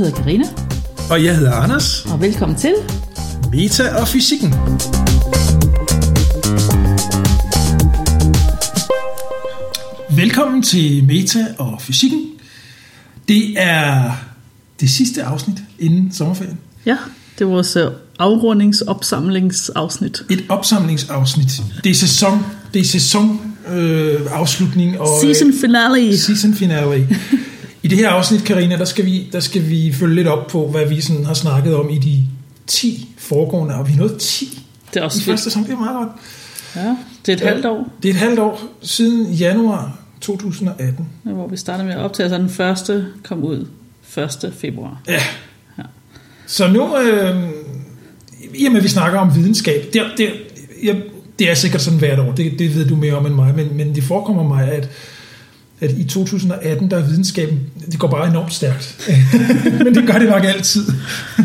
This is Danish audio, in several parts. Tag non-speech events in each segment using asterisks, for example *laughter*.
hedder Karina Og jeg hedder Anders. og velkommen til. Meta og fysikken. Velkommen til Meta og fysikken. Det er det sidste afsnit inden sommerferien. Ja, det er vores øh, afrundingsopsamlingsafsnit. Et opsamlingsafsnit. Det er sæson, det er sæson øh, afslutning og Season finale. øh, season finale. I det her afsnit, Karina, der skal vi der skal vi følge lidt op på, hvad vi sådan har snakket om i de 10 foregående, og vi er nået 10 Det er i også første fedt. sæson. Det er meget godt. Ja, det er et halvt år, Det er et halvt år siden januar 2018. hvor vi startede med at optage, så den første kom ud 1. februar. Ja. Ja. Så nu, øh, i og med at vi snakker om videnskab, det, det, jeg, det er sikkert sådan hvert år, det, det ved du mere om end mig, men, men det forekommer mig, at, at i 2018, der er videnskaben, det går bare enormt stærkt. *laughs* men det gør det nok altid.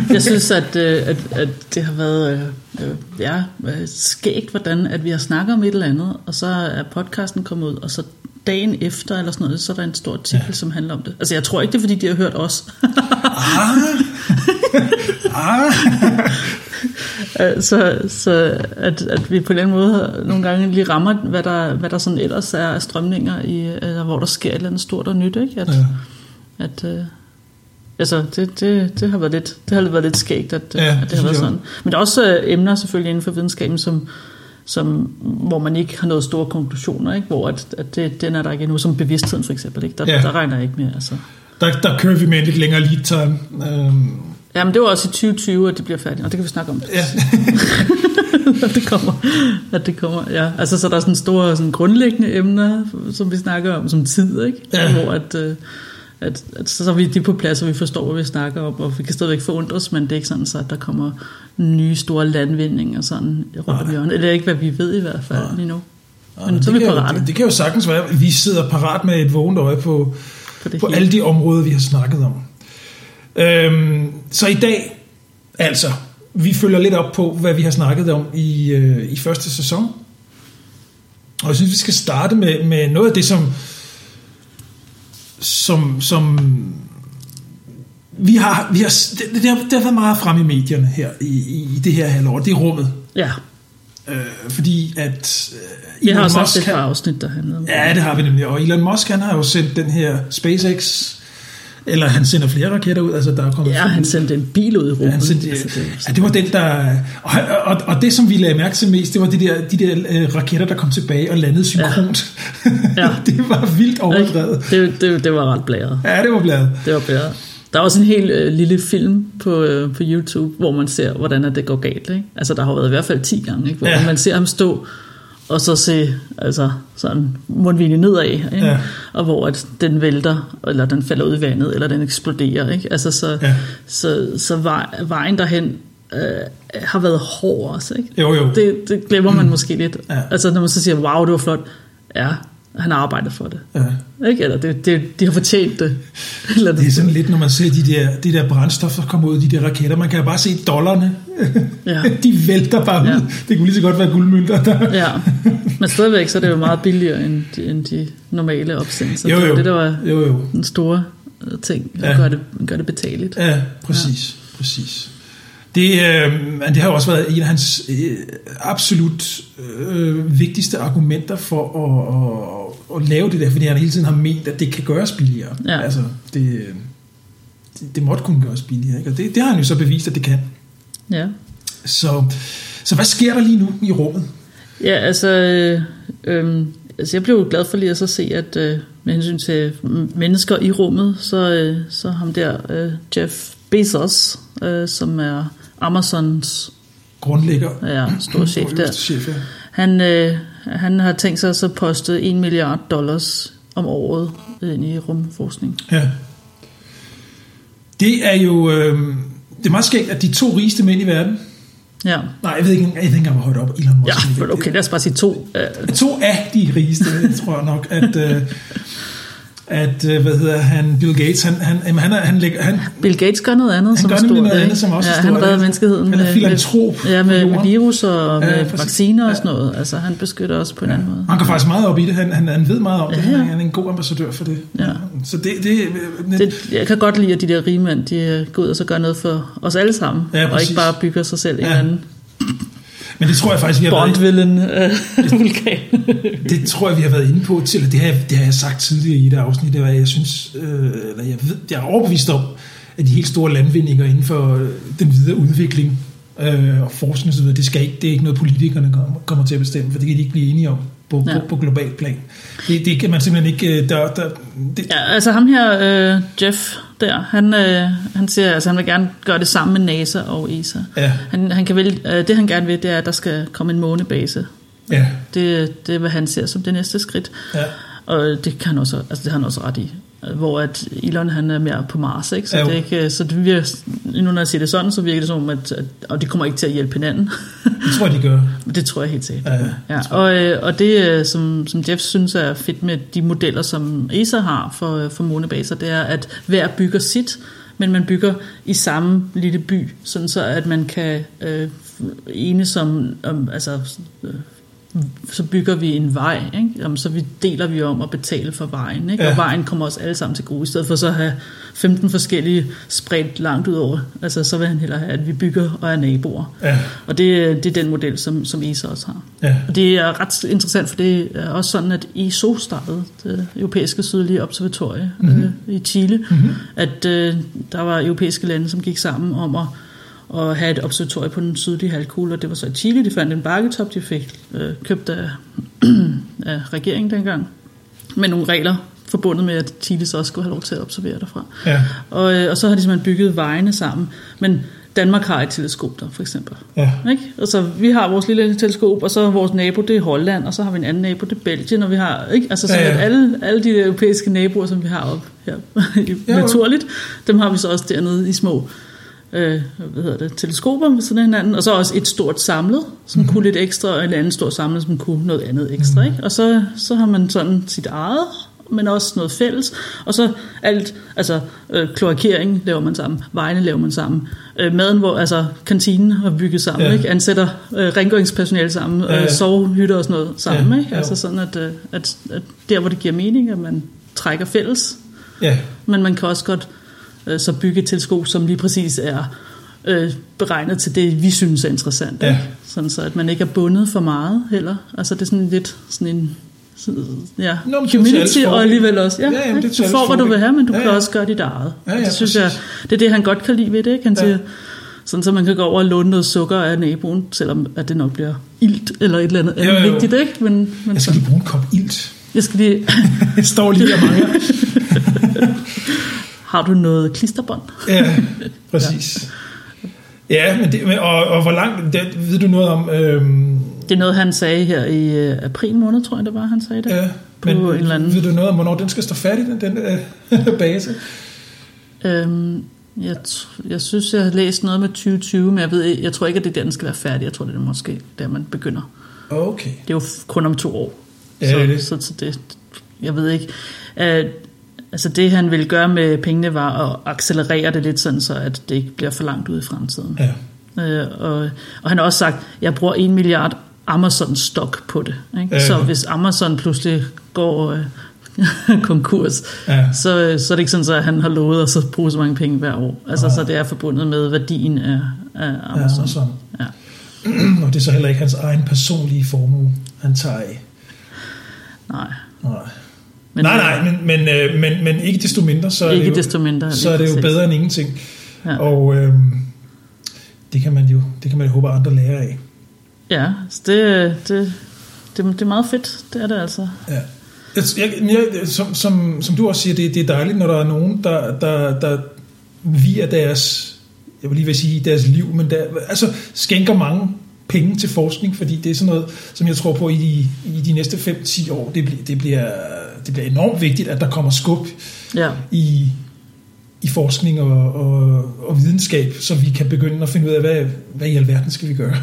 Jeg synes, at, øh, at, at det har været øh, øh, ja, skægt, hvordan at vi har snakket om et eller andet, og så er podcasten kommet ud, og så dagen efter, eller sådan noget, så er der en stor artikel, ja. som handler om det. Altså, jeg tror ikke, det er, fordi de har hørt os. ah, ah. *laughs* Øh, så så at, at vi på den måde nogle gange lige rammer, hvad der, hvad der sådan ellers er af strømninger, i, eller hvor der sker et eller andet stort og nyt. Ikke? At, Ja. at, øh, altså, det, det, det, har været lidt, det har været lidt skægt, at, Ja, det at det har været sådan. Men der er også øh, emner selvfølgelig inden for videnskaben, som, som, hvor man ikke har nået store konklusioner, ikke? hvor at, at det, den er der ikke endnu, som bevidstheden for eksempel. Ikke? Der, Ja. der regner jeg ikke med. Altså. Der, der kører vi med en lidt længere lead time. Øhm, Jamen, det var også i 2020, at det bliver færdigt, og det kan vi snakke om. ja. *laughs* at det kommer. At det kommer, ja. Altså, så der er sådan store sådan grundlæggende emner, som vi snakker om, som tid, ikke? Ja. Hvor at, øh, at, at, så er vi de på plads, og vi forstår, hvad vi snakker om, og vi kan stadigvæk forundres, men det er ikke sådan, så at der kommer nye store landvindinger sådan rundt om hjørnet. Det er ikke, hvad vi ved i hvert fald Nej. lige nu. Ja, Men så er vi parate Det, det kan jo sagtens være, at vi sidder parat med et vågent øje på, på på alle de områder, vi har snakket om. Øhm, så i dag, altså, vi følger lidt op på, hvad vi har snakket om i, øh, i første sæson. Og jeg synes, vi skal starte med, med noget af det, som, som, som vi har, vi har, det, det, har, det har været meget frem i medierne her i, i, i det her halvår. Det er rummet. Ja, Øh, fordi at øh, vi har Elon også haft Musk, et par afsnit, der handler om Ja, det har vi nemlig. Og Elon Musk, han har jo sendt den her SpaceX, eller han sender flere raketter ud. Altså, der er kommet Ja, han sendte en bil ud i rummet. Ja, han sendte, altså, det, ja, det var den, der... Og, og, og det, som vi lagde mærke til mest, det var de der, de der øh, raketter, der kom tilbage og landede synkront. Ja. Ja. *laughs* det var vildt overdrevet. det, det, det var ret blæret. Ja, det var bladet. Det var bedre. Der er også en helt øh, lille film på, øh, på YouTube, hvor man ser, hvordan det går galt. Ikke? Altså, der har været i hvert fald 10 gange, ikke? hvor ja. man ser ham stå og så se altså, sådan mundvinde nedad, ikke? Ja. og hvor at den vælter, eller den falder ud i vandet, eller den eksploderer. Ikke? Altså, så, Ja. så, så vej, vejen derhen øh, har været hård også. Ikke? Jo, jo. Det, Det, glemmer man måske lidt. Ja. Altså, når man så siger, wow, det var flot. Ja, han har arbejdet for det. ja. Ikke? Eller det, det, de har fortjent det. *laughs* Eller det er sådan lidt, når man ser de der, de der brændstof, der kommer ud af de der raketter. Man kan jo bare se dollarne. Ja. *laughs* de vælter bare Ja. ud. Det kunne lige så godt være guldmønter. Der. Ja, men stadigvæk så er det jo meget billigere end de, end de normale opsendelser. Jo, Det jo. var det, der var jo, jo. den store øh, ting, at Ja. gøre, det, gøre det betaleligt. Ja, præcis. Ja. præcis. Det, øh, det har jo også været en af hans øh, absolut øh, vigtigste argumenter for at, at, at lave det der, fordi han hele tiden har ment, at det kan gøres billigere. Ja. Altså, det, det, det måtte kunne gøres billigere, ikke? og det, det har han jo så bevist, at det kan. Ja, Så, så hvad sker der lige nu i rummet? ja altså, øh, øh, altså jeg blev jo glad for lige at så se, at øh, med hensyn til mennesker i rummet, så, øh, så ham der, øh, Jeff Bezos, øh, som er Amazons Grundlægger. ja, store chef *clears throat* der, Chef, ja. Han, øh, han har tænkt sig at så poste 1 milliard dollars om året ind i rumforskning. Ja. Det er jo øh, det er meget skægt, at de to rigeste mænd i verden, Ja, nej, jeg ved ikke, jeg ved ikke engang, hvor højt op Elon Musk ja men *laughs* okay, lad os bare sige to. Øh, To af de rigeste, tror jeg nok, at, øh, at øh, hvad hedder han, Bill Gates, han, han, jamen, han, er, han, lægger, han, Bill Gates gør noget andet, Han som gør er stort. noget andet, som også er ja, stort, Han redder menneskeheden Han er filantrop med, ja, med, med virus og Ja, med præcis. vacciner og Ja. sådan noget. Altså, han beskytter os på en anden måde. han går faktisk meget op i det, han, han, han ved meget om det, Ja, ja. han er en god ambassadør for det. Ja. Så det, det, det, Det, jeg kan godt lide, at de der rige mænd, de øh, går ud og så gør noget for os alle sammen, Ja, og ikke bare bygger sig selv ja. en Ja. anden men det tror jeg faktisk, vi har været, Bondvillen øh, *laughs* vulkan. *laughs* det tror jeg, vi har været inde på til, det har, jeg- det har jeg sagt tidligere i det afsnit, det var, jeg synes, øh, eller jeg, ved, jeg er overbevist om, at de helt store landvindinger inden for øh, den videre udvikling øh, og forskning osv., det, skal ikke, det er ikke noget, politikerne kommer, kommer til at bestemme, for det kan de ikke blive enige om på, Ja. ja. på, på global plan. Det, det kan man simpelthen ikke... øh, Der, der, det, Ja, altså ham her, øh, Jeff der, han, øh, han siger, altså han vil gerne gøre det samme med NASA og ESA. ja, Han, han kan vælge, øh, det han gerne vil, det er, at der skal komme en månebase. ja, Det, det er, hvad han ser som det næste skridt. ja. Og det kan han også, altså det har han også ret i. Hvor at Elon han er mere på Mars, ikke? Så, jo. det er ikke, så det virker, nu når jeg siger det sådan, så virker det som om, at, at og de kommer ikke til at hjælpe hinanden. Det tror jeg, de gør. *laughs* det tror jeg helt sikkert. Ja, ja, det Og, øh, og det, øh, som, som Jeff synes er fedt med de modeller, som ESA har for, øh, for månebaser, det er, at hver bygger sit, men man bygger i samme lille by, sådan så at man kan øh, enes om, om altså, øh, så bygger vi en vej, ikke? Jamen, så vi deler vi om at betale for vejen, ikke? Ja. og vejen kommer os alle sammen til gode, i stedet for så at have 15 forskellige spredt langt ud over. Altså, så vil han hellere have, at vi bygger og er naboer. Ja, Og det, det er den model, som, som ESA også har. ja, Og det er ret interessant, for det er også sådan, at ESO startede, det europæiske sydlige observatorie mm-hmm. øh, i Chile, mm-hmm. at øh, der var europæiske lande, som gik sammen om at, at have et observatorie på den sydlige halvkugle, og det var så i Chile, de fandt en bakketop, de fik øh, købt af, *clears throat* af regeringen dengang, med nogle regler forbundet med, at Chile så også skulle have lov til at observere derfra. ja, Og, øh, og så har de simpelthen bygget vejene sammen. Men Danmark har et teleskop der, for eksempel. ja. Ikke? Altså, vi har vores lille teleskop, og så vores nabo, det er Holland, og så har vi en anden nabo, det er Belgien, og vi har, ikke? Altså, sådan Ja, ja. alle, alle de europæiske naboer, som vi har op her, *laughs* Ja, naturligt, dem har vi så også dernede i små øh, hvad hedder det, teleskoper ved siden af hinanden, og så også et stort samlet, som Mhm. mm-hmm. kunne lidt ekstra, og et andet stort samlet, som kunne noget andet ekstra. Mhm. Mm-hmm. Ikke? Og så, så har man sådan sit eget, men også noget fælles, og så alt, altså øh, kloakering laver man sammen, vejene laver man sammen, øh, maden, hvor, altså kantinen har bygget sammen, Ja. ja. ikke? ansætter øh, rengøringspersonale sammen, Ja, øh, ja. sovehytter og sådan noget sammen, Ja, ikke? ja. altså sådan, at, øh, at, at der, hvor det giver mening, at man trækker fælles, ja. men man kan også godt øh, så bygge et teleskop, som lige præcis er øh, beregnet til det, vi synes er interessant. Ja. Ikke? Sådan så, at man ikke er bundet for meget heller. Altså det er sådan lidt sådan en ja, Nå, men community, og alligevel også. Ja, Ja, jamen, det du får, hvad du vil have, men du Ja, kan ja. også gøre dit eget. Ja, ja, det synes præcis. jeg, det er det, han godt kan lide ved det. Ikke? Han Ja. siger, sådan så man kan gå over og låne noget sukker af naboen, selvom at det nok bliver ilt eller et eller andet, andet jo. vigtigt. Ikke? Men, men Jeg skal lige bruge en kop ilt. jeg skal lige, *laughs* Jeg står lige og mangler. *laughs* har du noget klisterbånd? Ja, præcis. Ja, men det, og, og hvor langt, det, ved du noget om... Øhm, Det er noget, han sagde her i øh, april måned, tror jeg det var, han sagde det. ja, På men en eller anden- ved du noget om, hvornår den skal stå færdig, den, den øh, *laughs* base? Øhm, jeg, jeg synes, jeg har læst noget med 2020, men jeg, ved, ikke- jeg tror ikke, at det er der, den skal være færdig. Jeg tror, det er måske der, man begynder. Okay. Det er jo kun om to år. Ja, så, det er det. Så, så det, jeg ved ikke. Uh, altså det, han ville gøre med pengene, var at accelerere det lidt sådan, så at det ikke bliver for langt ud i fremtiden. Ja. Øh, og, og han har også sagt, jeg bruger en milliard Amazon-stok på det. Ikke? Ja. Så hvis Amazon pludselig går øh, *laughs* konkurs, Ja. så, så er det ikke sådan, at han har lovet at så bruge så mange penge hver år. Altså, Nej. så det er forbundet med værdien af, af Ja, Amazon. og sådan. Ja. *clears throat* Og det er så heller ikke hans egen personlige formue, han tager af. Nej. Nej. Men, nej, nej, men, men, øh, men, men ikke desto mindre, så er, Ikke det, jo, desto mindre, så er det jo bedre end ingenting. Ja. Og øh, det kan man jo det kan man jo håbe, at andre lærer af. Ja, så det, det, det, det er meget fedt. Det er det altså. Ja. Jeg, jeg, som, som, som du også siger, det, det er dejligt, når der er nogen, der, der, der via deres, jeg vil lige vil sige deres liv, men der, altså skænker mange penge til forskning, fordi det er sådan noget, som jeg tror på i de, i de næste 5-10 år, det bliver, det, bliver, det bliver enormt vigtigt, at der kommer skub Ja, i, i forskning og, og, og videnskab, så vi kan begynde at finde ud af, hvad, hvad i alverden skal vi gøre.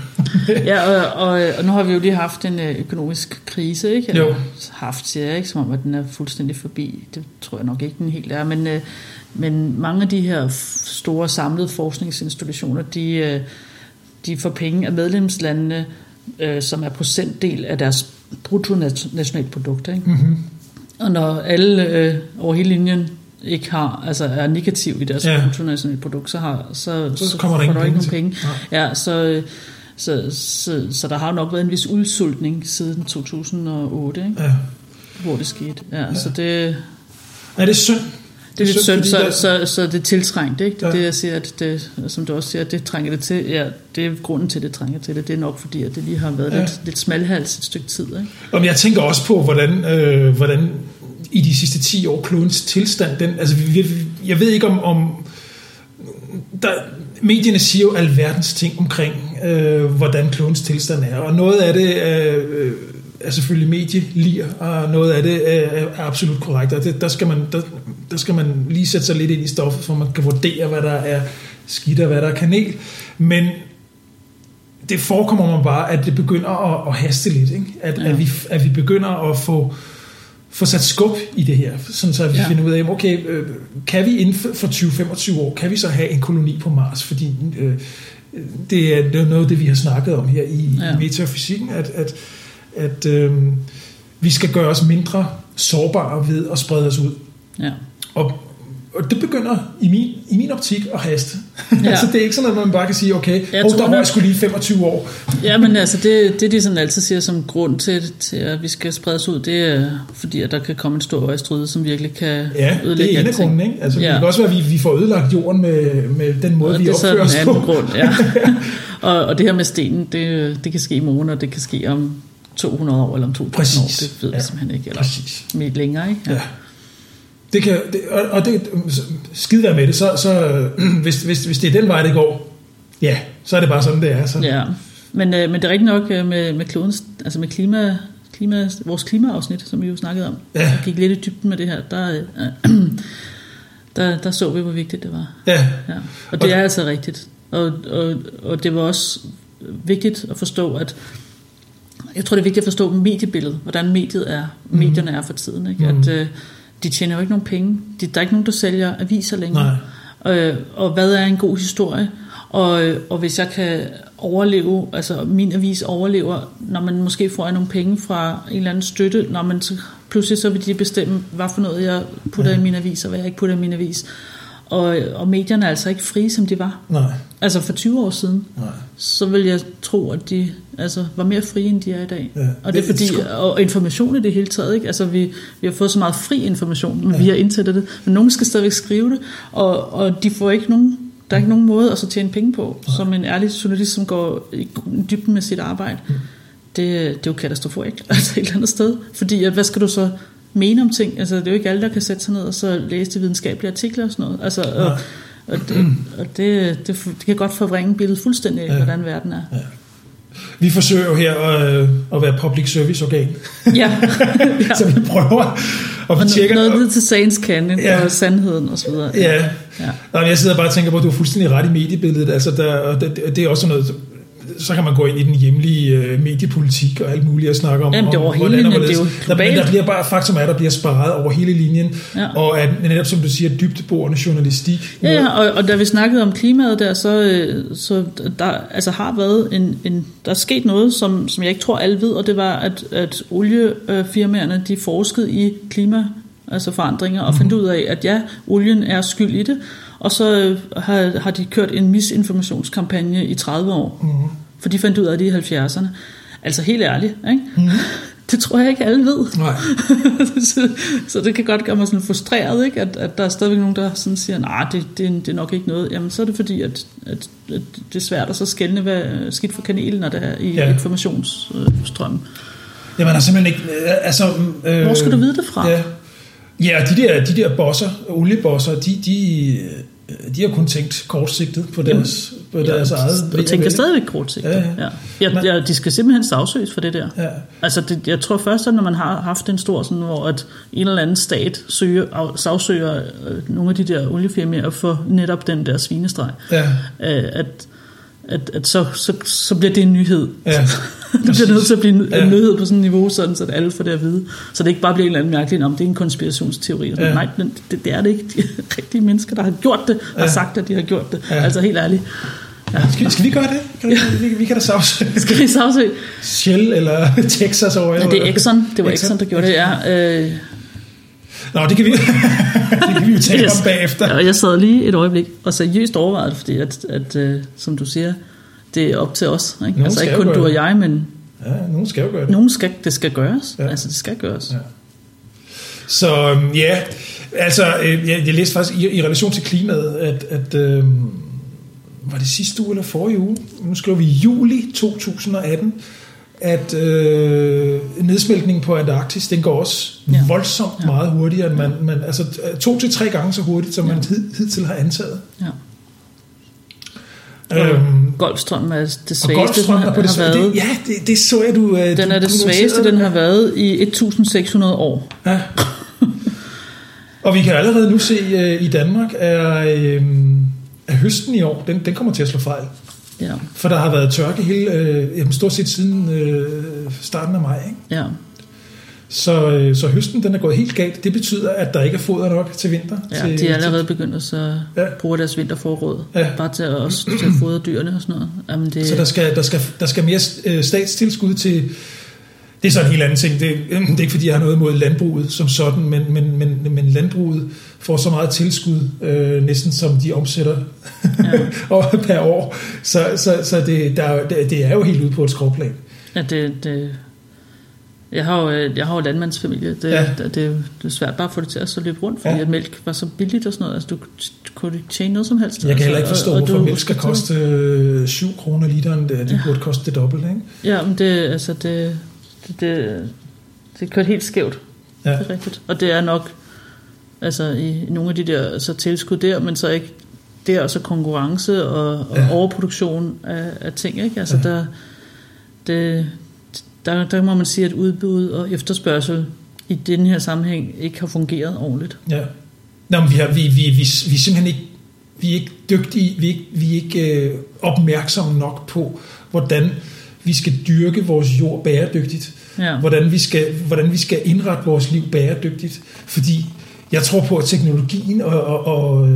*laughs* ja, og, og, og nu har vi jo lige haft en øh, økonomisk krise, ikke? Eller Jo. haft, siger jeg ikke, som om at den er fuldstændig forbi. Det tror jeg nok ikke, den helt er. Men, øh, men mange af de her store samlede forskningsinstitutioner, de, øh, de får penge af medlemslandene, som er procentdel af deres bruttonationalprodukt. Ikke? Mm-hmm. Og når alle øh, over hele linjen ikke har, altså er negativ i deres Ja. ja. bruttonationalprodukt, så, har, så, Så kommer der får du ikke nogen penge. Ja, så, øh, så, så, så der har nok været en vis udsultning siden 2008, ikke? Ja. hvor det skete. Ja, ja. Så det, Er det synd? Det er lidt synd, så, der- så, så det er tiltrængt, ikke? Det er Ja. det, jeg siger, at det, som du også siger, det trænger det til. Ja, det er grunden til, at det trænger til det. Det er nok fordi, at det lige har været Ja. lidt, lidt smalhals et stykke tid, ikke? Og jeg tænker også på, hvordan, øh, hvordan i de sidste 10 år klodens tilstand, den, altså vi, vi, jeg ved ikke om, om der, medierne siger jo alverdens ting omkring, øh, hvordan klodens tilstand er, og noget af det øh, er selvfølgelig medielir, og noget af det øh, er absolut korrekt, og det, der, skal man, der, der skal man lige sætte sig lidt ind i stoffet, for man kan vurdere, hvad der er skidt og hvad der er kanel, men det forekommer mig bare, at det begynder at, at haste lidt. Ikke? At, ja. At, vi, at vi begynder at få, få sat skub i det her, sådan så vi ja. Finder ud af, okay, øh, kan vi inden for for 20-25 år, kan vi så have en koloni på Mars? Fordi øh, det, er, det noget af det, vi har snakket om her i. Ja. i metafysikken, at, at, at øh, vi skal gøre os mindre sårbare ved at sprede os ud. Ja. Og, og det begynder i min, i min optik at haste. Ja. *laughs* Altså, det er ikke sådan, at man bare kan sige, okay, Jeg oh, tror der var jeg skulle lige 25 år. *laughs* Ja, men altså, det, det de sådan altid siger som grund til, til, at vi skal spredes ud, det er fordi, at der kan komme en stor asteroide, som virkelig kan Ja, ødelægge det er en af grunden, ikke? Altså, ja. Det kan også være, at vi, vi får ødelagt jorden med, med den måde, Og vi det er så opfører den os anden på. grund, ja. *laughs* og, og det her med stenen, det, det kan ske i morgen, og det kan ske om 200 år eller om 2000 Præcis. år, det ved jeg Ja. simpelthen ikke. Eller Præcis. mere længere, ikke? Ja. Det kan, det, og, og det, skid være med det, så, så *clears throat* hvis, hvis, hvis det er den vej, det går, ja, så er det bare sådan, det er. Så. Ja, men, øh, men det er rigtigt nok øh, med, med klodens, altså med klima, klima, vores klimaafsnit, som vi jo snakkede om, Ja. ja. gik lidt i dybden med det her, der, øh, *clears throat* der, der så vi, hvor vigtigt det var. Ja, Ja. Og det er altså rigtigt. Og, og, og det var også vigtigt at forstå, at jeg tror, det er vigtigt at forstå mediebilledet, hvordan mediet er, medierne er for tiden. Ikke? Mhm. At øh, de tjener jo ikke nogen penge. De, der er ikke nogen, der sælger aviser længere. Øh, og hvad er en god historie? Og, øh, og hvis jeg kan overleve, altså min avis overlever, når man måske får nogle penge fra en eller anden støtte, når man så, pludselig så vil de bestemme, hvad for noget jeg putter Ja. ja. i min avis, og hvad jeg ikke putter i min avis. Og, og medierne er altså ikke frie, som de var. nej, Altså for 20 år siden, nej. så vil jeg tro, at de altså, var mere frie, end de er i dag. Ja. Og det er fordi, og information i det hele taget, ikke? Altså vi, vi har fået så meget fri information, men Ja. vi har indtættet det, men nogen skal stadigvæk skrive det, og, og de får ikke nogen, der er ikke nogen måde at så tjene penge på, som en ærlig journalist, som går i dybden med sit arbejde. Mm. Det, det er jo katastrofalt, *laughs* altså et eller andet sted. Fordi at, hvad skal du så mene om ting? Altså det er jo ikke alle, der kan sætte sig ned og så læse de videnskabelige artikler og sådan noget. Altså, Nej. og, det, og det, det, det kan godt forvrænge billedet fuldstændig Ja. hvordan verden er. Vi forsøger jo her at, øh, at være public service organ, *laughs* Ja, ja. *laughs* så vi prøver at og vi noget, tjekker... noget ned til sagens kande Ja. ja. og sandheden og så videre. Ja, ja. Nå, men jeg sidder bare og tænker på, at du har fuldstændig ret i mediebilledet. Altså, der, og det, det er også noget, så kan man gå ind i den hjemlige øh, mediepolitik og alt muligt og snakke om, Jamen, det er om over hele hvordan og hvorledes. der, men der bliver bare, faktum er, at der bliver sparet over hele linjen, Ja. og at netop som du siger, dybdeborende journalistik. Ja, ja og, og da vi snakkede om klimaet der, så, øh, så der altså har været en, en, der er sket noget, som, som jeg ikke tror alle ved, og det var, at, at oliefirmaerne, de forskede i klima, altså forandringer, og fandt ud af, at ja, olien er skyld i det, og så øh, har, har de kørt en misinformationskampagne i 30 år, Mm-hmm. for de fandt ud af det i 70'erne. Altså helt ærligt, ikke? Mm. *laughs* Det tror jeg ikke alle ved. Nej. *laughs* så, så det kan godt gøre mig sådan frustreret, ikke? At, at der er stadigvæk nogen, der sådan siger, nej, det, det, er- det er nok ikke noget. Jamen, så er det fordi, at, at, at det er svært at så skælne, hvad er skidt for kanelen, når det er i Ja. informationsstrømmen. Ja, man har simpelthen ikke... øh, Altså, øh, Hvor skal du vide det fra? Ja, ja de, der, de der bosser, oliebosser, de, de, øh, de har kun tænkt kortsigtet på deres, på deres eget og tænker stadigvæk kortsigtet. Ja, Ja, ja. ja. Ja, ja, de skal simpelthen sagsøges for det der. Ja. Altså, det, jeg tror først, at når man har haft en stor sådan, hvor at en eller anden stat søger, sagsøger øh, nogle af de der oliefirmaer for netop den der svinestreg, Ja, øh, at, at, at så, så, så bliver det en nyhed. ja. *laughs* det bliver nødt til at blive en Ja. nyhed på sådan et niveau, sådan, så at alle får det at vide. Så det ikke bare bliver en eller anden mærkelig, om det er en konspirationsteori. Ja. Ja. Nej, det, det er det ikke. De *laughs* rigtige mennesker, der har gjort det, har Ja. sagt, at de har gjort det. Ja. Altså helt ærligt. Skal, skal vi gøre det? Kan vi, vi, vi kan da sagsøge *laughs* Skal vi sagsøge? Shell eller Texas over. Ja, det er Exxon. Det var Exxon. Exxon, der gjorde det, ja. Øh, Nå, det kan vi, *laughs* det kan vi jo tale yes. om bagefter. Og jeg sad lige et øjeblik og seriøst overvejede fordi at, at øh, som du siger, det er op til os. Ikke? Nogen Altså ikke kun du og jeg, men Ja, nogen skal jo gøre det. nogen skal, det skal gøres. Ja. Ja. Altså det skal gøres. Ja. Så øhm, ja, altså, øh, jeg, jeg læste faktisk i, i relation til klimaet, at, at øh, var det sidste uge eller forrige uge, nu skriver vi juli 2018, at øh, nedsmeltningen på Antarktis, den går også ja. Voldsomt ja. meget hurtigere, end man, man, altså to til tre gange så hurtigt, som ja. man hid, hidtil har antaget. Ja. Øhm, Golfstrømmen er det svageste, den har, er på det, har været. det, Ja, det, det så jeg, du... øh, Den du, er det svageste, den har været i 1600 år. Ja. *laughs* Og vi kan allerede nu se øh, i Danmark, er, øh, er høsten i år, den, den kommer til at slå fejl. Ja. For der har været tørke hele, øh, jamen stort set siden øh, starten af maj. Ikke? ja. Så, øh, så høsten den er gået helt galt. Det betyder, at der ikke er foder nok til vinter. Ja, til, de er allerede begyndt at så Ja. bruge deres vinterforråd. Ja. Bare til at, også til at fodre dyrene og sådan noget. Jamen, det, så der skal, der, skal, der skal mere øh, statstilskud til... Det er så en helt anden ting. Det, det er ikke, fordi jeg har noget imod landbruget som sådan, men, men, men, men landbruget får så meget tilskud, øh, næsten som de omsætter ja. *laughs* per år. Så, så, så det, der, er- det, er jo helt ude på et skråplan. Ja, det, det, jeg har jo, øh, jeg har jo landmandsfamilie. Det, Ja. ja. det, det, er det er svært bare at få det til at så løbe rundt, fordi Ja. ja. at mælk var så billigt og sådan noget. Altså, du, du kunne ikke tjene noget som helst. Jeg kan altså, heller ikke og- forstå, og hvorfor mælk skal koste øh, 7 kroner literen. Det, det burde koste det dobbelte, ikke? Ja, men det, altså, det, det, det, det kørt helt skævt. Ja. Det er rigtigt. Og det er nok altså, i nogle af de der så tilskud der, men så ikke det er også konkurrence og, og Ja. overproduktion af, af ting. Ikke? Altså, ja. der, det, der, der må man sige, at udbud og efterspørgsel i den her sammenhæng ikke har fungeret ordentligt. Ja. Nå, men vi, har, vi, vi, vi, vi er simpelthen ikke, vi er ikke dygtige, vi er ikke, vi er ikke øh, opmærksomme nok på, hvordan vi skal dyrke vores jord bæredygtigt. Ja. Hvordan, vi skal, hvordan vi skal indrette vores liv bæredygtigt. Fordi jeg tror på, at teknologien og, og, og,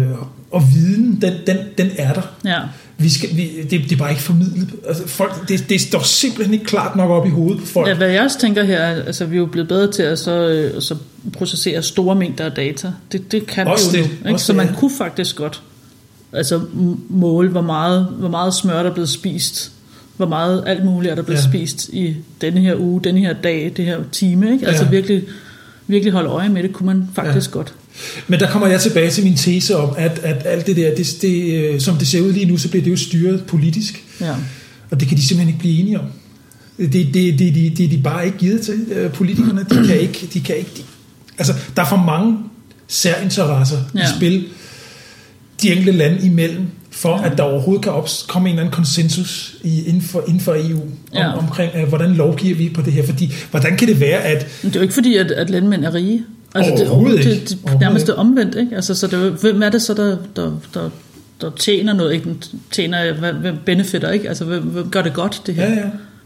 og viden, den, den, den er der. Ja. Vi skal, vi, det, det er bare ikke formidlet. Altså, folk, det, det står simpelthen ikke klart nok op i hovedet på folk. Ja, hvad jeg også tænker her, er, altså vi er jo blevet bedre til at så, øh, så processere store mængder af data. Det, det kan Også vi jo det, nu. Ikke? også Så det, man ja. kunne faktisk godt altså, måle, hvor meget, hvor meget smør der er blevet spist. Hvor meget alt muligt er der blevet Ja. spist i denne her uge, denne her dag, det her time. Ikke? Altså Ja. virkelig, virkelig holde øje med det, kunne man faktisk ja. godt. Men der kommer jeg tilbage til min tese om, at, at alt det der, det, det, øh, som det ser ud lige nu, så bliver det jo styret politisk. Ja. Og det kan de simpelthen ikke blive enige om. Det, det, det, det, det, er de bare ikke givet til, øh, politikerne. De kan ikke... De kan ikke de, altså, der er for mange særinteresser ja. i spil de enkelte lande imellem, for at der overhovedet kan komme en eller anden konsensus i, inden, for, inden for EU om, Ja. omkring, øh, hvordan lovgiver vi på det her. Fordi, hvordan kan det være, at Men det er jo ikke fordi, at, at landmænd er rige. Altså, det, Overhovedet det, det, det Overhovedet nærmest det omvendt. Ikke? Altså, så det, er hvem er det så, der, der, der, der tjener noget? Ikke tjener, hvem- benefitter, ikke? Altså, hvem, hvem gør det godt, det her? Ja, ja.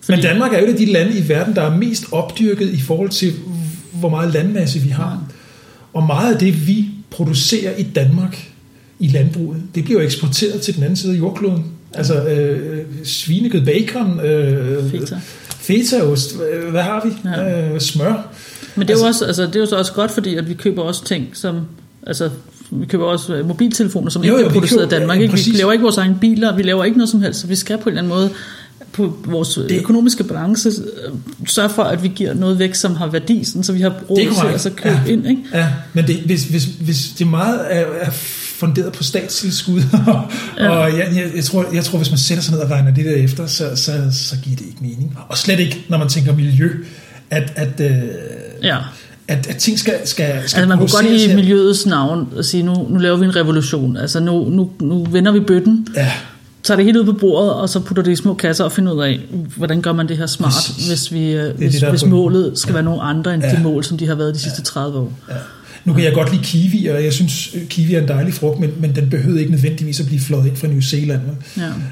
Men Danmark er jo et af de lande i verden, der er mest opdyrket i forhold til, hvor meget landmasse vi har. Og meget af det, vi producerer i Danmark i landbruget, det bliver eksporteret til den anden side af jordkloden. Altså øh, svinekød, bacon, øh, Feta. fetaost, øh, hvad har vi? Ja. Øh, smør. Men det er, jo også, altså, det er jo så også godt, fordi at vi køber også ting, som... Altså, vi køber også øh, mobiltelefoner, som Jo, ikke bliver produceret i Danmark. ja, Ikke? Vi laver ikke vores egne biler, vi laver ikke noget som helst, så vi skal på en eller anden måde på vores det, økonomiske balance øh, sørge for, at vi giver noget væk, som har værdi, sådan, så vi har er til at købe Ja. ind. Ikke? Ja, men det, hvis, hvis, hvis det meget er, er funderet på statstilskud, *laughs* Ja. og jeg, jeg, jeg, tror, jeg tror, hvis man sætter sig ned og regner det der efter, så, så, så giver det ikke mening. Og slet ikke, når man tænker miljø, at, at, øh, Ja. at, at ting skal, skal, skal Altså man kunne godt i miljøets navn at sige, nu, nu laver vi en revolution. Altså nu, nu, nu vender vi bøtten, Ja, tager det helt ud på bordet, og så putter det i små kasser og finder ud af, hvordan gør man det her smart, Præcis. hvis, vi, øh, det, hvis, hvis målet skal være nogle andre end Ja. de mål, som de har været de sidste 30 år. Ja. Nu kan jeg godt lide kiwi, og jeg synes, øh, kiwi er en dejlig frugt, men, men den behøvede ikke nødvendigvis at blive flået ind fra New Zealand.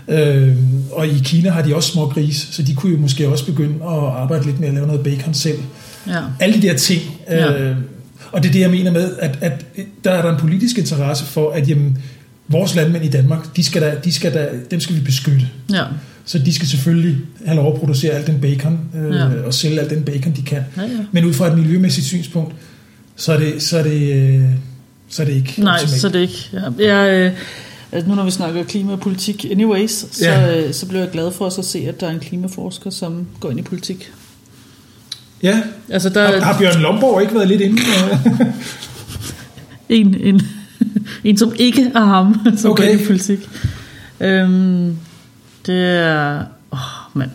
Ja. Øh, og i Kina har de også små grise, så de kunne jo måske også begynde at arbejde lidt med at lave noget bacon selv. Ja. Alle de der ting. Ja. Øh, og det er det, jeg mener med, at, at der er der en politisk interesse for, at jamen, vores landmænd i Danmark, de skal der, de skal der, dem skal vi beskytte. Ja. Så de skal selvfølgelig have lov at producere al den bacon, øh, Ja. og sælge al den bacon, de kan. Ja, ja. Men ud fra et miljømæssigt synspunkt, så er det, så er det, øh, så er det ikke Nej, optimalt. så er det ikke. Ja. Jeg, øh, nu når vi snakker klima og politik anyways, så, Ja. øh, så blev jeg glad for at se, at der er en klimaforsker, som går ind i politik. Ja, Altså der har, har Bjørn Lomborg ikke været lidt inde? *laughs* en, en, en, som ikke er ham, som okay. Går ind i politik. Øhm, det er... Åh, mand.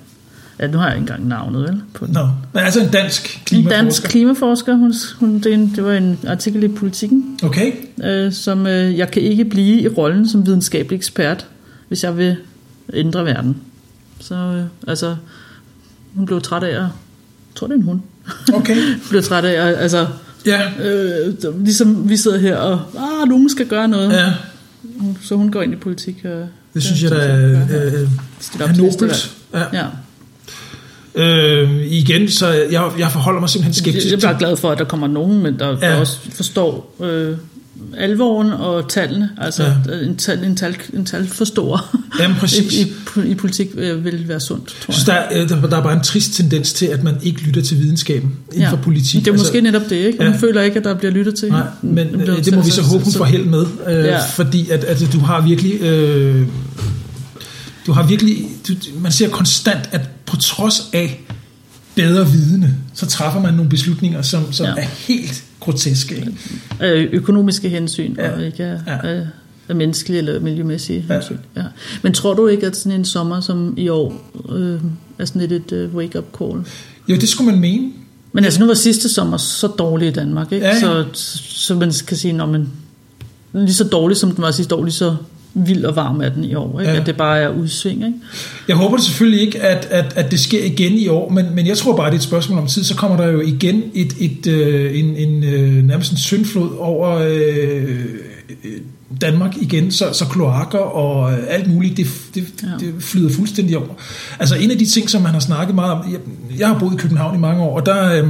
Ja, nu har jeg ikke engang navnet, vel? På den. Nå, men altså en dansk En klimaforsker. dansk klimaforsker. Hun, hun, det, en, det var en artikel i Politiken, Okay, øh, som øh, jeg kan ikke blive i rollen som videnskabelig ekspert, hvis jeg vil ændre verden. Så øh, altså, hun blev træt af at... Jeg tror, det er en *laughs* hun. okay. blev træt af at... Altså, Ja, øh, ligesom vi sidder her og... Ah, nogen skal gøre noget. ja Så hun går ind i politik. Og, det synes jeg, der er, øh, næste nobelt. Ja. Ja. Øh, igen, så jeg, jeg forholder mig simpelthen skeptisk Jeg er bare glad for, at der kommer nogen, men der, ja. der Ja. også forstår øh, alvoren og tallene. Altså Ja. ja. en, tal, en, tal, en tal forstår Jamen, *laughs* i, præcis. i, i politik øh, vil være sundt, tror Jeg der, er, øh, der, der er bare en trist tendens til, at man ikke lytter til videnskaben inden for politik. Det er måske netop det, ikke? Og Ja. man føler ikke, at der bliver lyttet til. Nej, men bliver øh, det må vi så håbe, hun får held med, øh, Ja. fordi at, at du har virkelig, øh, du har virkelig, du, man ser konstant, at på trods af bedre vidne, så træffer man nogle beslutninger, som, som Ja. er helt groteske. Ikke? øh, økonomiske hensyn, ja. Ja. og ikke af, Ja. ja. af menneskelige eller miljømæssige Ja. hensyn. Ja. Men tror du ikke, at sådan en sommer som i år øh, er sådan lidt et øh, wake-up call? Jo, det skulle man mene. Men altså nu var sidste sommer så dårlig i Danmark, ikke? Ja, ja. Så, så man kan sige, når man lige så dårlig som den var sidste år, lige så vild og varm er den i år, ikke? Ja. At det bare er udsving, ikke? Jeg håber det selvfølgelig ikke, at, at, at det sker igen i år, men, men jeg tror bare, det er et spørgsmål om tid, så kommer der jo igen et, et, øh, en, en, øh, nærmest en syndflod over øh, Danmark igen, så, så kloakker og øh, alt muligt, det, det, Ja. det flyder fuldstændig over. Altså en af de ting, som man har snakket meget om, jeg, jeg har boet i København i mange år, og der... Øh,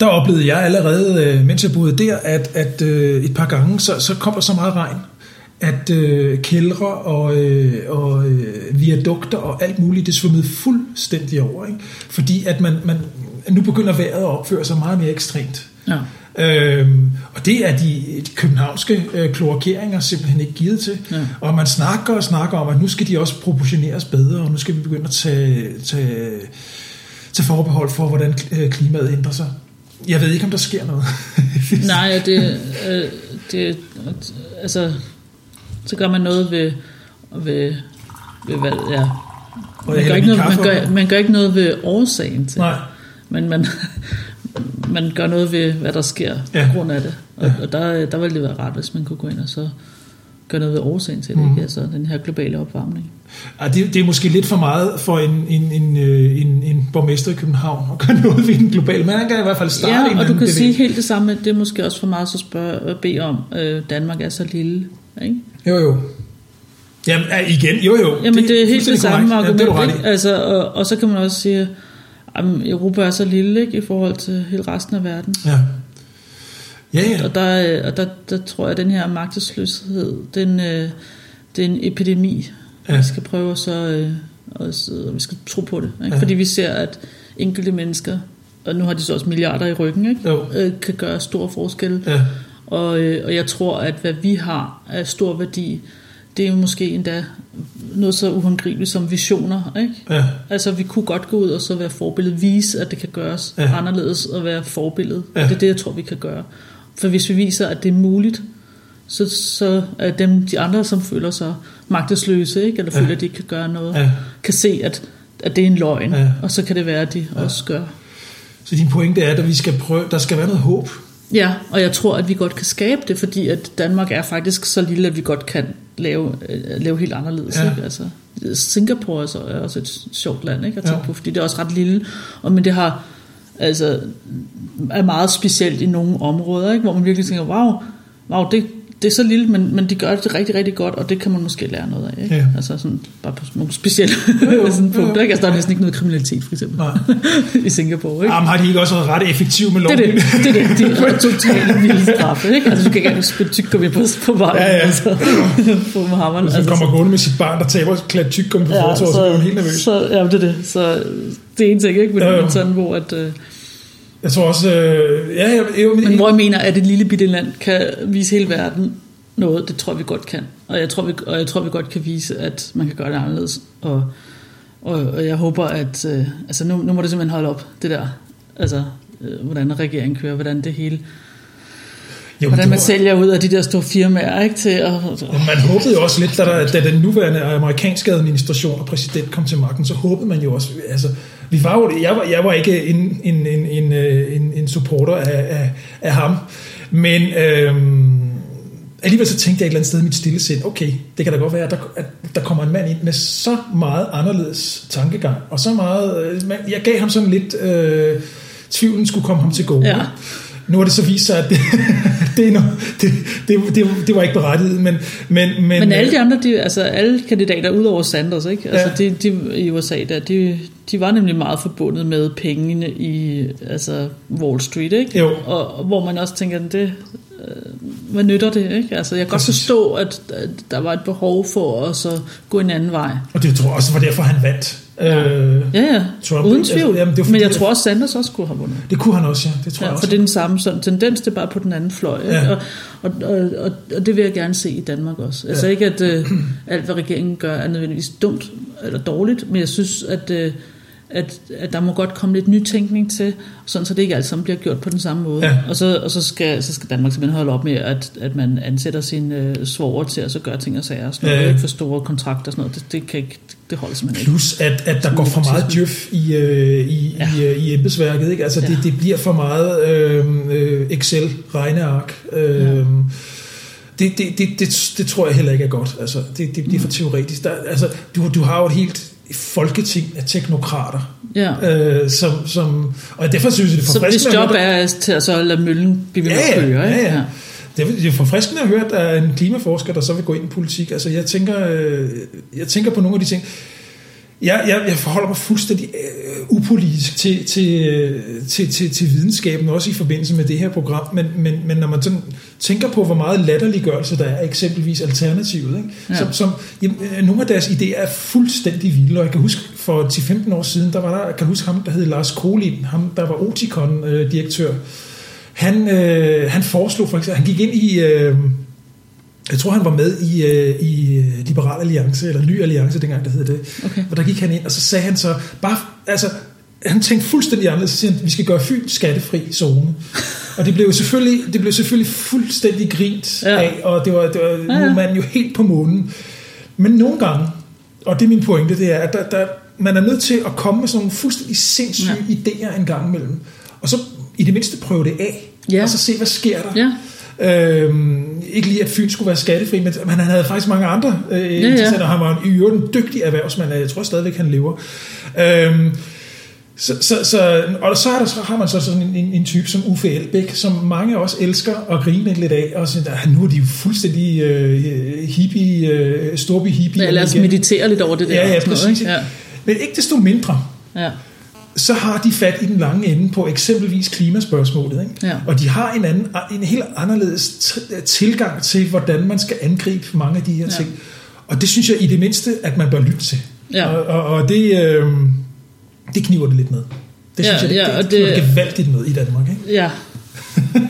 der oplevede jeg allerede, øh, mens jeg boede der, at, at øh, et par gange, så, så kom der så meget regn, at øh, kældre og, øh, og øh, viadukter og alt muligt, det svømmede fuldstændig over. Ikke? Fordi at man, man, nu begynder vejret at opføre sig meget mere ekstremt. Ja. Øhm, og det er de, de københavnske øh, kloakeringer simpelthen ikke givet til. Ja. Og man snakker og snakker om, at nu skal de også proportioneres bedre, og nu skal vi begynde at tage, tage, tage forbehold for, hvordan øh, klimaet ændrer sig. Jeg ved ikke, om der sker noget. *laughs* Nej, det, øh, det, altså, så gør man noget ved, ved, ved hvad, ja. Man gør, ikke noget, man, gør, man gør ikke noget ved årsagen til Nej. men man, *laughs* man gør noget ved, hvad der sker Ja. på grund af det. Og, Ja. og der, der ville det være rart, hvis man kunne gå ind og så gøre noget ved årsagen til det, Mhm. ikke? Altså den her globale opvarmning. Ej, det, det er måske lidt for meget for en, en, en, øh, en, en borgmester i København at gøre *laughs* noget ved den globale, men han kan i hvert fald starte Ja, og du kan sige bevægelse. helt det samme, at det er måske også for meget så spørge, at bede om, øh, Danmark er så lille. Ikke? Jo, jo. Jamen, ja, igen, jo, jo. Jamen det, det er helt det samme korrekt. argument. Ja, det er. Altså, og, og så kan man også sige, at Europa er så lille ikke, i forhold til hele resten af verden. Ja. Ja, ja. Og der, øh, og der, der tror jeg, at den her magtesløshed, den, øh, det er en epidemi. Ja. Vi skal prøve så, øh, også, og vi skal tro på det. Ikke? Ja. Fordi vi ser, at enkelte mennesker, og nu har de så også milliarder i ryggen, ikke? Jo. Øh, kan gøre stor forskel. Ja. Og, øh, og jeg tror, at hvad vi har af stor værdi, det er måske endda noget så uhåndgribeligt som visioner. Ikke? Ja. Altså, vi kunne godt gå ud og så være forbillede, vise, at det kan gøres Ja. anderledes og være forbillede. Ja. Ja. Det er det, jeg tror, vi kan gøre. For hvis vi viser, at det er muligt, så, så er dem, de andre, som føler sig magtesløse, ikke? eller Ja. føler, at de ikke kan gøre noget, Ja. kan se, at, at det er en løgn. Ja. Og så kan det være, at de Ja. også gør. Så din pointe er, at vi skal prøve, der skal være noget håb. Ja, og jeg tror, at vi godt kan skabe det, fordi at Danmark er faktisk så lille, at vi godt kan lave, øh, lave helt anderledes. Ja. Ikke? Altså, Singapore er så- er også et sjovt land ikke, at tænke Ja. på, fordi det er også ret lille, og, men det har altså, er meget specielt i nogle områder, ikke? hvor man virkelig tænker, wow, wow det, det er så lille, men, men de gør det rigtig, rigtig godt, og det kan man måske lære noget af. Ikke? Ja. Altså sådan, bare på nogle specielle jo, *laughs* sådan jo, jo. punkter. Ikke? Altså, der er næsten ikke noget kriminalitet, for eksempel, *laughs* i Singapore. Ikke? Jamen, har de ikke også været ret effektive med Det er det, det, er det, det er *laughs* totalt vilde straffe, ikke? Altså, du kan engang spille tyggegummi på, på vejen, Ja, ja. altså, på med hammeren. Man Altså, kommer gående med sit barn, der taber klædt tyggegummi på ja, fortorvet, så bliver man helt nervøs. Så, ja, det er det. Så det er en ting, ikke? Men, Jo, jo. sådan, hvor at... Øh, jeg tror også... Øh, ja, jeg, jeg, men hvor jeg mener, at et lille bitte land kan vise hele verden noget, det tror vi godt kan. Og jeg tror, vi, og jeg tror, vi godt kan vise, at man kan gøre det anderledes. Og, og, og jeg håber, at... Øh, altså, nu, nu må det simpelthen holde op, det der. Altså, øh, hvordan regeringen kører, hvordan det hele jo, Hvordan man var- sælger ud af de der store firmaer, ikke? Til at, Men Man håbede jo også lidt, da, der, da den nuværende amerikanske administration og præsident kom til magten, så håbede man jo også, altså, vi var jo, jeg, var, jeg var ikke en, en, en, en, øh, en, en supporter af, af, af ham, men øhm, alligevel så tænkte jeg et eller andet sted i mit stille sind, okay, det kan da godt være, at der, at der kommer en mand ind med så meget anderledes tankegang, og så meget, øh, jeg gav ham sådan lidt, øh, tvivlen skulle komme ham til gode. Ja. Nu har det så vist sig, at det, *laughs* det, er noget, det, det, det, det var ikke berettiget, men... Men, men, Men alle de andre, de, altså alle kandidater, udover Sanders, ikke? Altså Ja. de, de, i USA, der, de, de var nemlig meget forbundet med pengene i altså Wall Street, ikke? Jo. Og, og hvor man også tænker, det, øh, hvad nytter det, ikke? Altså jeg kan godt Præcis. forstå, at, at der var et behov for at så gå en anden vej. Og det tror jeg også var derfor, han vandt. Øh, Ja, ja, Trump, uden altså, tvivl. jamen, det var fordi, Men jeg det- tror også, Sanders også kunne have vundet. det kunne han også, ja. Det tror Ja, jeg for også. det er den samme sådan, tendens, det er bare på den anden fløj. Ja. Og, og, og, og, og det vil jeg gerne se i Danmark også. Altså Ja. ikke, at øh, alt, hvad regeringen gør, er nødvendigvis dumt eller dårligt, men jeg synes, at, øh, at, at der må godt komme lidt nytænkning til, sådan så det ikke alt sammen bliver gjort på den samme måde. Ja. Og, så, og så, skal, så skal Danmark simpelthen holde op med, at, at man ansætter sine øh, svoger til at så gøre ting og sager, og sådan noget, Ja, ikke for store kontrakter og sådan noget. Det, det, kan ikke, det holder simpelthen ikke. Plus, at, at der går for meget djøf i, øh, i, ja. i, øh, i embedsværket. Ikke? Altså, det, Ja. det bliver for meget øh, øh, Excel-regneark. Øh, Ja. det, det, det, det, det tror jeg heller ikke er godt. Altså, det, det bliver for teoretisk. Der, altså, du, du har jo et helt folketing af teknokrater. Ja. Øh, som, som, og derfor synes jeg, det er Så hvis forfriskende. at job høre- er til at så lade møllen blive Ja, ja, køre, ja, ja. Det er, det er forfriskende at høre, at der er en klimaforsker, der så vil gå ind i politik. Altså, jeg tænker, øh, jeg tænker på nogle af de ting. Jeg, jeg, jeg forholder mig fuldstændig øh, upolitisk til, til, øh, til, til, til videnskaben, også i forbindelse med det her program. Men, men, men når man sådan tænker på, hvor meget latterliggørelse der er, eksempelvis Alternativet, ikke? Ja. Som, som, jamen, øh, nogle af deres idéer er fuldstændig vilde, og jeg kan huske, for 10-15 år siden, der var der, jeg kan huske ham, der hed Lars Kolin, ham, der var Oticon-direktør. Han, øh, han foreslog for eksempel, han gik ind i, øh, jeg tror han var med i, øh, i øh, Liberal Alliance, eller Ny Alliance dengang det hed det. Okay. Og der gik han ind, og så sagde han så, bare, altså, han tænkte fuldstændig anderledes, så siger han, vi skal gøre Fyn skattefri zone. og det blev jo selvfølgelig, det blev selvfølgelig fuldstændig grint Ja. af, og det var, det var Ja, ja, ja. ja. man jo helt på månen. Men nogle gange, og det er min pointe, det er, at der, der, man er nødt til at komme med sådan nogle fuldstændig sindssyge ja. idéer en gang imellem. Og så i det mindste prøve det af, Ja. og så se, hvad sker der. Ja. Øhm, ikke lige, at Fyn skulle være skattefri, men men han havde faktisk mange andre øh, ja. interessenter. Han var en, i øvrigt en dygtig erhvervsmand, jeg tror stadigvæk, han lever. Øhm, så, så, så, og så, er der, så har man så sådan en, en, en type som Uffe Elbæk, som mange også elsker at grine lidt af, og sådan, at nu er de jo fuldstændig øh, hippie, øh, storby hippie. Ja, lad os igen. meditere lidt over det der. Ja, ja, sådan noget, præcis. ikke? Ja. Men ikke desto mindre, Ja. Så har de fat i den lange ende på eksempelvis klimaspørgsmålet. Ikke? Ja. Og de har en, anden, en helt anderledes tilgang til, hvordan man skal angribe mange af de her Ja. ting. Og det synes jeg i det mindste, at man bør lytte til. Ja. Og, og, og det, øh, det kniver det lidt med. Det Ja, synes jeg, det, ja, det, det, det- gevaldigt med i Danmark. Ikke? ja. *laughs*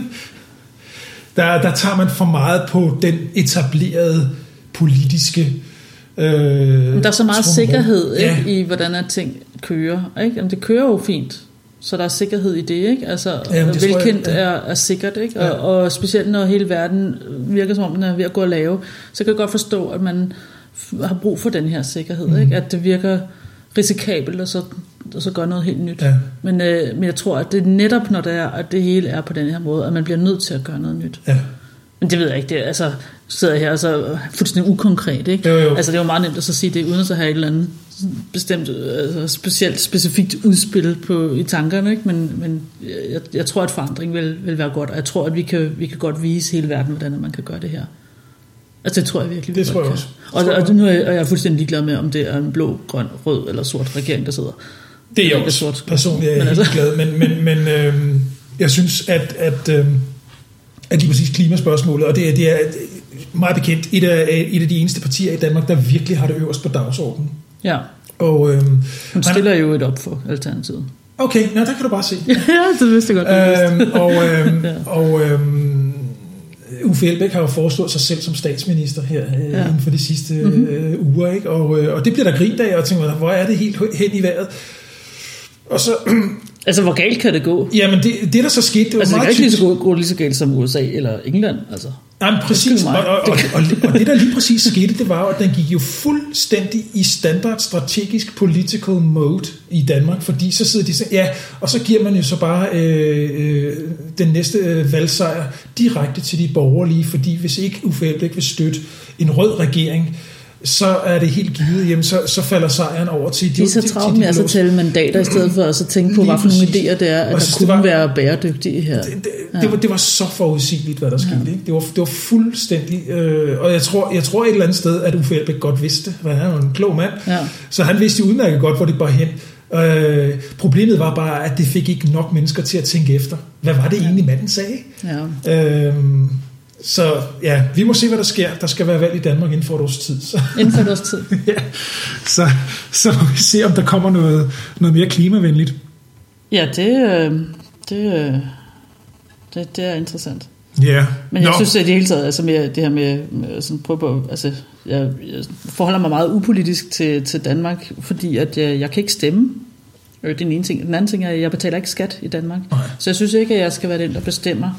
Der, der tager man for meget på den etablerede politiske... Øh, Men der er så meget trummerum. sikkerhed Ja. ikke, i, hvordan at ting kører. Ikke? Jamen, det kører jo fint, så der er sikkerhed i det. Ikke? Altså, Jamen, det tror jeg, velkendt ja. er, er sikkert. Ikke? Ja. Og, og specielt når hele verden virker som om, den er ved at gå og lave, så kan jeg godt forstå, at man har brug for den her sikkerhed. Mm. Ikke? At det virker risikabelt, og så og så gøre noget helt nyt. Ja. Men, øh, men jeg tror, at det er netop, når det er, at det hele er på den her måde, at man bliver nødt til at gøre noget nyt. Ja. Men det ved jeg ikke. Det, er- altså, sidder jeg her og så er fuldstændig ukonkret, ikke? Jo, jo. Altså, det var meget nemt at så sige det, uden at så have et eller andet bestemt, altså, specielt, specifikt udspil på, i tankerne, ikke? Men, men jeg, jeg tror, at forandring vil, vil være godt, og jeg tror, at vi kan, vi kan godt vise hele verden, hvordan man kan gøre det her. Altså, det tror jeg virkelig, vi Det tror jeg også. Og, tror jeg og, nu er jeg, og jeg er fuldstændig ligeglad med, om det er en blå, grøn, rød eller sort regering, der sidder. Det er jeg også. sort. Personligt er jeg Men helt altså- glad, men, men, men øhm, jeg synes, at, at, øhm, at lige præcis klimaspørgsmålet, og det er, det er meget bekendt et af, et af de eneste partier i Danmark, der virkelig har det øverst på dagsordenen. Ja, Og, øhm, hun han- stiller jo et op for Alternativet. okay, nå, der kan du bare se. *laughs* ja, det vidste jeg godt. øhm, og *laughs* øhm, Ja. og øhm, Uffe Elbæk har jo foreslået sig selv som statsminister her øh, Ja. inden for de sidste Mhm. øh, uger, ikke? Og, øh, og det bliver der grint af, og jeg tænker, hvor er det helt hen i vejret. Og så, *clears throat* Altså, hvor galt kan det gå? jamen det, det der så skete, det var Altså, det kan meget ikke lige så gå, gå lige så galt som USA eller England, altså. Nej, men præcis. Og, og, og, og, og det, der lige præcis skete, det var at den gik jo fuldstændig i standard strategisk political mode i Danmark, fordi så sidder de så, ja, og så giver man jo så bare øh, øh, den næste øh, valgsejr direkte til de borgerlige, fordi hvis ikke Uffe Elbæk vil støtte en rød regering, så er det helt givet, jamen så, så falder sejren over til De er så travlt med at så blå. tælle mandater, i stedet for at så tænke på, hvad for nogle idéer det er, at Og der kunne var- være bæredygtige her. det, det, det, var, det var så forudsigeligt, hvad der skete. Ikke? Det, var, det var fuldstændig... Øh, og jeg tror, jeg tror et eller andet sted, at Uffe Elbæk godt vidste, hvad han er en klog mand. Ja. Så han vidste udmærket godt, hvor det bar hen. Øh, problemet var bare, at det fik ikke nok mennesker til at tænke efter. Hvad var det egentlig, manden sagde? Ja. Øh, så ja, vi må se, hvad der sker. Der skal være valg i Danmark inden for et års tid. Så, Inden for et års tid. *laughs* ja. så, så må vi se, om der kommer noget, noget mere klimavenligt. Ja, det, øh, det, øh, det, det er interessant. Ja. Men jeg Nå. synes at det hele taget, altså med det her med, med sådan prøve på, altså jeg, jeg forholder mig meget upolitisk til, til Danmark, fordi at jeg, jeg kan ikke stemme. Øh, Det er den ene ting. Den anden ting er, at jeg betaler ikke skat i Danmark. Nej. Så jeg synes ikke, at jeg skal være den, der bestemmer,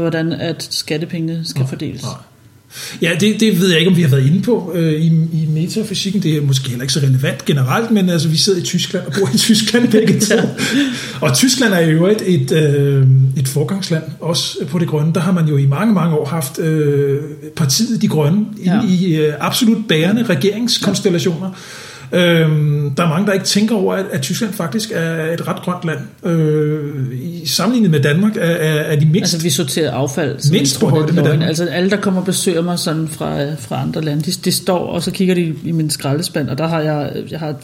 hvordan at skattepengene skal fordeles. Nej. Ja, det, det ved jeg ikke, om vi har været inde på øh, i, i metafysikken. Det er måske heller ikke så relevant generelt, men altså, vi sidder i Tyskland og bor i Tyskland *laughs* begge to. Og Tyskland er jo et, et, øh, et forgangsland, også på det grønne. Der har man jo i mange, mange år haft øh, partiet De Grønne Ja. i øh, absolut bærende regeringskonstellationer. Øhm, der er mange, der ikke tænker over, at, at Tyskland faktisk er et ret grønt land. Øh, I sammenlignet med Danmark er, er, er de mindst Altså vi sorterer affald. Mindst på højde med. Danmark. Altså alle, der kommer og besøger mig sådan fra, fra andre lande, de, de står, og så kigger de i min skraldespand, og der har jeg, jeg har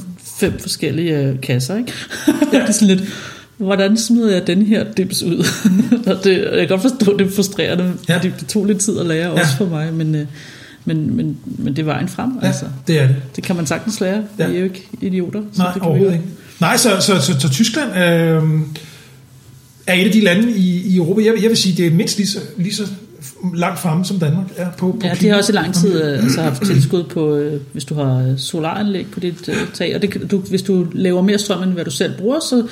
fem forskellige øh, kasser, ikke? *laughs* det er sådan lidt, hvordan smider jeg den her dims ud? *laughs* og det, jeg kan godt forstå, det er frustrerende, Ja. ja. fordi det tog lidt tid at lære, også for mig, men, øh, men, men, men det er vejen frem, Ja, altså. det er det. Det kan man sagtens lære. Ja. Vi er jo ikke idioter. så Nej, det kan overhovedet ikke. Nej, så, så, så, så Tyskland øh, er et af de lande i, i Europa, jeg, vil- jeg vil sige, det er mindst lige så, lige så langt fremme, som Danmark er på, på Ja, de har også i lang tid øh, altså haft tilskud på, øh, hvis du har øh, solaranlæg på dit øh, tag. Og det, du, hvis du laver mere strøm, end hvad du selv bruger, så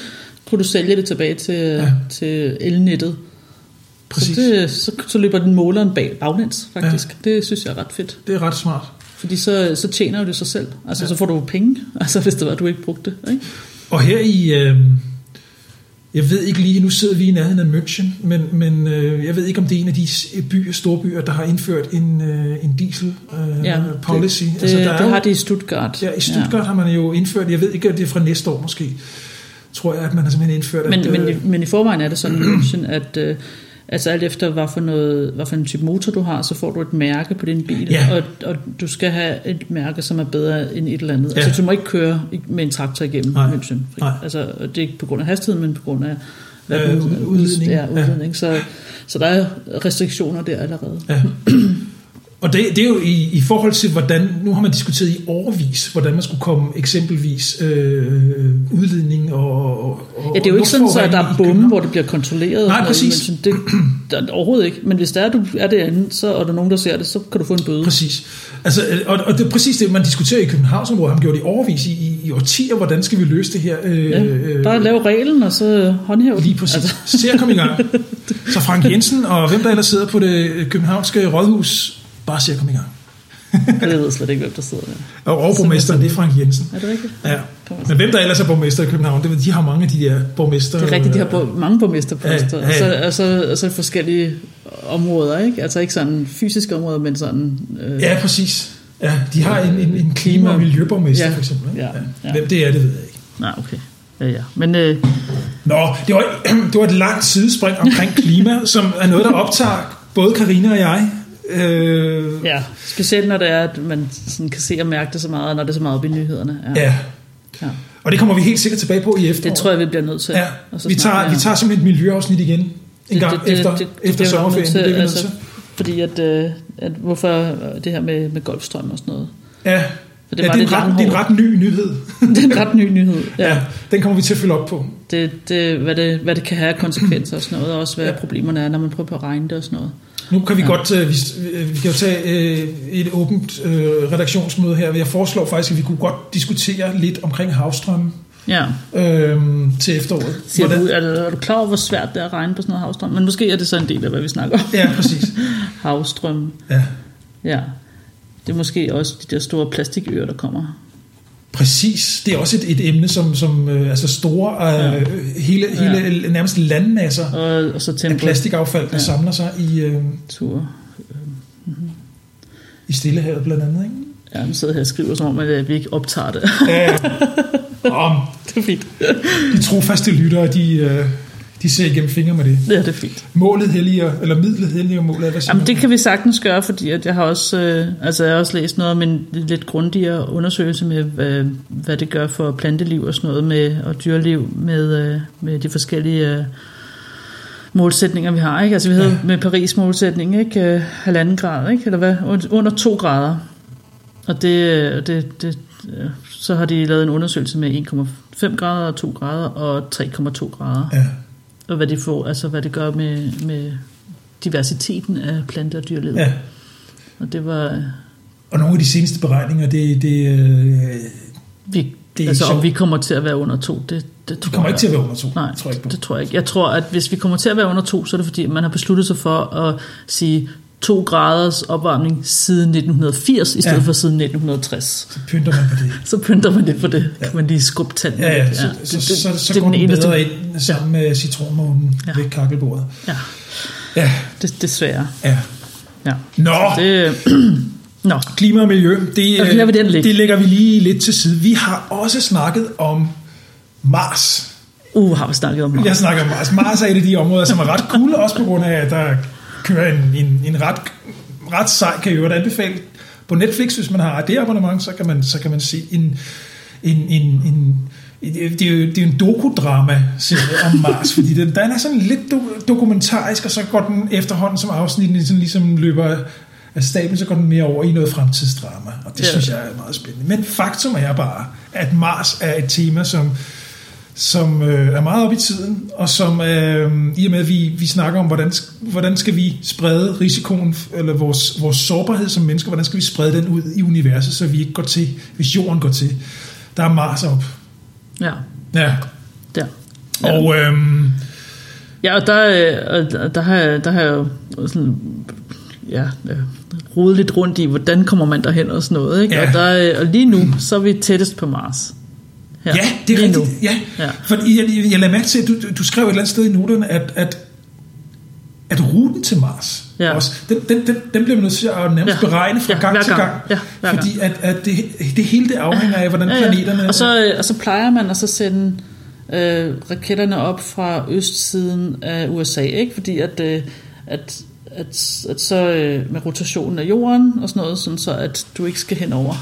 kunne du sælge det tilbage til. Ja. til elnettet. Præcis. Så, det, så, så løber den måleren bag baglæns, faktisk. Ja. Det synes jeg er ret fedt. Det er ret smart. Fordi så, så tjener du det sig selv. Altså, ja. så får du penge, *laughs* altså, hvis det var, du ikke brugte det. Ikke? Og her i, øh, jeg ved ikke lige, nu sidder vi i nærheden af München, men, men øh, jeg ved ikke, om det er en af de s- byer, store byer, der har indført en, øh, en diesel øh, Ja, policy. Det, det, der det jo- har de i Stuttgart. Ja, i Stuttgart ja. har man jo indført, jeg ved ikke, om det er fra næste år måske, tror jeg, at man har simpelthen indført, Men, at, men, øh, i- men i forvejen er det sådan i München, at øh, altså alt efter, hvad for, noget, hvad for en type motor du har, så får du et mærke på din bil, Ja. og, og du skal have et mærke, som er bedre end et eller andet. Ja. Altså du må ikke køre med en traktor igennem Nej. München. Nej. Altså, det er ikke på grund af hastigheden, men på grund af hvad Øh, udledning. Ja, udledning. Så, så der er restriktioner der allerede. Ja. *clears throat* Og det, det er jo i, i forhold til, hvordan, nu har man diskuteret i overvis, hvordan man skulle komme eksempelvis øh, udledning og, og Ja, det er jo ikke sådan, så at der er bomme, hvor det bliver kontrolleret. Nej, præcis. Men det, *clears throat* der, er overhovedet ikke. Men hvis der er, du er derinde, så, og der er nogen, der ser det, så kan du få en bøde. Præcis. Altså, øh, og, og det er præcis det, man diskuterer i Københavnsområdet, har man gjort i overvis i, i, i årtier, hvordan skal vi løse det her? Øh, Ja, øh, bare lave reglen, og så håndhæve. Lige præcis. Altså. Se at komme i gang. *laughs* Så Frank Jensen og hvem der ellers sidder på det københavnske rådhus, bare se at komme i gang. jeg ved slet ikke, hvem der sidder der. Og, og borgmesteren, det er Frank Jensen. Er det rigtigt? Ja. Men hvem der ellers er borgmester i København, det, de har mange af de der borgmester. Det er rigtigt, de har bo- mange borgmesterposter. Ja, ja. Og, så, og, så, og så forskellige områder, ikke? Altså ikke sådan fysiske områder, men sådan... Øh, Ja, præcis. Ja, de har en, en, en klima- og miljøborgmester, Ja, for eksempel. ikke? ja, ja. Hvem det er, det ved jeg ikke. Nej, okay. Ja, ja. Men øh, Nå, det var, *clears throat* det var et langt sidespring omkring klima, som er noget, der optager både Karina og jeg. Øh, ja, specielt når det er, at man sådan kan se og mærke det så meget, når det er så meget op i nyhederne. Ja. ja. ja. Og det kommer vi helt sikkert tilbage på i efteråret. Det tror jeg, vi bliver nødt til. Ja, vi tager, vi tager simpelthen et miljøafsnit igen en gang efter, efter bliver sommerferien. nødt Det er vi nødt altså, til. Fordi at, øh, at hvorfor det her med, med golfstrøm og sådan noget. Ja, For det, ja, var det, er en ret, det er en ret ny nyhed. *laughs* det er en ret ny nyhed. *laughs* Ja. Ja, den kommer vi til at følge op på. Det, det, hvad, det, hvad det kan have af konsekvenser og sådan noget, og også hvad ja. problemerne er, når man prøver på at regne det og sådan noget. Nu kan vi Ja. godt, øh, vi, øh, vi kan jo tage øh, et åbent øh, redaktionsmøde her. Jeg foreslår faktisk, at vi kunne godt diskutere lidt omkring havstrømme Ja. øh, til efteråret. Siger du, er, er du klar over, hvor svært det er at regne på sådan noget havstrøm? Men måske er det så en del af, hvad vi snakker om. Ja, præcis. *laughs* Havstrøm. Ja, Ja. Det er måske også de der store plastikøer, der kommer. Præcis. Det er også et, et emne, som, som øh, altså store, øh, hele, hele nærmest landmasser Og, og så af plastikaffald, der Ja. samler sig i, øh, i Stillehavet blandt andet. Ikke? Ja, nu sidder her og skriver, som om, at øh, vi ikke optager det. Ja, *laughs* om det er fint. de trofaste lyttere, de, øh, de ser igennem fingre med det. Ja, det er fint. Målet helliger, eller midlet helliger målet, hvad Jamen, det kan vi sagtens gøre, fordi at jeg har også, øh, altså jeg har også læst noget om en lidt grundigere undersøgelse med, hvad, hvad det gør for planteliv og sådan noget med, og dyreliv med, øh, med de forskellige øh, målsætninger, vi har. Ikke? Altså vi havde Ja. med Paris målsætning, ikke? Øh, halvanden grad, ikke? eller hvad? Und- Under to grader. Og det, øh, det, det, øh, så har de lavet en undersøgelse med 1,5 grader, 2 grader og 3,2 grader. Ja. Og hvad det, får, altså, hvad det gør med, med diversiteten af plante- og dyreliv. ja. Og det var... øh, Og nogle af de seneste beregninger, det, det, øh, Vi, Det altså, om vi kommer til at være under to, det, det de tror kommer jeg. ikke til at være under to, Nej, tror jeg ikke på. det tror jeg ikke. Jeg tror, at hvis vi kommer til at være under to, så er det fordi, man har besluttet sig for at sige to graders opvarmning siden 1980, i stedet Ja. ja. for siden 1960. Så pynter man på det. *laughs* Så pynter man det på det. Kan man lige skubbe tanden Ja, ja, så, det, så, det, så, så, det så går den den bedre ind sammen med citronmånen Ja. ved kakkelbordet. Ja, Ja, det, desværre. ja. Ja. Nå, Det, *clears throat* Nå, klima og miljø, det, Og den øh, ligge. det lægger vi lige lidt til side. Vi har også snakket om Mars. uh, har vi snakket om Jeg snakker om Mars. Mars er et af de områder, som er ret *laughs* cool, også på grund af, at der kører en, en, en ret, ret sej, kan jeg jo anbefale. På Netflix, hvis man har det abonnement, så kan man, så kan man se en, en, en, en det er, jo, det er jo en dokudrama-serie om Mars, fordi den, den er sådan lidt do, dokumentarisk, og så går den efterhånden som afsnitten sådan ligesom løber af staben, så går den mere over i noget fremtidsdrama, og det Ja. synes jeg er meget spændende. Men faktum er bare, at Mars er et tema, som som øh, er meget op i tiden, og som øh, i og med, at vi, vi snakker om, hvordan, hvordan skal vi sprede risikoen, eller vores, vores sårbarhed som mennesker, hvordan skal vi sprede den ud i universet, så vi ikke går til, hvis jorden går til. Der er Mars op. Ja, Ja. der. Og øh, Ja, og der, øh, og der, har, der har jeg sådan, ja, øh, rodet lidt rundt i, hvordan kommer man derhen og sådan noget. Ikke? Ja. Og, der, øh, og lige nu, så er vi tættest på Mars. Her. ja, det er rigtigt. Nu. Ja. Ja. Fordi jeg, jeg, jeg lader mærke til, at du, du skrev et eller andet sted i noterne, at, at, at ruten til Mars, Ja. også, den, den, den, den bliver man nødt til at nærmest Ja. beregne fra Ja, gang hver til gang. gang. Ja, gang. fordi at, at det, det hele det afhænger af, hvordan planeterne... Og, så, øh, og så plejer man at så sende øh, raketterne op fra østsiden af USA, ikke? Fordi at, øh, at, at, at så øh, med rotationen af jorden og sådan noget, sådan så at du ikke skal henover.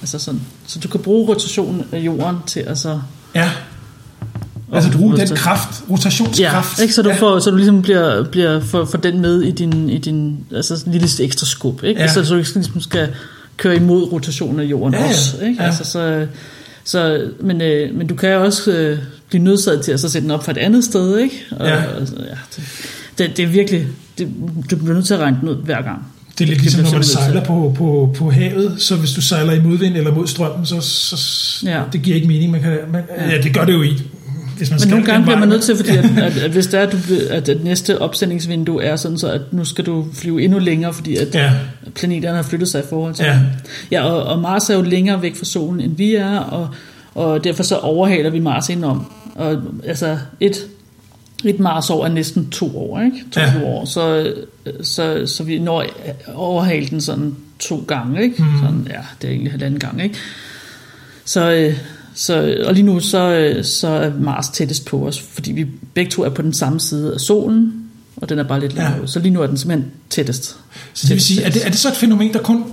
Altså sådan, så du kan bruge rotationen af jorden til at så... Ja. Altså du bruger den kraft, Ja, rotationskraft. ikke? Så du ja. får, så du ligesom bliver, bliver for, for den med i din, i din altså lille ekstra skub, ikke? Ja. Så du ikke ligesom skal køre imod rotationen af jorden Ja, ja. også, ikke? Ja. Altså, så, så, men, øh, men du kan også øh, blive nødsaget til at så sætte den op fra et andet sted, ikke? Og, Ja. Altså, ja det, det, det er virkelig, det, du bliver nødt til at regne den ud hver gang. Det er lidt ligesom, bliver når man sejler på, på, på havet, så hvis du sejler i modvind eller mod strømmen, så, så Ja. det giver ikke mening. Man kan, man, ja. ja, det gør det jo i hvis man Men nogle gange bliver man nødt til, fordi at, at, at hvis det er, at, du, at, at næste opsendingsvindue er sådan, så at nu skal du flyve endnu længere, fordi at Ja, planeterne har flyttet sig i forhold til Ja. ja og, og Mars er jo længere væk fra solen, end vi er, og, og derfor så overhaler vi Mars indenom. Og altså et, et Mars-år er næsten to år, ikke? To Ja. år. Så, så, så vi når overhale den sådan to gange, ikke? Mhm. Sådan, ja, det er egentlig halvanden gang, ikke? Så, øh, så, og lige nu så, øh, så er Mars tættest på os, fordi vi begge to er på den samme side af solen, og den er bare lidt længere Ja. Så lige nu er den simpelthen tættest. så det vil sige, er det, er det så et fænomen, der kun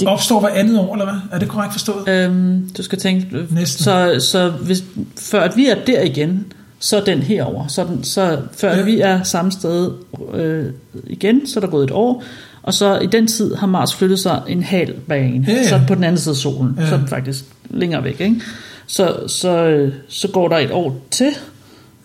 Det- opstår hver andet år, eller hvad? Er det korrekt forstået? Øhm, du skal tænke, Næsten. så, så hvis, før at vi er der igen, så den herover. Så, den, så før Ja. vi er samme sted øh, igen, så er der gået et år, og så i den tid har Mars flyttet sig en halv bane, Ja, ja. så på den anden side af solen, Ja. så er den faktisk længere væk. Ikke? Så, så, øh, så går der et år til,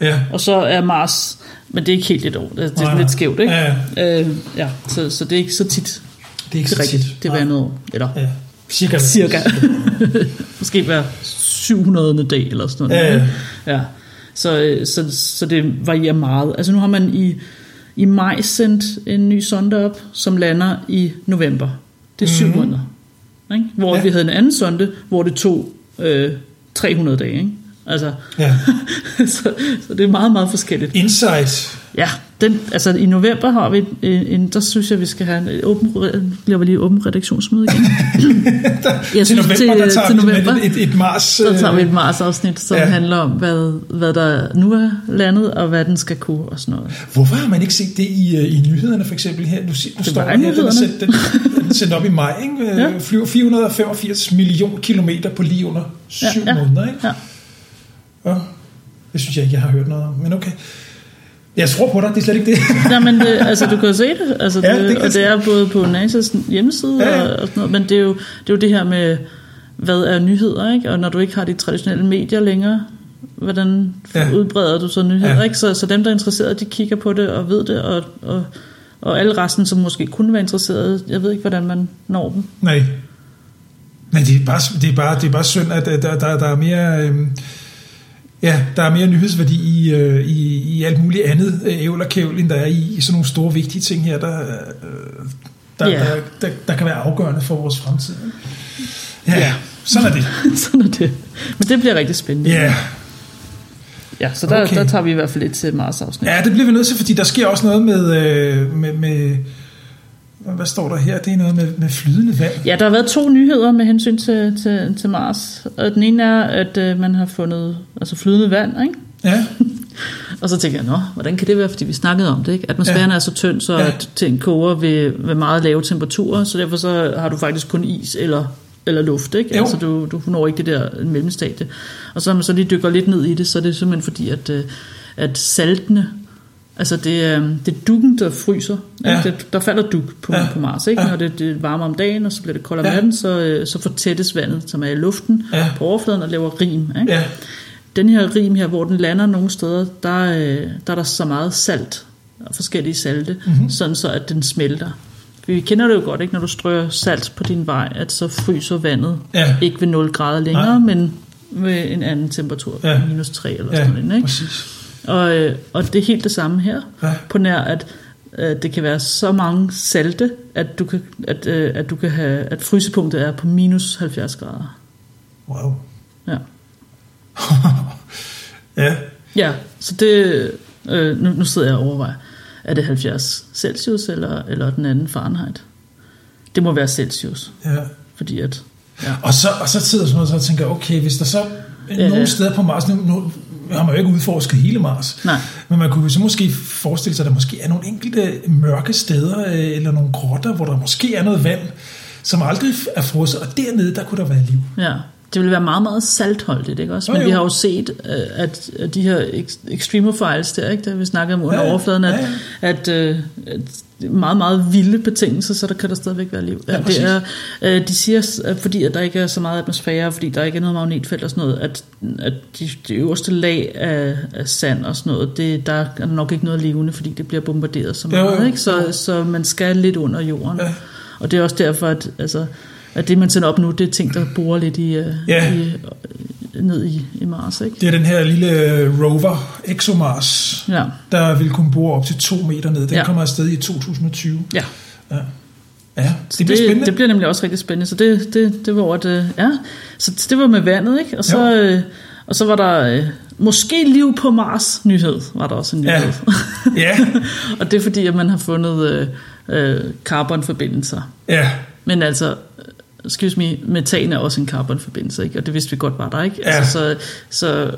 Ja. og så er Mars, men det er ikke helt et år, det er, Nej. lidt skævt, ikke? Ja, Øh, ja, så, så det er ikke så tit, det er ikke det er så rigtigt, tit. det er hver andet år, eller Ja, cirka. cirka. *laughs* Måske hver 700. dag eller sådan noget. Ja, ja. ja. Så, øh, så, så det varierer meget. Altså nu har man i, i maj sendt en ny sonde op, som lander i november. Det er syv Mhm. måneder. Ikke? Hvor ja. vi havde en anden sonde, hvor det tog øh, 300 dage. Ikke? Altså, Ja. *laughs* så, så det er meget, meget forskelligt. Insight. Ja, den, altså i november har vi en, en der synes jeg, vi skal have en åben, bliver vi lige åben redaktionsmøde igen. *laughs* jeg til november, til, tager til vi november, et, et, et Mars... så tager vi øh, et Mars-afsnit, som ja. handler om, hvad, hvad der nu er landet, og hvad den skal kunne, og sådan noget. Hvorfor har man ikke set det i, øh, i nyhederne for eksempel her? Si- nu Det står her, den er, nyhederne. sendt, den, den er sendt op i maj, ikke? *laughs* Ja. Flyver 485 millioner kilometer på lige under syv Ja, ja. måneder, ikke? Ja. Ja. Det synes jeg ikke, jeg har hørt noget om, men okay. Jeg tror på dig, det er slet ikke det. *laughs* Nej, men det, altså, du kan jo se det, altså, Ja, det, det kan jeg og det er både på NASA's hjemmeside Ja, ja, ja. ja. Og, og sådan noget, men det er, jo, det er jo det her med, hvad er nyheder, ikke? Og når du ikke har de traditionelle medier længere, hvordan Ja. ja. udbreder du så nyheder, Ja. ja. ikke? Så, så dem, der er interesserede, de kigger på det og ved det, og, og, og alle resten, som måske kunne være interesserede, jeg ved ikke, hvordan man når dem. Nej. Men det er bare, det er bare, det er bare synd, at øh, der, der, der er mere... Øhm, ja, der er mere nyhedsværdi i, øh, i, i alt muligt andet øh, ævl og kævl, end der er i, i sådan nogle store vigtige ting her, der, øh, der, Ja. der, der, der kan være afgørende for vores fremtid. Ja, Ja. sådan er det. *laughs* sådan er det. Men det bliver rigtig spændende. Ja. Ja, så der, Okay. der tager vi i hvert fald lidt til Mars-afsnit. ja, det bliver vi nødt til, fordi der sker også noget med... Øh, med, med hvad står der her? Det er noget med, med flydende vand. Ja, der har været to nyheder med hensyn til, til, til Mars. Og den ene er, at øh, man har fundet altså flydende vand, ikke? Ja, *laughs* Og så tænker jeg, nå, hvordan kan det være, fordi vi snakkede om det, ikke? Atmosfæren Ja. er så tynd, så Ja. at ting koger ved, ved meget lave temperaturer, så derfor så har du faktisk kun is eller, eller luft, ikke? Jo. Altså du, du når ikke det der mellemstadie. Og så når man så lige dykker lidt ned i det, så er det simpelthen fordi, at, øh, at saltene, altså det er, det er dukken, der fryser. Ja. Det, der falder duk på, Ja. på Mars, ikke? Ja. Når det, det varmer om dagen, og så bliver det koldt om Ja. natten, så, øh, så fortættes vandet, som er i luften, Ja. på overfladen og laver rim, ikke? ja, Den her rim her, hvor den lander nogle steder, der, øh, der er der så meget salt, og forskellige salte, Mhm. mm-hmm. sådan så at den smelter. Vi kender det jo godt, ikke, når du strøger salt på din vej, at så fryser vandet ja. ikke ved 0 grader længere, Nej. men ved en anden temperatur, ja. minus 3 eller Ja, sådan noget. Ikke? præcis. Og, øh, og det er helt det samme her, Ja. på nær at øh, det kan være så mange salte, at du kan, at, øh, at du kan have, at frysepunktet er på minus 70 grader. Wow. Ja. *laughs* ja, Ja, så det, øh, nu, nu sidder jeg og overvejer, er det 70 Celsius eller, eller den anden Fahrenheit? Det må være Celsius, ja. fordi at, ja, Og så, og så sidder sådan og tænker, okay, hvis der så nogle steder på Mars, nu, nu har man jo ikke udforsket hele Mars, nej, men man kunne så måske forestille sig, at der måske er nogle enkelte mørke steder, øh, eller nogle grotter, hvor der måske er noget vand, som aldrig er frosset, og dernede, der kunne der være liv. ja. Det vil være meget, meget saltholdigt, ikke også? Jo, Men jo. vi har jo set, øh, at, at de her ex- extremophiles der, ikke, der vi snakker om under Ja, ja. overfladen, at, Ja, at, øh, at det meget, meget vilde betingelser, så der kan der stadigvæk være liv. Ja, det præcis. er, øh, de siger, at fordi at der ikke er så meget atmosfære, fordi der ikke er noget magnetfelt og sådan noget, at, at de, de øverste lag af, af sand og sådan noget, det, der er nok ikke noget levende, fordi det bliver bombarderet så Jo, meget. jo. Ikke? Så, så man skal lidt under jorden. Ja. Og det er også derfor, at, altså, at det man sender op nu, det er ting, der borer lidt i, øh, Ja. i ned i, i Mars. Ikke? Det er den her lille rover, ExoMars, Ja. der vil kunne bore op til to meter ned. Den Ja. kommer afsted i 2020. ja. Ja, ja det bliver spændende. Det bliver nemlig også rigtig spændende. Så det, det, det var det, ja. Så det var med vandet, ikke? Og så, øh, og så var der øh, måske liv på Mars nyhed, var der også en Ja. nyhed. *laughs* ja, *laughs* og det er fordi, at man har fundet øh, øh, carbonforbindelser. ja, Men altså, øh, excuse me, metan er også en carbonforbindelse, ikke? Og det vidste vi godt var der, ikke? Ja. Altså, så, så,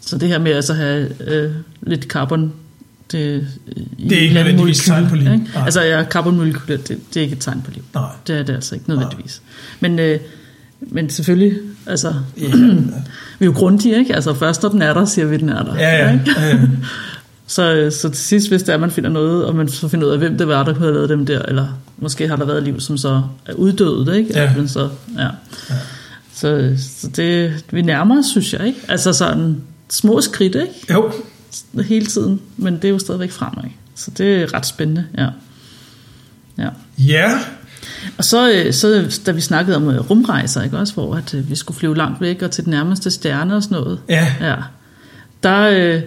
så det her med altså at have øh, lidt carbon det, Det er ikke et nødvendigvis tegn på liv. ikke? Nej. Altså, ja, carbonmolekyler, det, det er ikke et tegn på liv. nej. Det er det altså ikke nødvendigvis. Men, øh, men selvfølgelig, altså, Ja, *clears throat* vi er jo grundige, ikke? Altså først når den er der, siger vi, den er der. ja, ja. Ikke? ja. *laughs* Så, så til sidst, hvis det er, man finder noget, og man så finder ud af, hvem det var, der kunne have lavet dem der, eller måske har der været liv, som så er uddødet, ikke? Ja. Men så, ja. Så, så det, vi nærmer os, synes jeg, ikke? Altså sådan små skridt, ikke? Jo, Hele tiden, men det er jo stadigvæk fremad. Så det er ret spændende, ja. Ja. ja, Og så, øh, så da vi snakkede om øh, rumrejser, ikke også, hvor at, øh, vi skulle flyve langt væk og til den nærmeste stjerne og sådan noget, ja. ja, der, øh,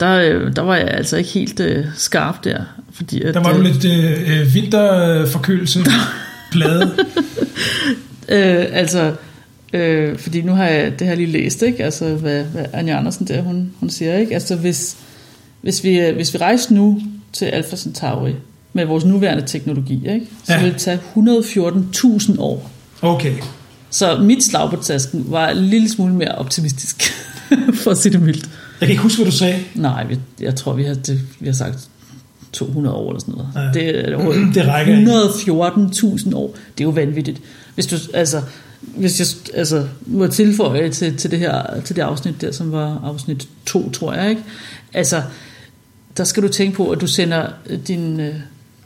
der, øh, der var jeg altså ikke helt øh, skarp der. Fordi at, Der var du øh, lidt øh, vinterforkølelse. *laughs* Plade. Øh, altså, øh, fordi nu har jeg det her lige læst, ikke? Altså, hvad, hvad Anja Andersen der, hun, hun siger, ikke? Altså, hvis, hvis, vi, øh, hvis vi rejser nu til Alpha Centauri med vores nuværende teknologi, ikke? Så ja. vil det tage 114.000 år. Okay. Så mit slag på tasken var en lille smule mere optimistisk, *laughs* for at sige det mildt. Jeg kan ikke huske, hvad du sagde. Nej, vi, jeg tror, vi har, det, vi har sagt 200 år eller sådan noget. Ja. Det, er *clears throat* Det rækker ikke. 114.000 år. Det er jo vanvittigt. Hvis du, altså, hvis jeg altså, må tilføje til, til, det her, til det afsnit der, som var afsnit 2, tror jeg, ikke? Altså, der skal du tænke på, at du sender, din, øh,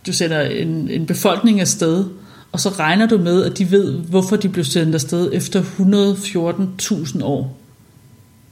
du sender en, en befolkning afsted, og så regner du med, at de ved, hvorfor de blev sendt afsted efter 114.000 år.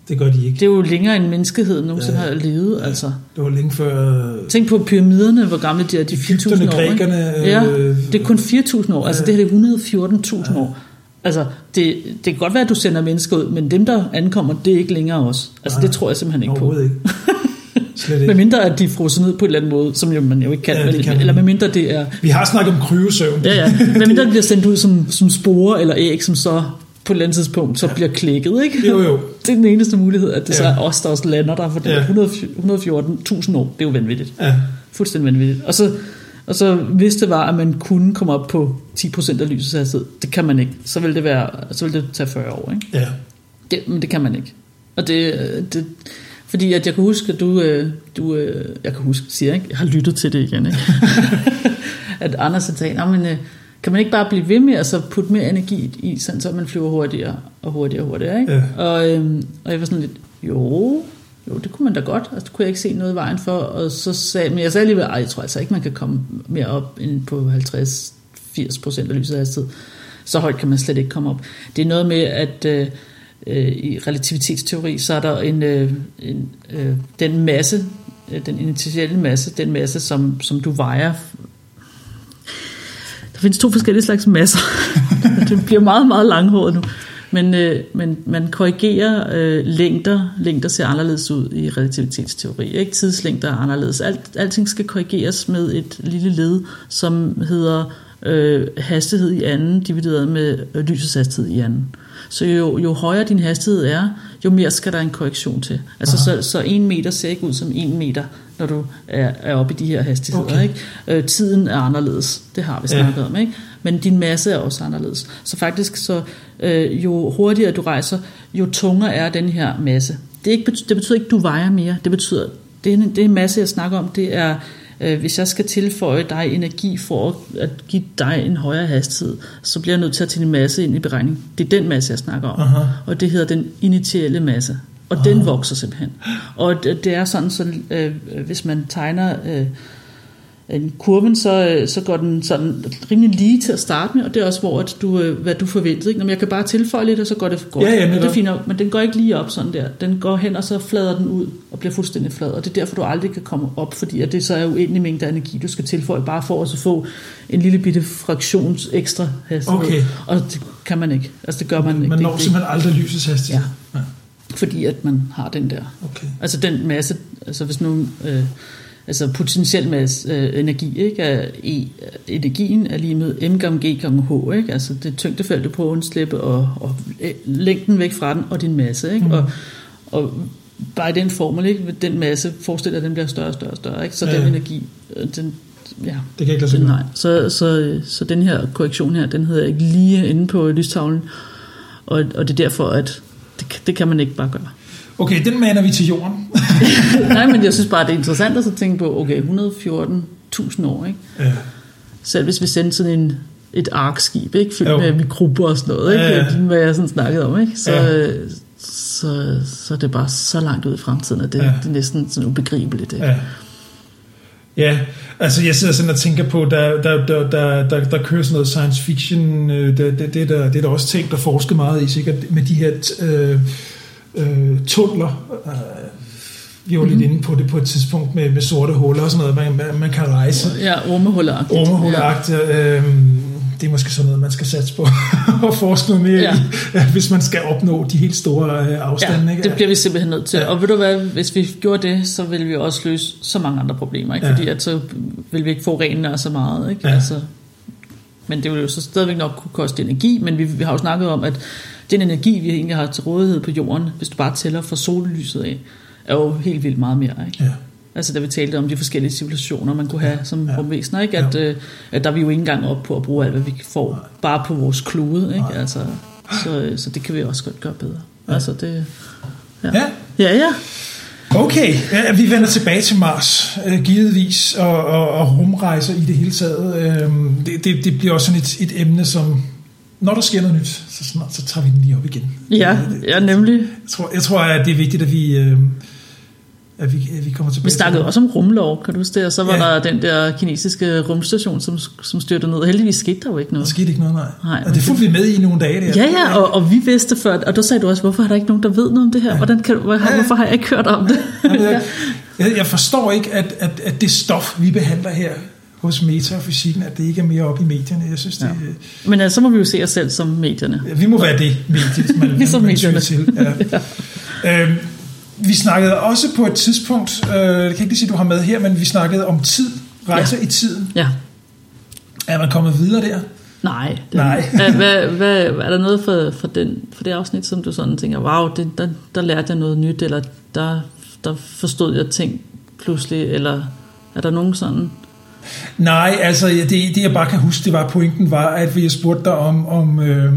Det gør de ikke. Det er jo længere end menneskeheden nogensinde Ja. har levet, altså. Det var længe før... Tænk på pyramiderne, hvor gamle de er, de er 4.000 Egypterne, år. ikke? grækerne, Ja, øh, det er kun 4.000 år. Altså ja. det her det er 114.000 år. Altså, det, det kan godt være, at du sender mennesker ud, men dem, der ankommer, det er ikke længere os. Altså, Nej, det tror jeg simpelthen ikke på. Overhovedet ikke. *laughs* Slet Med ikke. mindre, at de er frosset ned på en eller anden måde, som jo, man jo ikke kan. Ja, Ja, det kan eller med ikke. mindre det er... Vi har snakket om kryvesøvn. Ja, ja. Med mindre det bliver sendt ud som, som sporer eller æg, som så på et eller andet tidspunkt så bliver klikket, ikke? Jo, jo. *laughs* Det er den eneste mulighed, at det så Ja. er os, der også lander der, for det Ja. er 114.000 år. Det er jo vanvittigt. Ja. Fuldstændig vanvittigt. Og så, og så hvis det var, at man kunne komme op på 10% af lysets hastighed, det kan man ikke. Så vil det, være, så vil det tage 40 år. Ikke? Ja. Det, men det kan man ikke. Og det, det fordi at jeg kan huske, at du, øh, du øh, jeg kan huske, siger jeg ikke, jeg har lyttet til det igen, ikke? *laughs* at Anders sagde, "Nå, men, øh, kan man ikke bare blive ved med at så putte mere energi i, sådan, så man flyver hurtigere og hurtigere og hurtigere, ikke? Ja. Og, øhm, og jeg var sådan lidt, jo, jo, det kunne man da godt. Altså, det kunne jeg ikke se noget i vejen for. Og så sagde, men jeg sagde alligevel, ej, jeg tror altså ikke, man kan komme mere op end på 50-80 procent af lysets hastighed. Så højt kan man slet ikke komme op. Det er noget med, at øh, øh, i relativitetsteori, så er der en, øh, en øh, den masse, øh, den initiale masse, den masse, som, som du vejer. Der findes to forskellige slags masser. *laughs* det bliver meget, meget langhåret nu. Men, øh, men man korrigerer øh, længder. Længder ser anderledes ud i relativitetsteori. Ikke? Tidslængder er anderledes. Alt, alting skal korrigeres med et lille led, som hedder øh, hastighed i anden, divideret med øh, lysets hastighed i anden. Så jo, jo højere din hastighed er, jo mere skal der en korrektion til. Altså så, så en meter ser ikke ud som en meter, når du er, er oppe i de her hastigheder. Okay. Ikke? Øh, tiden er anderledes, det har vi Ja. snakket om, ikke? men din masse er også anderledes. Så faktisk, så, øh, jo hurtigere du rejser, jo tungere er den her masse. Det, er ikke, det betyder ikke, at du vejer mere. Det betyder, det er, det er masse, jeg snakker om, det er, hvis jeg skal tilføje dig energi for at, give dig en højere hastighed, så bliver jeg nødt til at tage din masse ind i beregning. Det er den masse, jeg snakker om. Aha. Og det hedder den initielle masse. Og den vokser simpelthen. Og det, er sådan, så øh, hvis man tegner øh, en kurven, så, øh, så går den sådan rimelig lige til at starte med, og det er også, hvor at du, øh, hvad du forventede. Ikke? Når jeg kan bare tilføje lidt, og så går det godt. Ja, ja, det er fint nok, men den går ikke lige op sådan der. Den går hen, og så flader den ud og bliver fuldstændig flad. Og det er derfor, du aldrig kan komme op, fordi at det så er uendelig mængde af energi, du skal tilføje, bare for at så få en lille bitte fraktions ekstra hastighed. Okay. Og det kan man ikke. Altså det gør man ikke. Man når det- simpelthen aldrig lysets hastighed. Ja. Ja. Fordi at man har den der. Okay. Altså den masse, altså hvis nu, øh, altså potentiel masse øh, energi, ikke? Er, e, energien er lige med m gange g gange h, ikke? Altså det tyngdefeltet på en slippe og, og længden væk fra den og din masse, ikke? Mm. Og, og bare i den formel, ikke? Den masse forestiller, at den bliver større og større og større, ikke? Så Ja, den energi, øh, den, ja, Det kan ikke lade sig nej. Så, så, så den her korrektion her, den hedder ikke lige inde på lystavlen, og, og det er derfor, at det, det kan man ikke bare gøre. Okay, den maner vi til jorden. *laughs* Nej, men jeg synes bare, det er interessant at så tænke på, okay, 114.000 år, ikke? ja. Selv hvis vi sendte sådan en, et arkskib, ikke? Fyldt Jo. med mikrober og sådan noget, ikke? Ja, ja. Hvad jeg sådan snakkede om, ikke? Så, Ja. så, så er det bare så langt ud i fremtiden, at det, Ja. det er næsten sådan ubegribeligt, ikke? Ja. Ja, altså jeg sidder sådan og tænker på, der, der, der, der, der, der kører sådan noget science fiction, øh, det, det, det, der, det er der også tænkt og forsket meget i, sikkert med de her øh, øh, tunneler. Øh, vi var lidt inde på det på et tidspunkt med, med sorte huller og sådan noget, man, man, man kan rejse. Ja, ormehulleragtigt. Ormehulleragtigt. Øh, det er måske sådan noget, man skal satse på *laughs* og forske noget mere Ja. *laughs* i, hvis man skal opnå de helt store øh, afstande. Ja, ikke? det bliver vi simpelthen nødt til. Ja. Ja. Og ved du hvad, hvis vi gjorde det, så ville vi også løse så mange andre problemer. Ikke? Ja. Ja. Fordi at så vil vi ikke få renere så meget. Ikke? Ja. Altså, men det vil jo så stadigvæk nok kunne koste energi, men vi, vi har jo snakket om, at den energi, vi egentlig har til rådighed på jorden, hvis du bare tæller fra sollyset af, er jo helt vildt meget mere. Ikke? Ja. Altså da vi talte om de forskellige civilisationer, man kunne have som Ja. ja. rumvæsener, ikke? At, øh, at der er vi jo ikke engang op på at bruge alt, hvad vi får, bare på vores klode. Ikke? Nej. Altså, så, så det kan vi også godt gøre bedre. Ja. Ja. Altså det, ja. ja. Ja, ja. Okay, ja, vi vender tilbage til Mars, øh, givetvis, og, og, og rumrejser i det hele taget. Øh, det, det, det bliver også sådan et, et emne, som når der sker noget nyt, så, snart, så tager vi den lige op igen. Ja, ja, nemlig. Jeg tror, jeg tror, at det er vigtigt, at vi, øh, at vi, at vi kommer tilbage Vi snakkede til også om rumlov, kan du huske det? Og så var Ja. ja. der den der kinesiske rumstation, som, som styrte ned. Heldigvis skete der jo ikke Der noget. skete ikke noget, nej. Nej, og det fulgte vi med i nogle dage der. Ja, ja, og, og vi vidste før, og der sagde du også, hvorfor er der ikke nogen, der ved noget om det her? Hvordan kan, hvor, Ja. hvorfor har jeg ikke hørt om det? Jeg, *laughs* jeg, jeg forstår ikke, at, at, at det stof, vi behandler her hos metafysikken, at det ikke er mere op i medierne. Jeg synes, det, ja. Men altså, så må vi jo se os selv som medierne. Vi må være det medie, man, *laughs* Ligesom man, medierne. til. *laughs* Ja. øhm, vi snakkede også på et tidspunkt, øh, jeg kan ikke lige sige, du har med her, men vi snakkede om tid, rejser ja. i tiden. Ja. Er man kommet videre der? Nej. Det, Nej. hvad, hvad, hvad, er der noget for, for, den, for det afsnit, som du sådan tænker, wow, det, der, der lærte jeg noget nyt, eller der, der forstod jeg ting pludselig, eller er der nogen sådan... Nej, altså det, det jeg bare kan huske, det var pointen var, at jeg spurgte dig om, om, øh,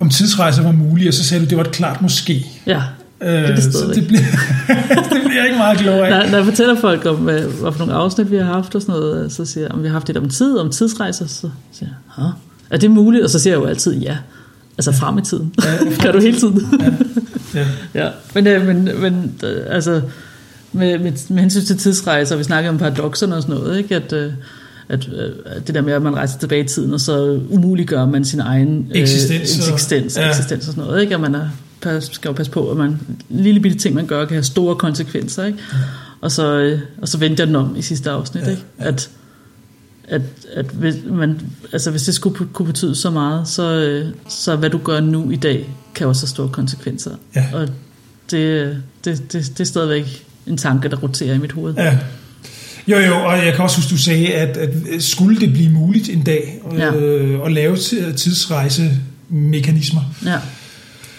om tidsrejser var mulige, og så sagde du, det var et klart måske. Ja, Øh, det er det så stadigvæk. det bliver, *laughs* det bliver jeg ikke meget klogere af. Når, når jeg fortæller folk om, hvad, hvad for nogle afsnit vi har haft og sådan noget, så siger jeg, om vi har haft et om tid, om tidsrejser, så siger jeg, Hå? er det muligt? Og så siger jeg jo altid ja. Altså frem i tiden. Ja, *laughs* Ja, kan du hele tiden? Ja. *laughs* ja. Men, øh, men, men øh, altså, med, med, med hensyn til tidsrejser, vi snakker om paradoxerne og sådan noget, ikke? At, øh, at, øh, at det der med, at man rejser tilbage i tiden, og så umuliggør man sin egen øh, Eksistens og- eksistens, ja. eksistens og sådan noget. Ikke? At man er, skal jo passe på, at man, lille bitte ting, man gør, kan have store konsekvenser. Ikke? Ja. Og, så, øh, og så vendte jeg den om i sidste afsnit. Ja, Ikke? At, at, at hvis, man, altså hvis det skulle kunne betyde så meget, så, øh, så hvad du gør nu i dag, kan også have store konsekvenser. Ja. Og det, det, det, det er stadigvæk en tanke, der roterer i mit hoved. Ja. Jo, jo, og jeg kan også huske, du sagde, at, at skulle det blive muligt en dag Ja. øh, at lave ti- tidsrejsemekanismer, Ja,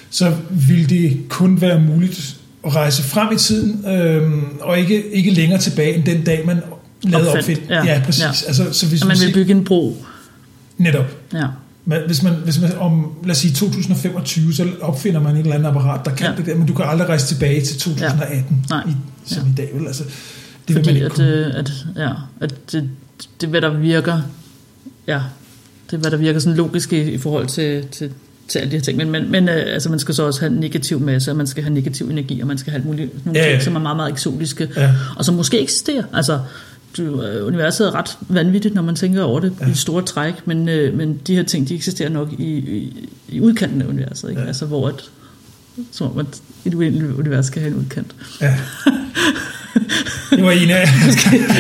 så vil det kun være muligt at rejse frem i tiden, øh, og ikke, ikke længere tilbage end den dag, man lavede opfind. Ja, ja, ja, præcis. ja. Altså, så hvis og man man vil bygge en bro. Netop. Ja, Men Hvis man, hvis man om, lad os sige 2025, så opfinder man et eller andet apparat, der kan ja. Ja. det der, men du kan aldrig rejse tilbage til 2018, Nej. i, som Ja. i dag. Vel? Altså, det vil man fordi ikke at, kunne. øh, at, ja, at det, det, hvad der virker, ja, det er, hvad der virker sådan logisk i, i forhold til, til, til alle de her ting. Men, men, men øh, altså, man skal så også have en negativ masse, og man skal have negativ energi, og man skal have alt muligt, nogle Ja, ja, ting, som er meget, meget eksotiske, Ja. og som måske eksisterer. Altså, du, øh, universet er ret vanvittigt, når man tænker over det ja. i store træk, men, øh, men de her ting, de eksisterer nok i, i, i udkanten af universet, ikke? Ja. Altså hvor et, som om at et uendeligt univers skal have en udkant. Ja. Det var en af...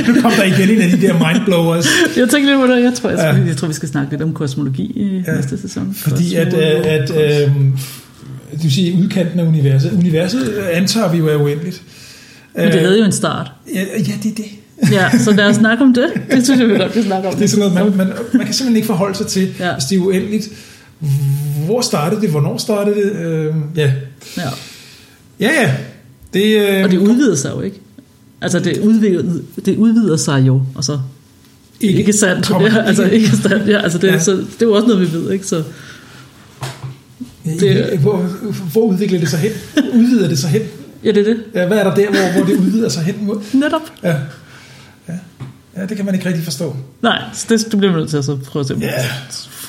Nu kom der igen en af de der mindblowers. Jeg tænkte lidt på det. Jeg tror, jeg, skal, Ja. jeg tror vi skal snakke lidt om kosmologi i Ja, næste sæson. Fordi at, øh, at øh, det vil sige udkanten af universet. Universet antager vi jo er uendeligt. Men det havde jo en start. Ja, ja det er det. Ja, så lad os snakke om det. Det synes jeg, vi godt kan snakke om. Det er sådan noget, man, man, man kan simpelthen ikke forholde sig til, ja. hvis det er uendeligt. Hvor startede det? Hvornår startede det? Øh, ja. Ja. Ja, ja. Det, øh, Og det udvider sig jo ikke. Altså, det udvider, det udvider sig jo, og så ikke, ikke sandt. Ja, altså, ikke- ikke sandt. Ja, altså det, Ja. så, det er jo også noget, vi ved, ikke? Så, det- hvor, hvor udvikler det sig hen? Udvider det sig hen? ja, det er det. Ja, hvad er der der, hvor, hvor det udvider sig hen mod? Netop. Ja. Ja. ja, det kan man ikke rigtig forstå. Nej, så det, det bliver nødt til at så prøve at se, Ja.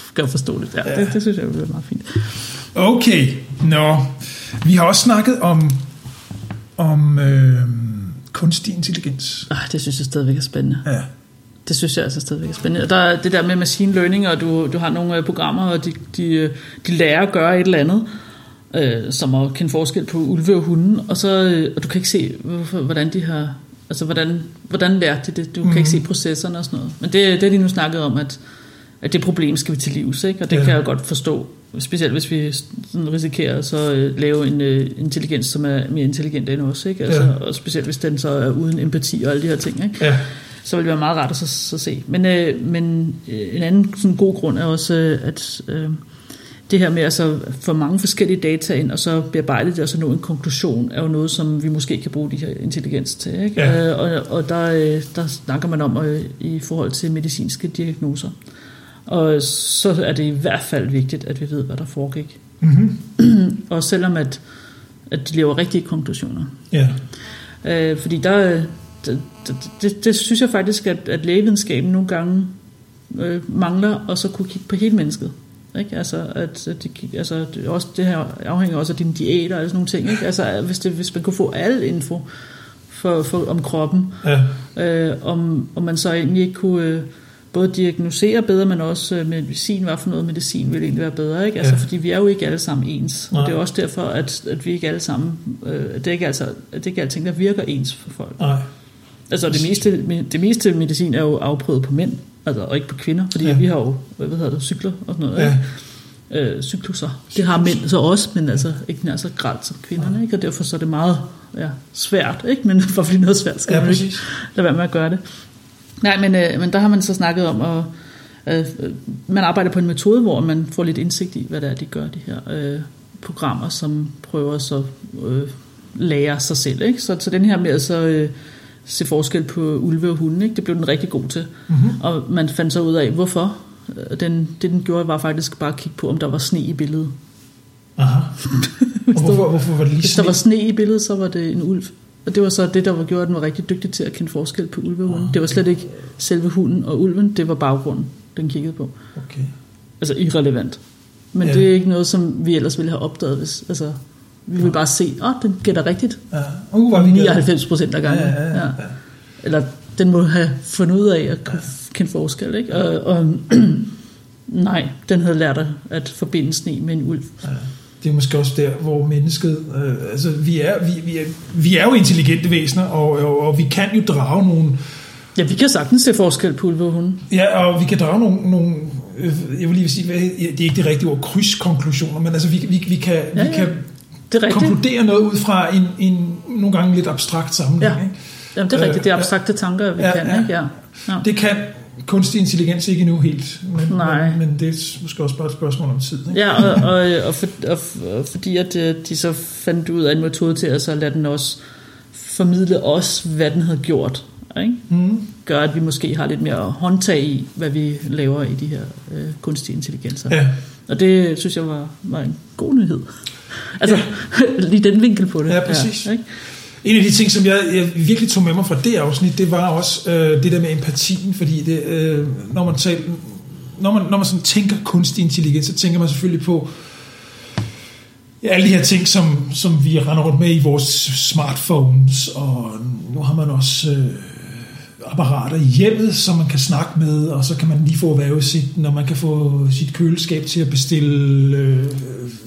skal jeg forstå det. Ja, Ja. det, det, synes jeg bliver meget fint. Okay, nå. Vi har også snakket om, om øh, kunstig intelligens. Ah, det synes jeg stadigvæk er spændende. Ja. Det synes jeg altså stadigvæk er spændende. Og Der er det der med machine learning, og du, du har nogle øh, programmer, og de, de, øh, de lærer at gøre et eller andet, øh, som at kende forskel på ulve og hunde, og, så, øh, og du kan ikke se, hvorfor, hvordan de har... Altså, hvordan, hvordan lærte de det? Du mm. kan ikke se processerne og sådan noget. Men det, det er de nu snakket om, at, at det problem skal vi til livs, ikke? Og det ja. kan jeg godt forstå. Specielt hvis vi sådan risikerer så øh, lave en øh, intelligens, som er mere intelligent end os, ikke? Altså, Ja. Og specielt hvis den så er uden empati og alle de her ting, ikke? Ja. så vil det være meget rart at så, så se. Men, øh, men øh, en anden sådan god grund er også, øh, at øh, det her med at så få mange forskellige data ind, og så bearbejde det, og så nå en konklusion, er jo noget, som vi måske kan bruge de her intelligens til. Ikke? Ja. Øh, og og der, øh, der snakker man om øh, i forhold til medicinske diagnoser. Og så er det i hvert fald vigtigt, at vi ved, hvad der foregik. Mm-hmm. *clears throat* Og selvom at, at de laver rigtige konklusioner. Ja. Øh, fordi der, det, det, det, synes jeg faktisk, at, at lægevidenskaben nogle gange øh, mangler, og så kunne kigge på hele mennesket. Ikke? Altså, at, at det, altså, det, også, det her afhænger også af dine diæter og sådan nogle ting. Ikke? Altså, hvis, det, hvis man kunne få al info for, for, om kroppen, Ja. øh, om, om man så egentlig ikke kunne øh, både diagnosere bedre, men også øh, medicin, hvad for noget medicin ville egentlig være bedre. Ikke? Altså, Ja. Fordi vi er jo ikke alle sammen ens. Nej. Og det er også derfor, at, at vi ikke alle sammen, øh, det er ikke, altså, at det er ikke alting, der virker ens for folk. Nej. Altså det meste, det meste medicin er jo afprøvet på mænd, altså, og ikke på kvinder, fordi Ja. vi har jo, hvad hedder det, cykler og sådan noget. Ja. Ja. Øh, cykluser. Det har mænd så også, men altså ikke nær så gralt som kvinderne, ikke? og derfor så er det meget ja, svært, ikke? men *laughs* for fordi noget er svært, skal Ja, man ikke lade være med at gøre det. Nej, men, øh, men der har man så snakket om, at øh, man arbejder på en metode, hvor man får lidt indsigt i, hvad det er, de gør, de her øh, programmer, som prøver så øh, lære sig selv. Ikke? Så, så den her med at så, øh, se forskel på ulve og hunde, ikke? det blev den rigtig god til. Mm-hmm. Og man fandt så ud af, hvorfor. Øh, Den, det den gjorde, var faktisk bare at kigge på, om der var sne i billedet. Aha. *laughs* Der- hvorfor, hvorfor var det lige Hvis der var sne i billedet, så var det en ulv. Og det var så det, der var gjort, at den var rigtig dygtig til at kende forskel på ulve og hunde. Det var slet ikke selve hunden og ulven, det var baggrunden, den kiggede på. Okay. Altså irrelevant. Men Ja. ja. det er ikke noget, som vi ellers ville have opdaget, hvis, altså, vi ville bare se, åh, oh, den gætter rigtigt. Ja. Uh, vi 99 procent af gangen. Ja, ja, ja. Eller den må have fundet ud af at kunne kende forskel, ikke? Og, og *clears throat* nej, den havde lært at- at forbinde sne med en ulv. Ja. Det er måske også der, hvor mennesket, øh, altså vi er, vi, vi, er, vi er jo intelligente væsener, og, og, og vi kan jo drage nogle, Ja, vi kan sagtens se forskel på ulve og hunde. ja, og vi kan drage nogle, nogle øh, jeg vil lige sige, det er ikke det rigtige ord, krydskonklusioner, men altså vi, vi, vi kan, Ja, vi ja. kan Det er konkludere noget ud fra en, en nogle gange lidt abstrakt sammenhæng. Ja. Ikke? Jamen, det er rigtigt. Det er Øh, abstrakte tanker, vi ja, kan, ja. ikke? Ja. ja. Det kan kunstig intelligens ikke endnu helt, men, Nej. men, men det er måske også bare et spørgsmål om tid. Ikke? Ja, og, og, og, for, og, og fordi at øh, de så fandt ud af en metode til at så lade den også formidle os, hvad den havde gjort, ikke? Mm. gør, at vi måske har lidt mere håndtag i, hvad vi laver i de her øh, kunstige intelligenser. Ja. Og det synes jeg var, var en god nyhed. Altså, *laughs* lige den vinkel på det. Ja, præcis. ikke? En af de ting, som jeg, jeg virkelig tog med mig fra det afsnit, det var også øh, det der med empatien, fordi det, øh, når man taler, når man, når man sådan tænker kunstig intelligens, så tænker man selvfølgelig på ja, alle de her ting, som, som vi render rundt med i vores smartphones, og nu har man også øh, apparater i hjemmet, som man kan snakke med, og så kan man lige få erhvervet sit, når man kan få sit køleskab til at bestille øh,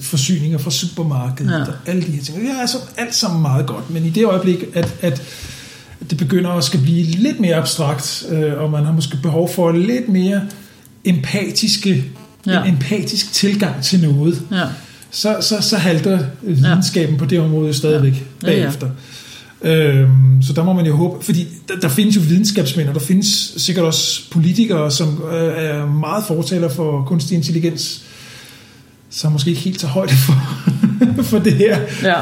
forsyninger fra supermarkedet, Ja. og alle de her ting. Det er altså alt sammen meget godt, men i det øjeblik, at, at det begynder at skal blive lidt mere abstrakt, øh, og man har måske behov for lidt mere empatiske, Ja. en empatisk tilgang til noget, Ja. så, så, så halter videnskaben ja. på det område stadigvæk ja. Ja, ja. Øhm, så der må man jo håbe, fordi der, der findes jo videnskabsmænd, og der findes sikkert også politikere, som øh, er meget fortaler for kunstig intelligens, som måske ikke helt tager højde for, *laughs* for det her. Ja.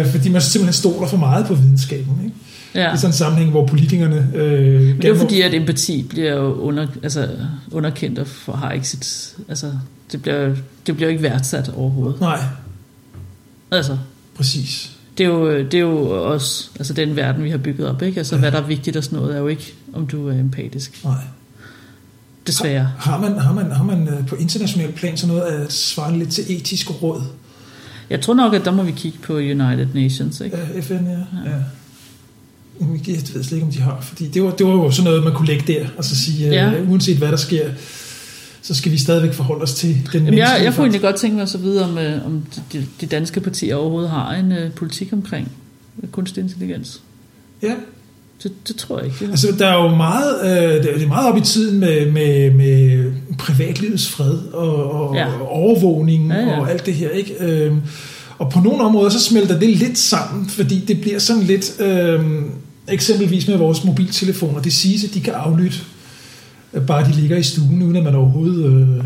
Øh, fordi man simpelthen stoler for meget på videnskaben. Ikke? Ja. I sådan en sammenhæng, hvor politikerne... Øh, Men det er jo fordi, at empati bliver jo under, altså, underkendt og for, har ikke sit... Altså, det bliver, det bliver ikke værdsat overhovedet. Nej, Altså, præcis. Det er jo, det er jo også altså, den verden, vi har bygget op. Ikke? Altså, Ja. hvad der er vigtigt og sådan noget, er jo ikke, om du er empatisk. Nej. Desværre. Har man, har man, har man øh, på international plan sådan noget at svare lidt til etisk råd? Jeg tror nok, at der må vi kigge på United Nations. Ikke? Ja, FN, ja. ja. Jamen, Jeg ved slet ikke, om de har, fordi det var, det var jo sådan noget, man kunne lægge der, og så sige, Ja. ja. uanset hvad der sker, så skal vi stadigvæk forholde os til den Jamen, jeg, jeg kunne egentlig godt tænke mig så videre, om, øh, om de, de danske partier overhovedet har en uh, politik omkring kunstig intelligens. Ja, Det, det tror jeg ikke. Det altså der er jo meget, øh, det er meget op i tiden med, med, med privatlivets fred og, og Ja. overvågning Ja, ja. og alt det her, ikke? Øhm, og på nogle områder, så smelter det lidt sammen, fordi det bliver sådan lidt, øhm, eksempelvis med vores mobiltelefoner, det siges, at de kan aflytte, øh, bare de ligger i stuen, uden at man overhovedet... Øh,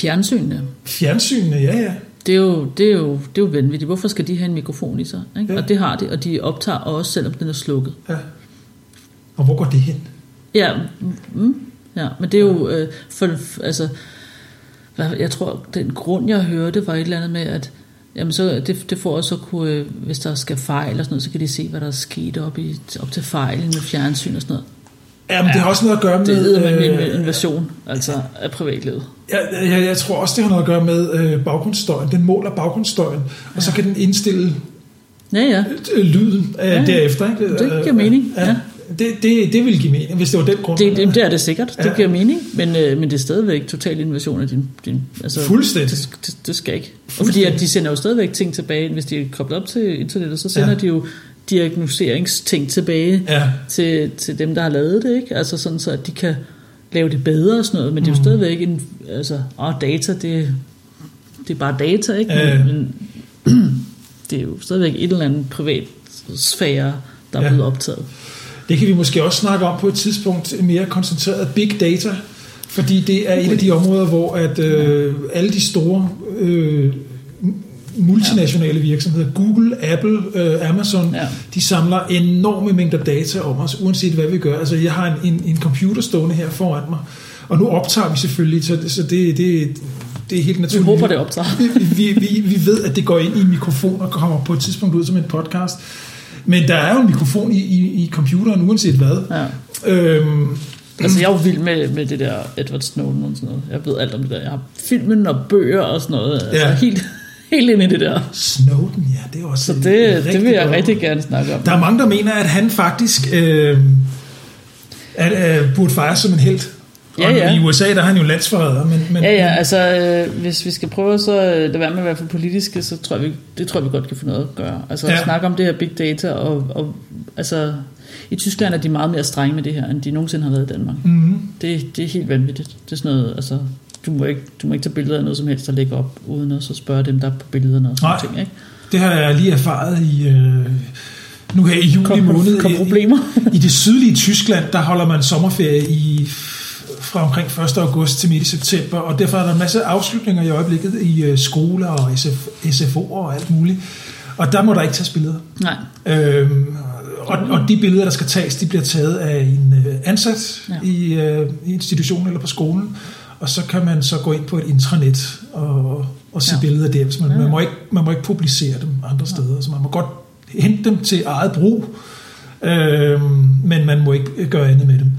Fjernsynene, Fjernsynene, ja, ja. det er, jo, det, er jo, det er jo vanvittigt. Hvorfor skal de have en mikrofon i sig? Ikke? Ja. Og det har de, og de optager også, selvom den er slukket. ja. Og hvor går det hen? Ja, mm, ja men det er jo... Øh, for, altså, jeg tror, den grund, jeg hørte, var et eller andet med, at Jamen så, det, det får også at kunne, øh, hvis der skal fejl og sådan noget, så kan de se, hvad der er sket op, i, op til fejlen med fjernsyn og sådan noget. Jamen, det har også noget at gøre med... Det hedder man en øh, invasion, altså af privatlivet. Jeg, jeg, jeg tror også, det har noget at gøre med øh, baggrundsstøjen. Den måler baggrundsstøjen, og så kan den indstille Ja, ja. øh, lyden øh, Ja, ja. derefter. Ikke? Det giver mening, ja. Det, det, det ville give mening, hvis det var den grund. Det, det, det er det sikkert, det Ja. giver mening, men, øh, men det er stadigvæk total invasion af din... din altså, Fuldstændig. Det, det, det skal ikke. Og fordi at de sender jo stadigvæk ting tilbage, hvis de er koblet op til internettet, så sender Ja. ja. de jo diagnoseringsting tilbage Ja, til, til dem, der har lavet det, ikke? Altså sådan, så at de kan lave det bedre og sådan noget, men det er jo Mm. stadigvæk en... Altså, åh, data, det, det er bare data, ikke? Ja. Men, men *clears throat* det er jo stadigvæk et eller andet privat sfære, der er Ja. blevet optaget. det kan vi måske også snakke om på et tidspunkt mere koncentreret. Big data, fordi det er et af de områder, hvor at øh, alle de store øh, multinationale virksomheder, Google, Apple, øh, Amazon, Ja. de samler enorme mængder data om os, uanset hvad vi gør. Altså, jeg har en, en, en computer stående her foran mig, og nu optager vi selvfølgelig, så, så det, det, det er helt Vi naturligt. håber, det optager. vi, vi, vi, vi ved, at det går ind i en mikrofon og kommer på et tidspunkt ud som en podcast. Men der er jo en mikrofon i, i, i computeren, uanset hvad. Ja. Øhm, Altså, jeg er jo vild med, med det der Edward Snowden og sådan noget. Jeg ved alt om det der. Jeg har filmen og bøger og sådan noget. Altså, Ja. helt, helt ind i det der. Snowden, ja, det er også Så et- det, et det vil jeg godt- rigtig gerne snakke om. Der er mange, der mener, at han faktisk øh, at, øh, burde fejres som en helt. Ja, Og ja. I USA, der er han jo landsforræder. Men, men, Ja, ja, altså øh, hvis vi skal prøve så øh, lade være med at være for politiske, så tror jeg, vi, det tror jeg, vi godt kan få noget at gøre. Altså Ja. ja. snakke om det her big data, og, og altså i Tyskland er de meget mere strenge med det her, end de nogensinde har været i Danmark. mm, Det, det er helt vanvittigt. Det er sådan noget, altså du må ikke, du må ikke tage billeder af noget som helst, der ligger op, uden at så spørge dem, der er på billederne og sådan Nej. ting, ikke? det har jeg lige erfaret i... Øh, nu her i juli Kom, måned. kom i- problemer. I det sydlige Tyskland, der holder man sommerferie i fra omkring 1. august til midt i september, og derfor er der en masse afslutninger i øjeblikket i øh, skoler og SF, SFO'er og alt muligt. Og der må der ikke tages billeder. Nej, Øhm, og, og de billeder, der skal tages, de bliver taget af en øh, ansat. Ja. i, øh, i institutionen eller på skolen, og så kan man så gå ind på et intranet og, og se ja. Ja. billeder der. Hvis man, Ja, ja. man, må ikke, man må ikke publicere dem andre steder, så man må godt hente dem til eget brug, øhm, men man må ikke gøre andet med dem.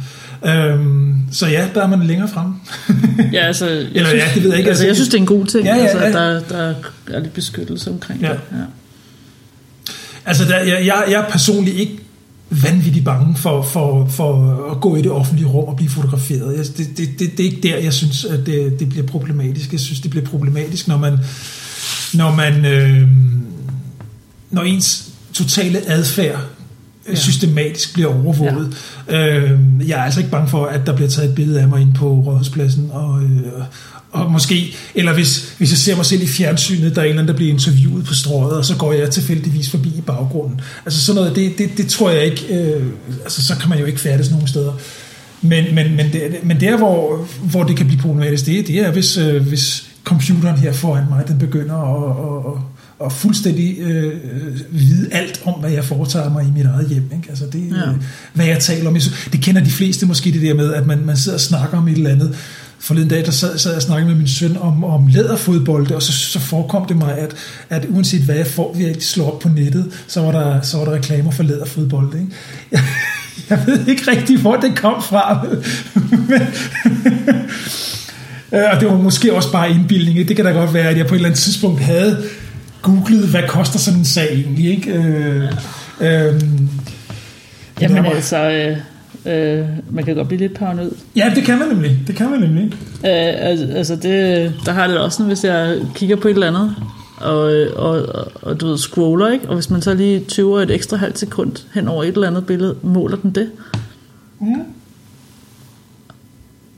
Øhm, så ja, der er man længere frem. ja, altså, jeg, Eller ja, det ved jeg ikke. altså, jeg synes, det er en god ting, Ja, ja, altså, ja. Der, der er lidt beskyttelse omkring Ja. det. Ja. Altså, der, jeg, jeg, jeg er personligt ikke vanvittigt bange for, for, for at gå i det offentlige rum og blive fotograferet. Jeg, det, det, det, det er ikke der, jeg synes, at det, det bliver problematisk. Jeg synes, det bliver problematisk, når man, når man øh, når ens totale adfærd ja. Ja. systematisk bliver overvåget. Ja. Øh, jeg er altså ikke bange for, at der bliver taget et billede af mig ind på Rådhuspladsen, og, øh, og måske, eller hvis, hvis jeg ser mig selv i fjernsynet, der er en eller anden, der bliver interviewet på strøget, og så går jeg tilfældigvis forbi i baggrunden. Altså sådan noget, det, det, det tror jeg ikke, øh, altså så kan man jo ikke færdes nogen steder. Men, men, men, det, men der, hvor, hvor det kan blive problematisk, det, det er, hvis, øh, hvis computeren her foran mig, den begynder at, at, at og fuldstændig øh, vide alt om, hvad jeg foretager mig i mit eget hjem. Ikke? Altså det, ja. hvad jeg taler om. Det kender de fleste måske det der med, at man, man sidder og snakker om et eller andet. Forleden dag, der sad, sad jeg og snakkede med min søn om, om læderfodbolde, og så, så forekom det mig, at, at uanset hvad jeg får, vi slår op på nettet, så var der, så var der reklamer for læderfodbolde. Ikke? Jeg, *laughs* jeg ved ikke rigtig, hvor det kom fra. *laughs* Men, *laughs* og det var måske også bare indbildning. Det kan da godt være, at jeg på et eller andet tidspunkt havde googlet, hvad koster sådan en sag egentlig, ikke? Øh, ja. øh, Jamen var... altså, øh, øh, man kan godt blive lidt paranoid. Ja, det kan man nemlig. Det kan man nemlig. Øh, altså, det, der har det også sådan, hvis jeg kigger på et eller andet, og, og, og, og du ved, scroller, ikke? Og hvis man så lige tøver et ekstra halvt sekund hen over et eller andet billede, måler den det? Mm.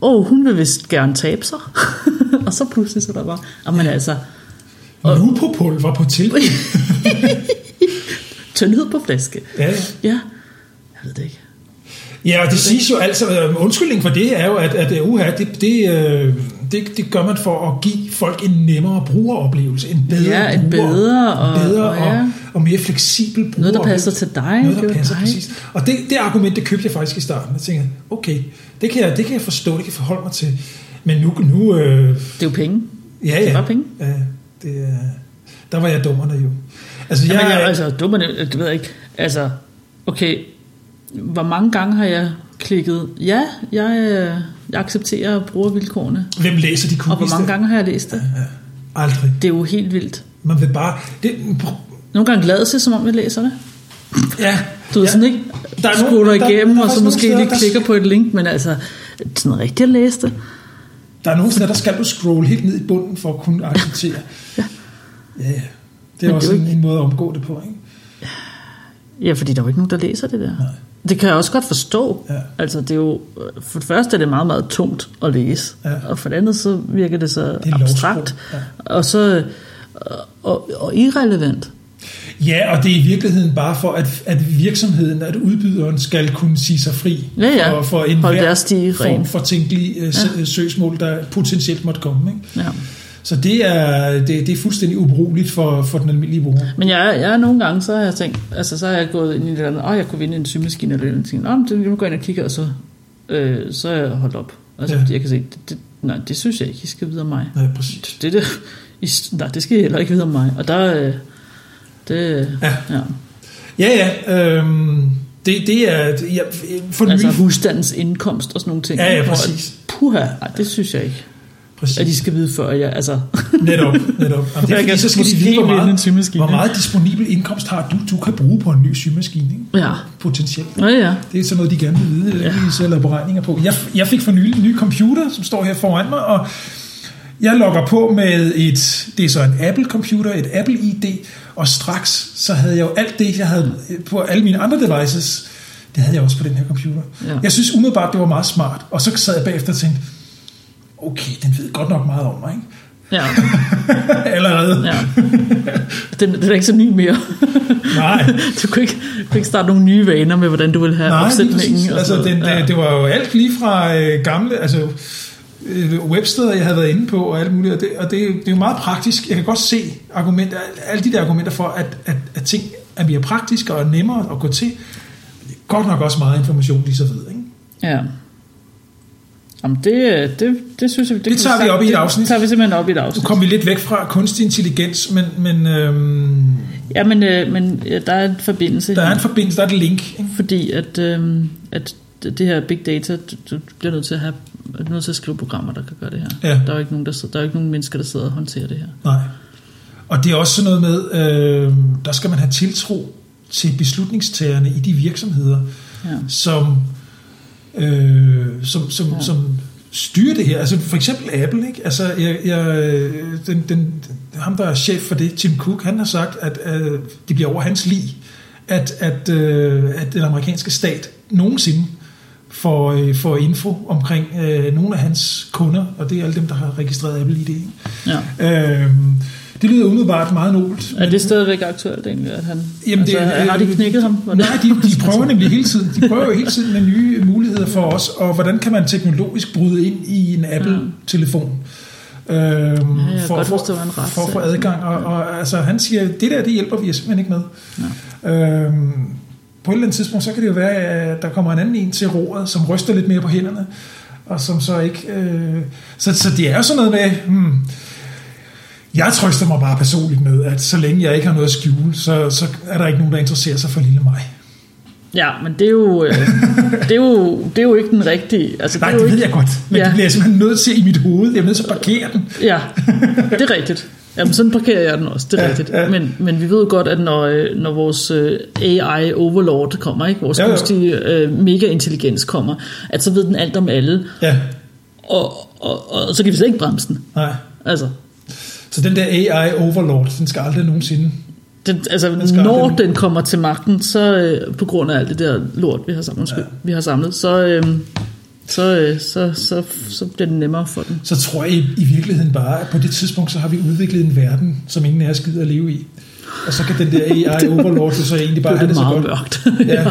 Åh, oh, hun vil vist gerne tabe sig. *laughs* og så pludselig så der bare, jamen ja. altså, og nu på pulver på tilbud. *laughs* Tyndhed på flaske. Ja, ja. ja. Jeg ved det ikke. Ja, og det siges jo altså, øh, undskyldning for det er jo, at, at uha, det, det, øh, det, det gør man for at give folk en nemmere brugeroplevelse, en bedre ja, en bruger, bedre, og, bedre og, ja. og, og mere fleksibel bruger. Noget, der passer til dig. Noget, der passer, dig. præcis. Og det, det argument, det købte jeg faktisk i starten. Jeg tænkte, okay, det kan jeg, det kan jeg forstå, det kan forholde mig til. Men nu... nu øh, det er jo penge. Ja, ja. Det er bare penge. Ja, det er der var jeg dummerne jo. Altså, jeg, Jamen, jeg, altså dummerne, det ved jeg ikke. Altså, okay, hvor mange gange har jeg klikket, ja, jeg, jeg accepterer brugervilkårene. Hvem læser de cookies? Og hvor mange gange har jeg læst det? Ja, ja. Aldrig. Det er jo helt vildt. Man vil bare... Det, Nogle gange lader sig, som om jeg læser det. Ja. Du ved ja. sådan ikke, der er nogen, igennem, der, der, og så måske lige klikker på et link, men altså, sådan rigtigt at læse det. Der er nogle steder, der skal du scrolle helt ned i bunden for at kunne acceptere. ja. Ja. Det er også det er en, en måde at omgå det på, ikke? Ja, fordi der er jo ikke nogen, der læser det der. Nej. Det kan jeg også godt forstå. Ja. Altså, det er jo, for det første er det meget, meget tungt at læse. Ja. Og for det andet, så virker det så det abstrakt. Ja. Og så og, og irrelevant. Ja, og det er i virkeligheden bare for, at, at virksomheden, at udbyderen skal kunne sige sig fri ja, ja. for, for en hver form for tænkelig uh, ja. søgsmål, der potentielt måtte komme. Ikke? Ja. Så det er, det, det er fuldstændig ubrugeligt for, for den almindelige bruger. Men jeg, jeg nogle gange, så har jeg tænkt, altså så har jeg gået ind i det andet, åh, jeg kunne vinde en symaskine eller noget, og tænkt, åh, det, nu går jeg ind og kigger, og så, øh, så er jeg holdt op. Altså, ja. jeg kan se, det, det, nej, det synes jeg ikke, I skal vide om mig. Nej, præcis. Det, det, *laughs* I, nej, det skal I heller ikke vide om mig. Og der, øh, det, ja. ja. Ja, ja, øhm, det, det er... Ja, for altså husstandens indkomst og sådan nogle ting. Ja, ja, præcis. Puha, nej, det synes jeg ikke. Præcis. At de skal vide før, jeg, altså... netop, netop. Jamen, det er, fordi, så skal de vide, hvor meget, hvor meget disponibel indkomst har du, du kan bruge på en ny symaskine. Ikke? Ja. Potentielt. Ja, ja. Det er sådan noget, de gerne vil vide, ja. de selv beregninger på. Jeg, jeg fik for nylig en ny computer, som står her foran mig, og jeg logger på med et, det er så en Apple-computer, et Apple-ID, og straks så havde jeg jo alt det, jeg havde på alle mine andre devices, det havde jeg også på den her computer. Ja. Jeg synes umiddelbart, det var meget smart, og så sad jeg bagefter og tænkte, okay, den ved godt nok meget om mig, ikke? Ja. *laughs* Allerede. Ja. Den, den er ikke så ny mere. Nej. *laughs* Du kunne ikke, du kunne ikke starte nogle nye vaner med, hvordan du vil have Nej, opsætningen. Nej, altså, den, ja. det, det var jo alt lige fra øh, gamle, altså øh, websteder, jeg havde været inde på, og alt muligt, og det, og det, det er jo meget praktisk. Jeg kan godt se argumenter, alle de der argumenter for, at, at, at ting er mere praktiske og nemmere at gå til. Det er godt nok også meget information, lige så ved, ikke? Ja. Jamen det, det, det synes jeg... Det, det tager vi op i et afsnit. Det tager vi simpelthen op i et afsnit. Nu kommer vi lidt væk fra kunstig intelligens, men... men øhm, ja, men, øh, men ja, der er en forbindelse. Der er en forbindelse, der er et link. Ikke? Fordi at, øh, at det her big data, du, du bliver nødt til at have nødt til at skrive programmer, der kan gøre det her. Ja. Der er jo ikke nogen, der, sidder, der er ikke nogen mennesker, der sidder og håndterer det her. Nej. Og det er også sådan noget med, øh, der skal man have tiltro til beslutningstagerne i de virksomheder, ja. som øh, som, som, ja. som styrer det her. Altså for eksempel Apple, ikke? Altså jeg, jeg, den, den, ham der er chef for det, Tim Cook, han har sagt, at øh, det bliver over hans lig, at, at, øh, at den amerikanske stat nogensinde får, øh, får info omkring øh, nogle af hans kunder, og det er alle dem, der har registreret Apple ID. Ja. Øh, det lyder umiddelbart meget nobelt. Er det stadigvæk aktuelt egentlig, at han... Jamen, altså, det, har de knækket ham? Nej, de, de prøver nemlig hele tiden. De prøver jo hele tiden med nye muligheder for os, og hvordan kan man teknologisk bryde ind i en Apple-telefon? Øhm, jeg for, godt for, forstå, hvad en ret for at få adgang. Og, og altså, han siger, det der, det hjælper vi simpelthen ikke med. Øhm, på et eller andet tidspunkt, så kan det jo være, at der kommer en anden en til roret, som ryster lidt mere på hænderne, og som så ikke... Øh, så, så det er jo sådan noget med... Hmm, jeg trøster mig bare personligt med, at så længe jeg ikke har noget at skjule, så, så er der ikke nogen, der interesserer sig for lille mig. Ja, men det er jo, øh, det er jo, det er jo ikke den rigtige... Altså, Nej, det, er det jo ved ikke, jeg godt, men ja. Ja. det bliver jeg simpelthen nødt til i mit hoved. Jeg er nødt til at parkere den. Ja, det er rigtigt. Jamen, sådan parkerer jeg den også, det er Ja, ja, rigtigt. ja. Ja. Men, men vi ved jo godt, at når, øh, når vores øh, AI overlord kommer, ikke? vores jo. kunstige øh, mega-intelligens kommer, at så ved den alt om alle, Ja, og, og, og, så kan vi slet ikke bremse den. nej. Altså, Så den der AI overlord, den skal aldrig nogensinde... den, altså Den skal når aldrig- den kommer til magten, så øh, på grund af alt det der lort, vi har samlet, ja. vi har samlet så, øh, så, øh, så, så, så bliver det nemmere for den. Så tror jeg i, i virkeligheden bare, at på det tidspunkt, så har vi udviklet en verden, som ingen af os gider at leve i. Og så kan den der AI *laughs* overlord så egentlig bare Det have er det så godt. mørkt. *laughs* Ja.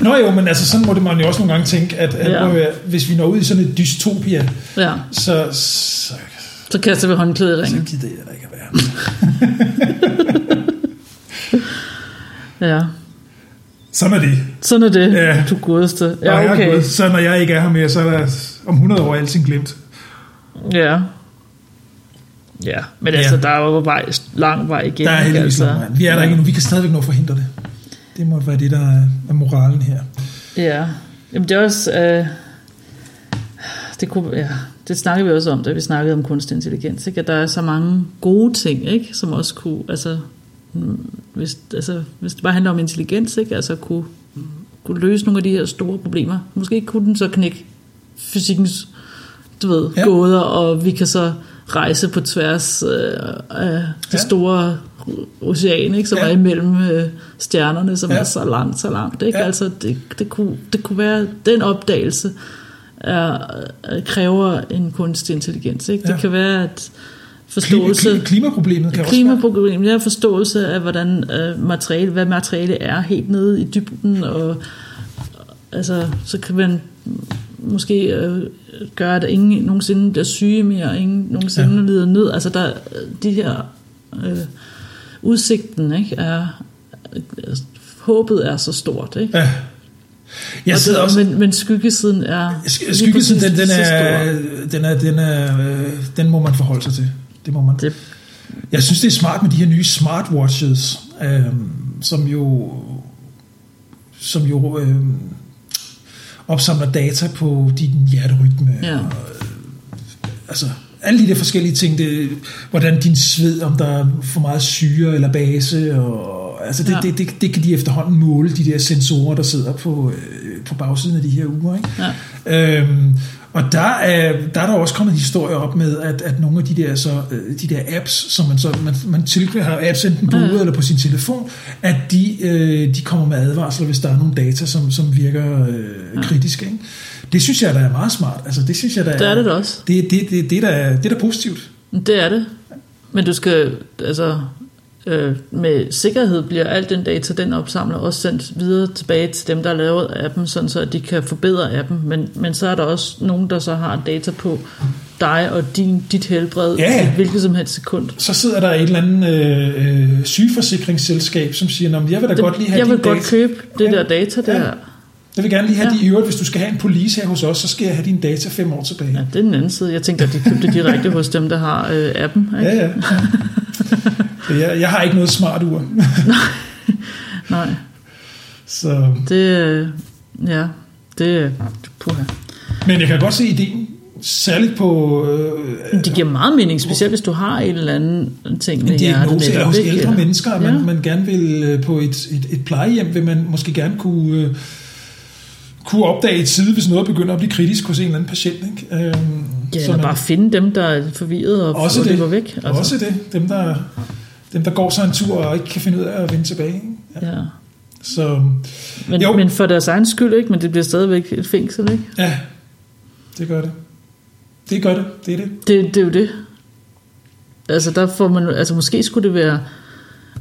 Nå jo, men altså sådan må det man jo også nogle gange tænke, at, at Ja. ja. hvis vi når ud i sådan et dystopia, ja, så, så, så kaster vi håndklædet i så ringen. gider jeg da ikke at være. *laughs* Ja, Sådan er det. sådan er det, Ja. du godeste. Ja, jeg er okay. gået, så når jeg ikke er her mere, så er der om 100 år alting glemt. Ja. Ja, men Ja. altså, der er jo vej, lang vej igen. Der er ikke? altså, altså, lang vej. Vi er der ikke endnu. Vi kan stadigvæk nå at forhindre det. Det må være det, der er er moralen her. Ja, Jamen, det er også... Øh, det, kunne, ja, det snakkede vi også om, da vi snakkede om kunstig intelligens, ikke? at der er så mange gode ting, ikke? som også kunne... Altså, mm, hvis, altså, hvis det bare handler om intelligens, ikke? Altså, kunne, kunne løse nogle af de her store problemer. Måske kunne den så knække fysikkens du ved, Ja. gåder, og vi kan så rejse på tværs øh, af det Ja. store ocean, ikke, som Ja. er imellem øh, stjernerne, som Ja. er så langt, så langt. Ikke? Ja. Altså, det, det, kunne, det kunne være, den opdagelse er, er, kræver en kunstig intelligens. Ikke? Ja. Det kan være, at forståelse... klima, klimaproblemet kan også være. Er forståelse af, hvordan øh, materiale, hvad materiale er helt nede i dybden, og altså, så kan man måske øh, gøre, at ingen nogensinde bliver syge mere, og ingen nogensinde Ja. ja. lider nød. Altså, der, de her øh, udsigten, ikke, er, øh, håbet er så stort, ikke? Ja. Jeg Og sidder det, også... men, men skyggesiden er Skyggesiden, den, den, er, den, er, den, er, øh, den må man forholde sig til. Det må man. Det, Jeg synes, det er smart med de her nye smartwatches, øh, som jo, som jo øh, opsamler data på din hjerterytme. Ja. Og, øh, altså, alle de der forskellige ting, det, hvordan din sved, om der er for meget syre eller base, og, altså det, ja. Ja. det, det, det kan de efterhånden måle, de der sensorer, der sidder på, øh, på bagsiden af de her uger. Ikke? ja. Øhm, og der er, der er der også kommet historier op med, at, at nogle af de der, så, øh, de der apps, som man, så, man, man til, har apps enten på uret eller på sin telefon, at de, øh, de kommer med advarsler, hvis der er nogle data, som, som virker øh, kritiske. Ikke? Det synes jeg, der er meget smart. Altså, det synes jeg, der Det er det da også. Det, det, det, det, er da, det er da positivt. Det er det. Men du skal, altså, øh, med sikkerhed bliver al den data, den opsamler, også sendt videre tilbage til dem, der har lavet appen, sådan så at de kan forbedre appen. Men, men så er der også nogen, der så har data på dig og din, dit helbred Ja. i et hvilket som helst sekund. Så sidder der et eller andet øh, øh, sygeforsikringsselskab, som siger, "Nå, men jeg vil da godt lige have jeg vil godt data. købe det Ja. der data der. Ja. Jeg vil gerne lige have Ja. de i øvrigt, hvis du skal have en police her hos os, så skal jeg have dine data fem år tilbage. Ja, det er den anden side. Jeg tænkte, at de købte direkte hos dem, der har øh, appen. Ikke? Ja, ja. *laughs* *laughs* Så jeg, jeg har ikke noget smart ur. *laughs* Nej, Så, det, øh, ja, det, puha. men jeg kan godt se ideen, særligt på øh, Det giver meget mening, specielt hvis du har en eller anden ting med diagnose eller hos ældre Eller- mennesker, at man, Ja. man gerne vil øh, på et, et, et plejehjem, vil man måske gerne kunne, øh, kunne opdage i tide, hvis noget begynder at blive kritisk hos en eller anden patient. Ikke? Øhm, Ja, så man- bare finde dem, der er forvirret og også og det, løber væk. Altså. Også det. Dem der, dem, der går sig en tur og ikke kan finde ud af at vende tilbage. Ikke? Ja. Så, Men, Jo. men for deres egen skyld, ikke? Men det bliver stadigvæk et fængsel, ikke? ja, det gør det. Det gør det, det er det. Det, det er jo det. Altså, der får man, altså måske skulle det være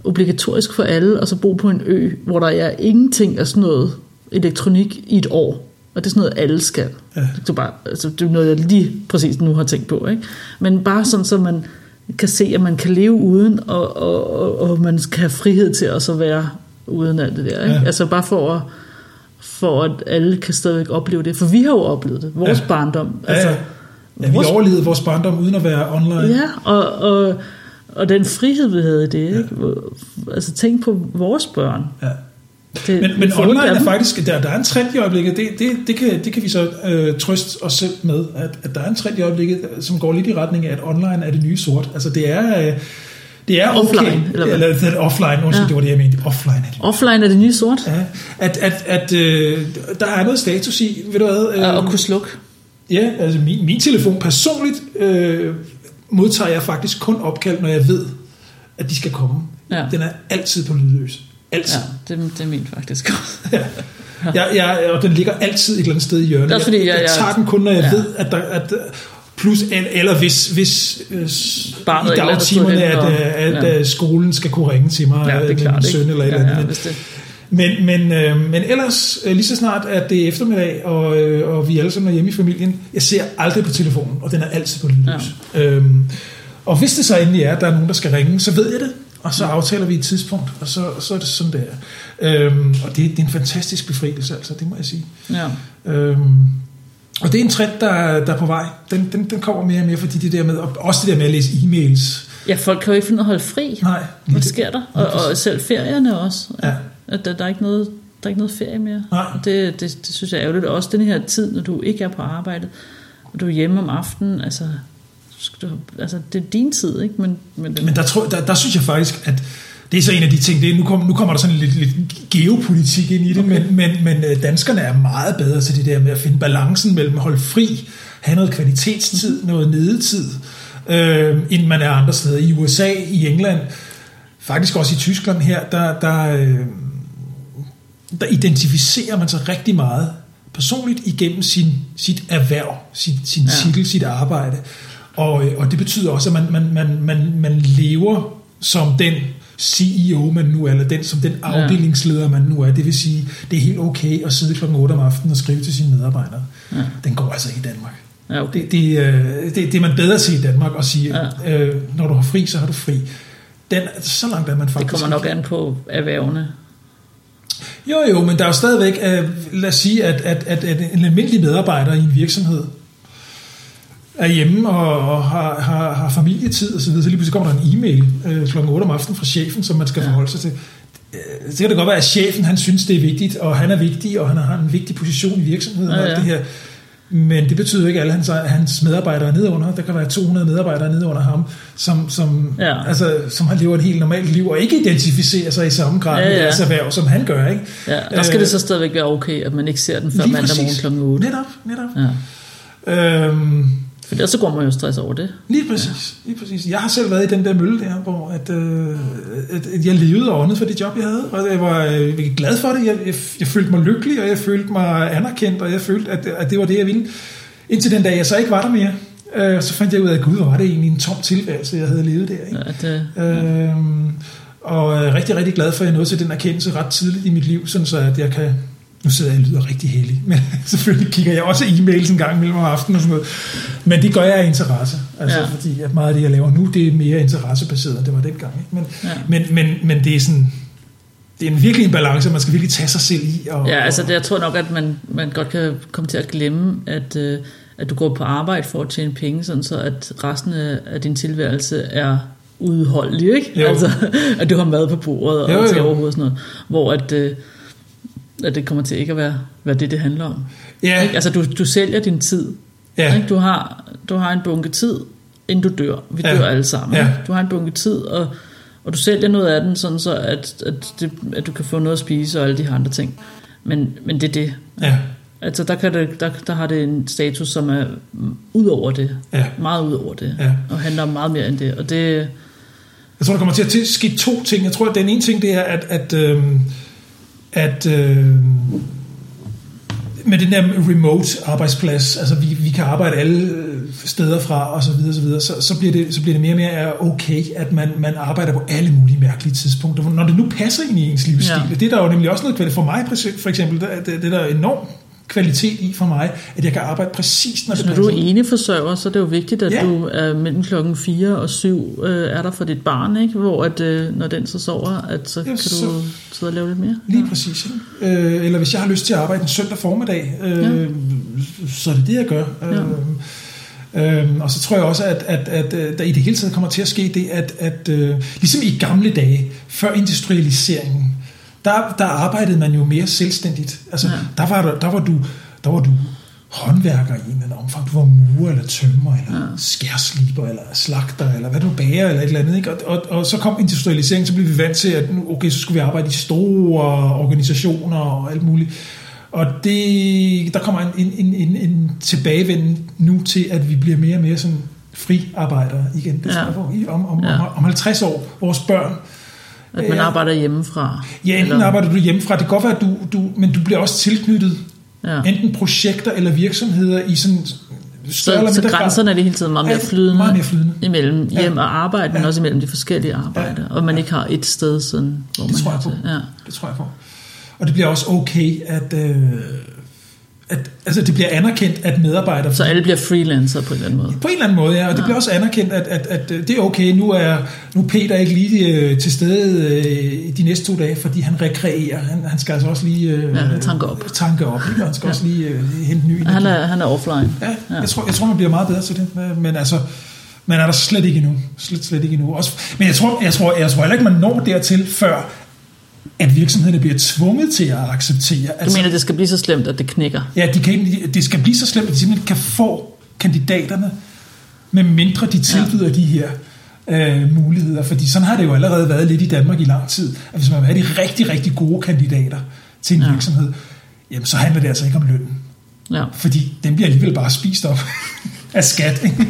obligatorisk for alle at så bo på en ø, hvor der er ingenting af sådan noget elektronik i et år. Og det er sådan noget, alle skal. Ja. Det, er bare, altså, det er noget, jeg lige præcis nu har tænkt på. Ikke? Men bare sådan, så man kan se, at man kan leve uden, og, og, og, og man kan have frihed til at så være uden alt det der. Ikke? Ja. Altså bare for at, for at alle kan stadigvæk opleve det. For vi har jo oplevet det. Vores Ja. barndom. Ja, Altså, ja. ja vi vores- overlevede vores barndom uden at være online. Ja, og, og, og den frihed, vi havde i det. Ikke? Altså tænk på vores børn. Ja. Det, Men, men online er faktisk, der, der er en trend i øjeblikket, det, det, det, kan, det kan vi så øh, trøste os selv med, at, at der er en trend i øjeblikket, som går lidt i retning af, at online er det nye sort. Altså det er, øh, det er okay, Offline, eller hvad? eller, eller offline, undskyld, Ja. det var det, jeg mente, offline er det. Offline er det nye sort. Ja, at, at, at øh, der er noget status i, ved du hvad? Øh, Og kunne slukke. Ja, altså min, min telefon personligt øh, modtager jeg faktisk kun opkald, når jeg ved, at de skal komme. Ja. Den er altid på lydløs. Altid. Ja, det, det er min faktisk også. *laughs* Ja. Jeg, jeg, og den ligger altid et eller andet sted i hjørnet. Det er fordi, jeg, jeg- jeg, tager den kun, når jeg Ja. ved, at der... At, plus, eller, hvis, hvis øh, Barnet i dagtimerne, at, og- øh, at ja. ja. skolen skal kunne ringe til mig, Ja, det er øh, klart. min søn eller et ja, eller andet. Ja, Men- men, men, øh, men ellers, øh, lige så snart, at det er eftermiddag, og, øh, og vi alle sammen er hjemme i familien, jeg ser aldrig på telefonen, og den er altid på lydløs. Ja. Øhm, og hvis det så endelig er, at der er nogen, der skal ringe, så ved jeg det, og så aftaler vi et tidspunkt, og så, så er det sådan, det er. Øhm, og det, det er en fantastisk befrielse, altså, det må jeg sige. ja. Øhm, og det er en trend, der, der er på vej. Den, den, den kommer mere og mere, fordi det der med, og også det der med at læse e-mails. ja, folk kan jo ikke finde at holde fri. Nej, Hvad sker der? Og, og selv ferierne også. Ja. At der, der, er ikke noget, der er ikke noget ferie mere. Nej. Det, det, det synes jeg er ærgerligt. Og Også den her tid, når du ikke er på arbejde, og du er hjemme om aftenen, altså, altså det er din tid, ikke? Men, men, Men der, tror, der, der synes jeg faktisk, at det er så en af de ting, det er, nu, kommer, nu kommer der sådan lidt, lidt geopolitik ind i det, okay. men, men, men øh, danskerne er meget bedre til det der med at finde balancen mellem at holde fri, have noget kvalitetstid, noget nedetid, øh, end man er andre steder. I USA, i England, faktisk også i Tyskland her, der, der, øh, der identificerer man sig rigtig meget personligt igennem sin, sit erhverv, sin, sin ja. titel, sit arbejde. Og, øh, og det betyder også, at man, man, man, man, man lever som den CEO, man nu er, eller den, som den afdelingsleder, man nu er. Det vil sige, det er helt okay at sidde klokken 8 om aftenen og skrive til sine medarbejdere. Ja. Den går altså i Danmark. ja, okay. Det, det, øh, det, det er man bedre til i Danmark at sige, ja. øh, når du har fri, så har du fri. Den, så langt er man det faktisk kommer nok ikke. an på erhvervene. Jo, jo, men der er jo stadigvæk, øh, lad os sige, at, at, at, at en almindelig medarbejder i en virksomhed er hjemme og, og har, har, har familietid og så videre, så lige pludselig kommer der en e-mail øh, kl. 8 om aftenen fra chefen, som man skal Ja. forholde sig til. Øh, Så kan det godt være, at chefen han synes, det er vigtigt, og han er vigtig, og han har en vigtig position i virksomheden Ja, og alt ja. det her. Men det betyder ikke, at alle hans, hans medarbejdere er nedenunder. Der kan være 200 medarbejdere nede under ham, som, som, Ja. altså, som har lever et helt normalt liv, og ikke identificerer sig i samme grad Ja, med ja. deres erhverv, som han gør. Ikke? Ja, der skal Øh, det så stadigvæk være okay, at man ikke ser den før mandag morgen kl. 8. Netop, netop. Ja. Øhm, For ellers så går man jo stress over det. lige præcis, lige præcis. Jeg har selv været i den der mølle der, hvor at, øh, at, at jeg levede og åndede for det job, jeg havde, og jeg var øh, glad for det. Jeg, jeg, jeg følte mig lykkelig, og jeg følte mig anerkendt, og jeg følte, at, at det var det, jeg ville. Indtil den dag, jeg så ikke var der mere, øh, så fandt jeg ud af, at gud, hvor var det egentlig en tom tilværelse, jeg havde levet der. Ikke? Ja, det, Øhm, og er rigtig, rigtig glad for, at jeg nåede til den erkendelse ret tidligt i mit liv, sådan så at jeg kan... Nu sidder jeg og lyder rigtig heldig, men *laughs* selvfølgelig kigger jeg også e-mails en gang mellem om aftenen og sådan noget. Men det gør jeg af interesse, altså Ja. fordi at meget af det, jeg laver nu, det er mere interessebaseret, end det var dengang. Ikke? Men, Ja. men, men, men det er sådan... Det er en virkelig en balance, man skal virkelig tage sig selv i. Og, Ja, altså det, jeg tror nok, at man, man godt kan komme til at glemme, at, øh, at du går på arbejde for at tjene penge, sådan så at resten af, din tilværelse er udholdelig, ikke? Jo. Altså, *laughs* at du har mad på bordet og Jo, jo. til overhovedet sådan noget. Hvor at, øh, at det kommer til ikke at være, være det, det handler om. ja, Ikke? Altså, du, du sælger din tid. ja, Ikke? Du, har, du har en bunke tid, inden du dør. Vi Ja. dør alle sammen. Ja. Du har en bunke tid, og, og du sælger noget af den, sådan så at, at, det, at du kan få noget at spise og alle de her andre ting. Men, men det er det. ja, Altså, der, kan det, der, der har det en status, som er ud over det. ja. Meget ud over det. Ja. Og handler om meget mere end det. Og det, Jeg tror, der kommer til at ske to ting. Jeg tror, at den ene ting, det er, at, at øhm, at øh, med den der remote arbejdsplads, altså vi, vi kan arbejde alle steder fra og så videre, så, videre så, så, bliver det, så bliver det mere og mere okay, at man, man arbejder på alle mulige mærkelige tidspunkter, når det nu passer ind i ens livsstil. Ja. Det er der jo nemlig også noget for mig, for eksempel, det, det, det der er enormt kvalitet i for mig, at jeg kan arbejde præcis, når så det når du er ene forsørger, så er det jo vigtigt, at ja. du er mellem klokken 4 og 7 øh, er der for dit barn, ikke? hvor at, øh, når den så sover, at så ja, kan så, du sidde og lave lidt mere. Lige ja. præcis. Øh, eller hvis jeg har lyst til at arbejde en søndag formiddag, øh, ja. så er det det, jeg gør. Ja. Øh, Øhm, og så tror jeg også, at, at, at, at der i det hele taget kommer til at ske det, at, at øh, ligesom i gamle dage, før industrialiseringen, der, der arbejdede man jo mere selvstændigt. Altså, ja. der, var der, der, var du, der var du håndværker i en eller anden omfang. Du var murer, eller tømmer, eller ja. skærsliber, eller slagter, eller hvad du bager, eller et eller andet. Ikke? Og, og, og så kom industrialiseringen, så blev vi vant til, at okay, så skulle vi arbejde i store organisationer og alt muligt. Og det, der kommer en, en, en, en tilbagevend nu til, at vi bliver mere og mere sådan friarbejdere igen. Det ja. om, om, ja. om, om 50 år, vores børn, at man arbejder hjemmefra? Ja, enten eller? arbejder du hjemmefra. Det kan godt være, at du, du, men du bliver også tilknyttet ja. enten projekter eller virksomheder i sådan så, så grænserne er det hele tiden meget mere flydende, meget mere flydende. imellem hjem og arbejde, men ja. også imellem de forskellige arbejder, ja. og man ikke har et sted, sådan, hvor det man tror jeg på. Ja. Det tror jeg på. Og det bliver også okay, at, øh, at altså det bliver anerkendt, at medarbejdere... Så alle bliver freelancer på en eller anden måde? På en eller anden måde, ja. Og det ja. bliver også anerkendt, at, at, at det er okay, nu er nu er Peter ikke lige øh, til stede øh, de næste to dage, fordi han rekreerer. Han, han skal altså også lige... Øh, ja, tanke op. Tanke op, ikke? han skal ja. også lige øh, hente ny Han er, han er offline. Ja, ja. Jeg, tror, jeg tror, man bliver meget bedre til det. Men altså, man er der slet ikke endnu. Slet, slet ikke endnu. Også, men jeg tror, jeg, tror, jeg tror heller ikke, man når dertil, før at virksomhederne bliver tvunget til at acceptere. Du altså, mener, det skal blive så slemt, at det knækker? Ja, de kan, det skal blive så slemt, at de simpelthen kan få kandidaterne, med mindre de tilbyder ja. de her øh, muligheder. Fordi sådan har det jo allerede været lidt i Danmark i lang tid, at hvis man vil have de rigtig, rigtig gode kandidater til en ja. virksomhed, jamen så handler det altså ikke om lønnen. Ja. Fordi den bliver alligevel bare spist op *laughs* af skat. Ikke?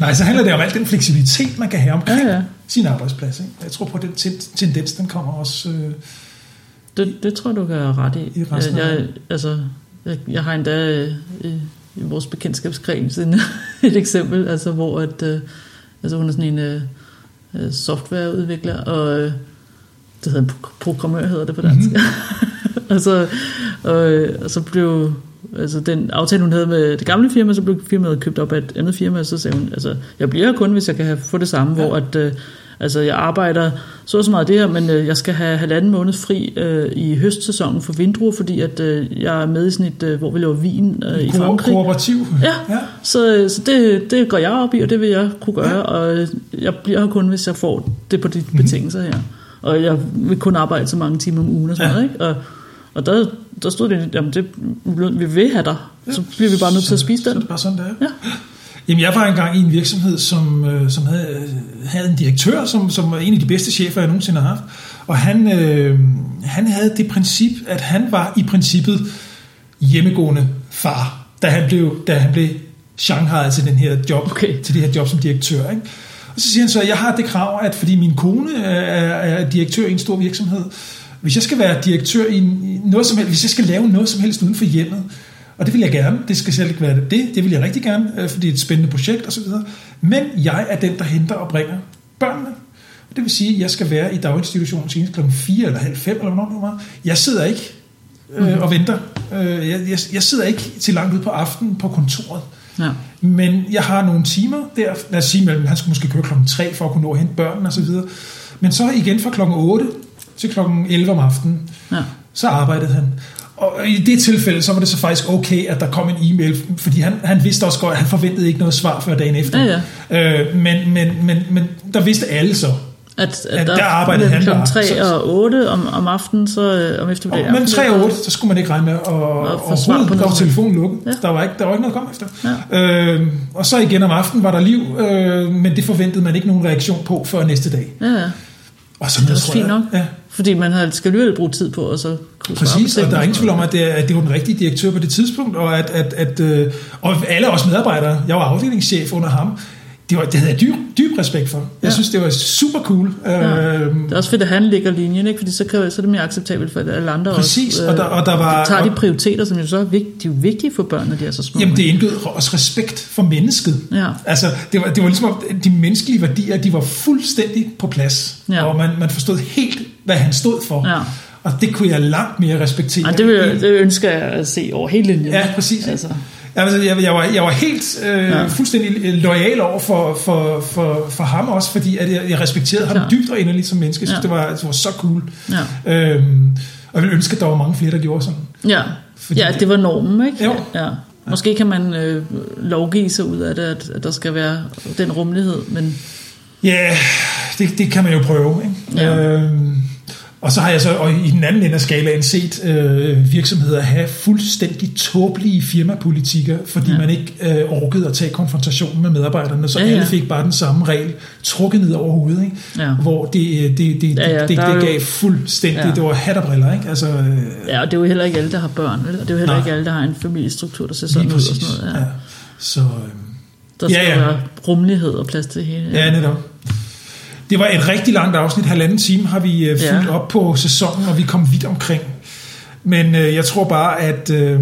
Nej, så handler det om al den fleksibilitet, man kan have omkring ja, ja. sin arbejdsplads. Ikke? Jeg tror på, at den tendens, den kommer også... Øh, det, det tror jeg, du kan ret i. i jeg, jeg, altså, jeg, jeg har endda øh, i, i vores bekendtskabskreds *laughs* et eksempel, altså, hvor at, øh, altså, hun er sådan en øh, øh softwareudvikler, og øh, det hedder programmør, hedder det på dansk. Mm-hmm. *laughs* og, så, og, øh, og så blev altså den aftale, hun havde med det gamle firma, så blev firmaet købt op af et andet firma, og så sagde hun, altså, jeg bliver kun, hvis jeg kan have, få det samme, ja. hvor at, øh, altså, jeg arbejder så så meget det her, men øh, jeg skal have halvanden måned fri øh, i høstsæsonen for vindruer, fordi at øh, jeg er med i sådan et, øh, hvor vi laver vin øh, i Frankrig. Kooperativ. Ja, ja. så, så det, det går jeg op i, og det vil jeg kunne gøre, ja. og jeg bliver her kun, hvis jeg får det på de mm-hmm. betingelser her. Og jeg vil kun arbejde så mange timer om ugen og sådan ja. noget, ikke? Og, og der, der stod det, jamen det, vi vil have dig, ja. så bliver vi bare nødt til at spise den. Så det bare sådan, det er. Ja. Jamen, jeg var engang i en virksomhed, som, øh, som havde, havde en direktør, som, som var en af de bedste chefer, jeg nogensinde har haft. Og han, øh, han havde det princip, at han var i princippet hjemmegående far, da han blev, da han blev Shanghai til den her job, okay. til det her job som direktør. Ikke? Og så siger han så, at jeg har det krav, at fordi min kone er, er direktør i en stor virksomhed, hvis jeg skal være direktør i noget som helst, hvis jeg skal lave noget som helst uden for hjemmet, og det vil jeg gerne, det skal selv ikke være det, det vil jeg rigtig gerne, øh, fordi det er et spændende projekt osv., men jeg er den, der henter og bringer børnene. Det vil sige, at jeg skal være i daginstitutionen senest kl. 4 eller halv 5, eller hvornår det var. Jeg sidder ikke øh, mm. og venter. Øh, jeg, jeg, jeg sidder ikke til langt ud på aftenen på kontoret. Ja. Men jeg har nogle timer der, lad os sige, at han skulle måske køre klokken 3 for at kunne nå at hente børnene osv., men så igen fra klokken 8 til klokken 11 om aftenen, ja. så arbejdede han. Og i det tilfælde, så var det så faktisk okay, at der kom en e-mail, fordi han, han vidste også godt, at han forventede ikke noget svar før dagen efter. Ja, ja. Øh, men, men, men, men der vidste alle så, at, at, at der, der arbejdede han bare. 3 og 8 om, om aftenen, så øh, om eftermiddagen. Mellem 3 og 8, så skulle man ikke regne med at overhovedet gå telefonen lukket. Ja. Der, var ikke, der var ikke noget at komme efter. Ja. Øh, og så igen om aftenen var der liv, øh, men det forventede man ikke nogen reaktion på før næste dag. Ja, ja. Og så det er også fint nok. Ja. Fordi man skal alligevel bruge tid på at så kunne Præcis, og der er ingen tvivl om, at det, er, at det var den rigtige direktør på det tidspunkt, og at, at, at øh, og alle os medarbejdere, jeg var afdelingschef under ham, det, var, det havde jeg dyb, dyb respekt for. Jeg Ja. synes, det var super cool. Ja. Øhm, Det er også fedt, at han ligger linjen, ikke? fordi så, kan, så er det mere acceptabelt for alle andre Præcis, også. og der- og der var- tager de og- prioriteter, som jo så er, vigtige, de er vigtige for børn, når de er så små. Jamen, det indbød også respekt for mennesket. Ja. Altså, det var, det var ligesom, de menneskelige værdier, de var fuldstændig på plads. Ja. Og man, man forstod helt, hvad han stod for. Ja. Og det kunne jeg langt mere respektere. Ej, det, vil, det ønsker jeg at se over hele linjen. Ja, præcis. Altså, Altså, jeg, jeg, var, jeg var helt øh, Ja. ja. fuldstændig lojal over for, for, for, for ham også, fordi at jeg, jeg respekterede ham dybt og inderligt som menneske. Jeg synes, Ja. det, var, det var så cool. ja. Øhm, og jeg ville ønske, at der var mange flere, der gjorde sådan. Ja. Fordi ja, det var normen, ikke? Jo. Ja. Måske kan man øh, lovgive sig ud af det, at, at der skal være den rummelighed, men Ja, det, det kan man jo prøve. Ikke? Ja. Øhm, og så har jeg så og i den anden ende af skalaen set øh, virksomheder have fuldstændig tåbelige firmapolitikker, fordi Ja. man ikke øh, orkede at tage konfrontationen med medarbejderne, så Ja, ja, alle fik bare den samme regel trukket ned over hovedet, ikke? Ja. hvor det, øh, det, det, det, Ja, ja, det, det jo- gav fuldstændig, Ja. det var hat og briller, ikke? Altså, øh, ja, og det er jo heller ikke alle, der har børn, vel? og det er jo heller Nej. ikke alle, der har en familiestruktur, der ser sådan ud og sådan noget. Ja. Ja. Så, øh, Der skal ja, ja. være rummelighed og plads til hele. Ja, netop. Det var et rigtig langt afsnit, halvanden time har vi øh, Ja. fyldt op på sæsonen, og vi kom vidt omkring. Men øh, jeg tror bare, at... Øh,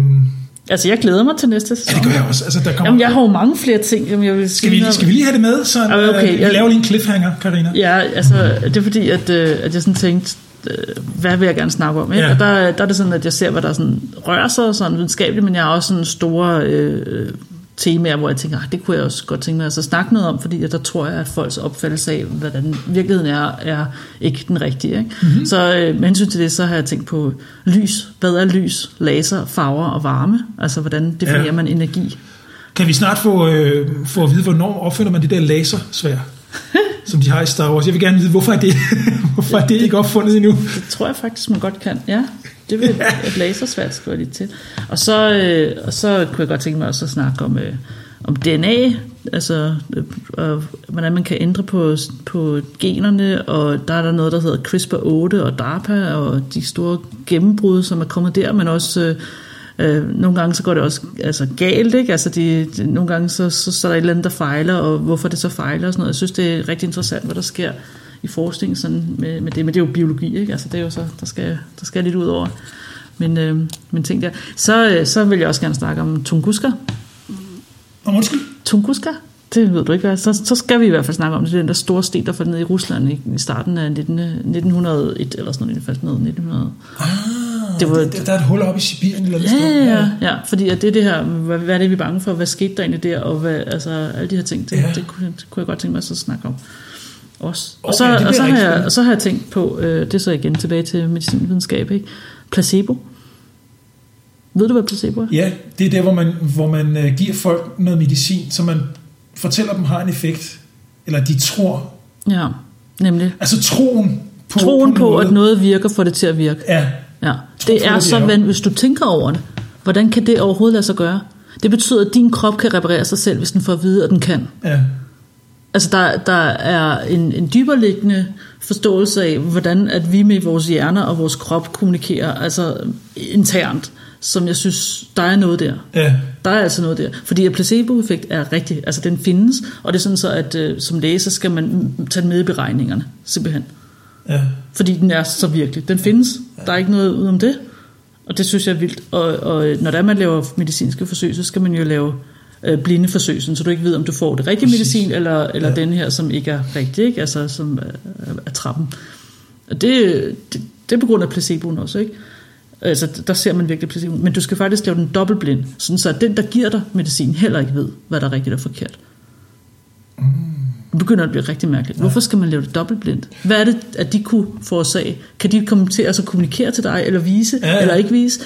Altså, jeg glæder mig til næste sæson. ja, det gør jeg også. Altså, der kommer, Jamen, jeg har jo mange flere ting, som jeg vil skal, vi, skal vi lige have det med? Så Okay, okay, øh, vi jeg- laver lige en cliffhanger, Karina. Ja, altså, det er fordi, at, øh, at jeg sådan tænkte, øh, hvad vil jeg gerne snakke om? Ikke? Ja. Og der, der er det sådan, at jeg ser, hvad der sådan rører sig sådan videnskabeligt, men jeg har også sådan store øh, temaer, hvor jeg tænker, ah, det kunne jeg også godt tænke mig at snakke noget om, fordi der tror jeg, at folks opfattelse af, hvordan virkeligheden er, er ikke den rigtige. Ikke? Mhm. Mm-hmm. Så øh, med hensyn til det, så har jeg tænkt på lys. Hvad er lys, laser, farver og varme? Altså, hvordan definerer Ja. man energi? Kan vi snart få, øh, få at vide, hvornår opfinder man det der lasersvær, *laughs* som de har i Star Wars? Jeg vil gerne vide, hvorfor er det, *laughs* hvorfor er det ikke opfundet endnu? Det tror jeg faktisk, man godt kan. Ja, det vil et lasersværd skrive lidt til. Og så, øh, og så kunne jeg godt tænke mig også at snakke om, øh, om DNA, altså øh, og hvordan man kan ændre på, på generne, og der er der noget, der hedder CRISPR-8 og DARPA, og de store gennembrud, som er kommet der, men også... Øh, Øh, nogle gange så går det også altså, galt, ikke? Altså de, de, nogle gange så, så, så er der et eller andet, der fejler, og hvorfor det så fejler og sådan noget. Jeg synes, det er rigtig interessant, hvad der sker i forskning sådan med, med det. Men det er jo biologi, ikke? Altså det er jo så, der skal, der skal lidt ud over. Men, øh, men tænk der. Så, øh, så vil jeg også gerne snakke om Tunguska. Om undskyld. Tunguska? Det ved du ikke, hvad. Så, så skal vi i hvert fald snakke om det. Det er den der store sten, der faldt ned i Rusland i, i starten af 19, 1901, eller sådan noget, det faldt ned i 1900. Ah, Det det var- var, der, er et hul op i Sibirien eller Ja, noget. ja, ja, ja, fordi at det er det her, hvad, hvad er det, vi er bange for, hvad skete der egentlig der, og hvad, altså alle de her ting, det, ja. Ja. det, kunne, det kunne jeg godt tænke mig at så snakke om også. Og, så, bliver og, så har jeg, og så har jeg tænkt på, øh, det er så igen tilbage til medicinvidenskab, ikke? placebo. Ved du, hvad placebo er? Ja, det er der, hvor man, hvor man øh, giver folk noget medicin, som man fortæller dem har en effekt, eller de tror. Ja, nemlig. Altså troen på, Troen på, noget. at noget virker, får det til at virke. Ja, Ja, det på, er så vand, hvis du tænker over det. Hvordan kan det overhovedet lade sig gøre? Det betyder, at din krop kan reparere sig selv, hvis den får at vide, at den kan. ja, Altså der, der er en, en dyberliggende forståelse af, hvordan at vi med vores hjerner og vores krop kommunikerer, altså internt, som jeg synes, der er noget der. ja, Der er altså noget der. Fordi at placeboeffekt er rigtig, altså den findes, og det er sådan så, at øh, som læge, så skal man tage den med i beregningerne, simpelthen. ja. Fordi den er så virkelig. Den findes. Der er ikke noget udenom det. Og det synes jeg er vildt. Og, og når der man laver medicinske forsøg, så skal man jo lave øh, blinde forsøg, sådan, så du ikke ved, om du får det rigtige Præcis. medicin, eller, eller Ja. den her, som ikke er rigtig, ikke? Altså, som er, er trappen. Og det, det, det er på grund af placeboen også, ikke? Altså, der ser man virkelig placeboen. Men du skal faktisk lave den dobbeltblind, sådan så den, der giver dig medicin, heller ikke ved, hvad der er rigtigt og forkert. Begynder det at blive rigtig mærkeligt. Hvorfor skal man lave det dobbeltblindt? Hvad er det, at de kunne forårsage? Kan de komme til at så kommunikere til dig, eller vise, Ja, ja, eller ikke vise?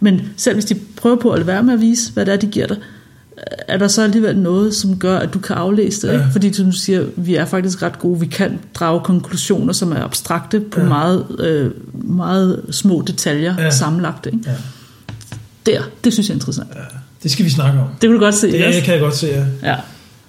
Men selv hvis de prøver på at lade være med at vise, hvad det er, de giver dig, er der så alligevel noget, som gør, at du kan aflæse det? Ja. Ikke? Fordi som du siger, vi er faktisk ret gode. Vi kan drage konklusioner, som er abstrakte på Ja. ja. meget, øh, meget små detaljer Ja. ja. sammenlagt. Ikke? ja. Der, det synes jeg er interessant. Det skal vi snakke om. Det kan du godt se. Det også? kan jeg godt se, ja. Ja,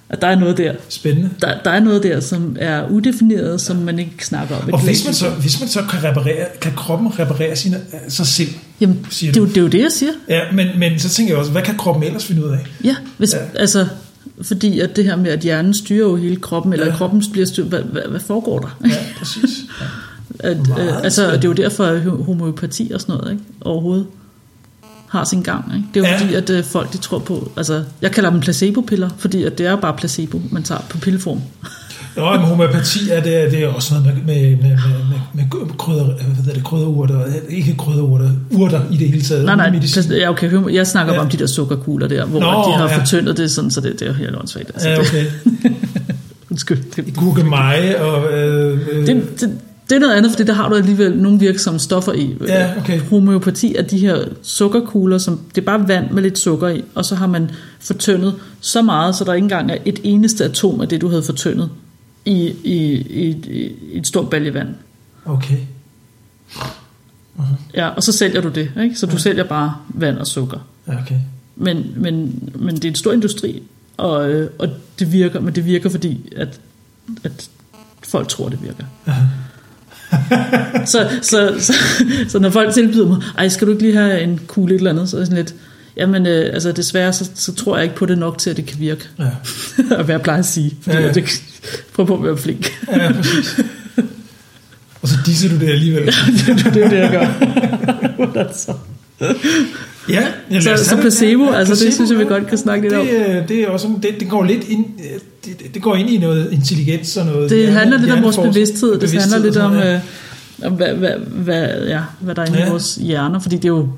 at der er noget der. Spændende. Der, der er noget der, som er udefineret, som man ikke snakker om. Og hvis man så, hvis man så kan, reparere, kan kroppen reparere sine, sig selv, Jamen, siger det er, jo, det er jo det, jeg siger. Ja, men, men så tænker jeg også, hvad kan kroppen ellers finde ud af? Ja, hvis, Ja. altså, fordi at det her med, at hjernen styrer jo hele kroppen, eller Ja. kroppen bliver styret, hvad, hvad, hvad foregår der? Ja, præcis. Ja. *laughs* At, øh, altså, det er jo derfor, at ho- homøopati og sådan noget ikke, overhovedet har sin gang. Ikke? Det er jo Ja. fordi, at øh, folk de tror på... Altså, jeg kalder dem placebo-piller, fordi at det er bare placebo, man tager på pilleform. Nå, men homøopati er, det, det er også noget med, med, med, med, med krydder, hvad hedder det, krydderurter, ikke krydderurter, urter i det hele taget. Nej, nej, Medicin. ja, okay, jeg snakker Ja. ja. om de der sukkerkugler der, hvor Nå, de har ja. fortyndet det sådan, så det, det er helt åndssvagt. Altså, Ja, okay. *laughs* undskyld. Gurkemeje og... Øh, øh, det, det, det er noget andet, fordi der har du alligevel nogle virksomme stoffer i. Ja, okay. Homøopati er de her sukkerkugler, som det er bare vand med lidt sukker i, og så har man fortyndet så meget, så der ikke engang er et eneste atom af det, du havde fortyndet i, i, i, i et stort balje vand. Okay. Ja, og så sælger du det, ikke? så du sælger bare vand og sukker. Okay. Men, men, men det er en stor industri, og, øh, og det virker, men det virker fordi, at, at folk tror, det virker. *laughs* så, så, så, så når folk tilbyder mig, ej, skal du ikke lige have en kugle et eller andet, så er jeg sådan lidt, jamen øh, altså desværre, så, så tror jeg ikke på det nok til, at det kan virke. Ja, og hvad jeg plejer at sige. Fordi Ja, ja, ja. ja. Det, prøv på at være flink. ja præcis. Og så disser du det alligevel. *laughs* det er det, jeg gør. *laughs* altså. Ja, jamen, Så, så placebo, Ja, altså det synes jeg, vi ja. godt kan snakke lidt om. Det, øh, det, er også, det, det går lidt ind, øh, det, det går ind i noget intelligens og noget Det hjerne- handler lidt om vores bevidsthed. Det Bevidsthed handler lidt om, ja. øh, om hvad, hvad, hvad, ja, hvad der er inde Ja. i vores hjerner. Fordi det er jo,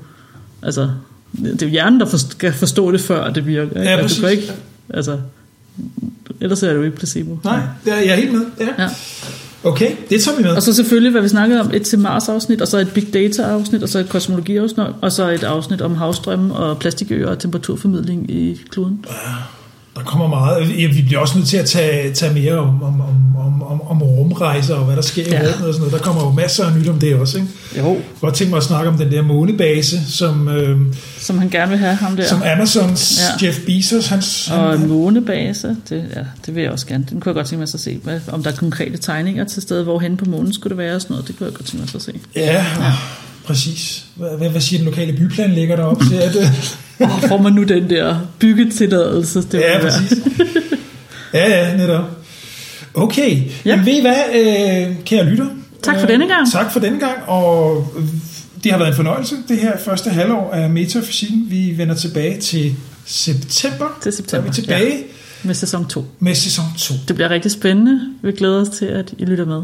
altså, det er jo hjernen, der for, skal forstå det, før det virker. Ikke? Ja, Altså, præcis. du kan ikke, altså, ellers er det jo ikke placebo. Nej, det er, jeg er helt med. Ja. Ja. Okay, det tager vi med. Og så selvfølgelig, hvad vi snakkede om, et til Mars afsnit, og så et Big Data afsnit, og så et kosmologi afsnit, og så et afsnit om havstrømme og plastikøer og temperaturformidling i kloden. Der kommer meget. Vi bliver også nødt til at tage, tage mere om, om, om, om, om, om rumrejser og hvad der sker i Ja. rummet og sådan noget. Der kommer jo masser af nyt om det også. Ikke? Jo. Godt tænke mig at snakke om den der månebase, som, øh, Som han gerne vil have ham der. som Amazons Ja. Jeff Bezos, hans, Og han, en månebase, det, ja, det vil jeg også gerne. Den kunne jeg godt tænke mig at se. Hvad, om der er konkrete tegninger til stede, hvor hen på månen skulle det være og sådan noget. Det kunne jeg godt tænke mig at se. ja, ja, præcis. Hvad, hvad, siger den lokale byplanlægger derop til? At, øh, *laughs* Hvor får man nu den der byggetilladelse? Det ja, præcis. Ja, ja, netop. Okay, ja. Ja. Jamen, ved I hvad, øh, kære lytter? Tak for Øh, denne gang. Tak for denne gang, og øh, det har været en fornøjelse, det her første halvår af metafysikken. Vi vender tilbage til september. Til september, er vi tilbage ja. Med sæson 2. med sæson 2. Det bliver rigtig spændende. Vi glæder os til, at I lytter med.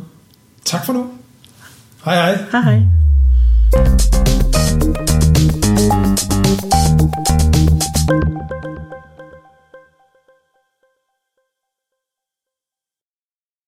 Tak for nu. Hej hej. Hej hej. thank you